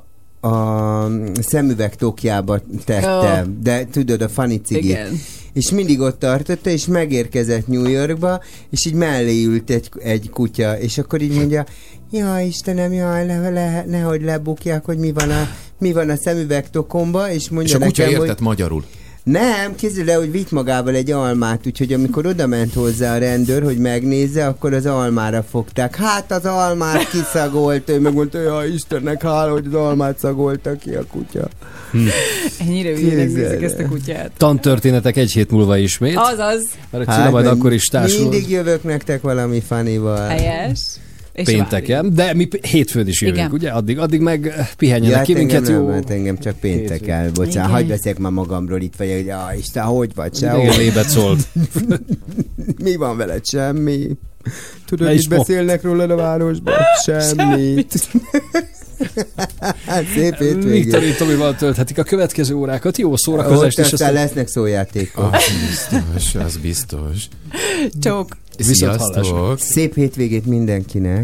a szemüveg tokjába tette, Ó. de tudod, a funny cigi. Igen. És mindig ott tartotta, és megérkezett New Yorkba, és így mellé ült egy, egy kutya, és akkor így mondja, jaj Istenem, jaj, le, le, nehogy lebukják, hogy mi van a, mi van a szemüveg tokomba, és És mondja a kutya nekem, értett hogy magyarul. Nem, képzeld el, hogy vitt magával egy almát, úgyhogy amikor oda ment hozzá a rendőr, hogy megnézze, akkor az almára fogták. Hát az almát kiszagolt, ő megmondta, hogy Istennek hála, hogy az almát szagolta ki a kutya. Ennyire hülyének Képzeld nézik ezt a kutyát. Tantörténetek egy hét múlva ismét. Azaz. Mert majd mert akkor is társul Mindig jövök nektek valami fanival. Helyes. És pénteken, de mi hétfőn is jövünk, Igen. ugye? Addig, addig meg eh, pihenjenek Ja, hát ki minket, jó? nem, hát engem csak pénteken, bocsánat, Igen. hagyd beszéljek már magamról itt vagy, hogy ah, Isten, hogy vagy, Igen, sehol. lébet szólt. Mi van veled? Semmi. Tudod, mit is beszélnek rólad a városban? Semmit. szép Viktor hétvégét. Tomival tölthetik a következő órákat. Jó szórakozást, és aztán lesznek szójátékok. Az biztos, az biztos. Csók. Sziasztok! Szép hétvégét mindenkinek.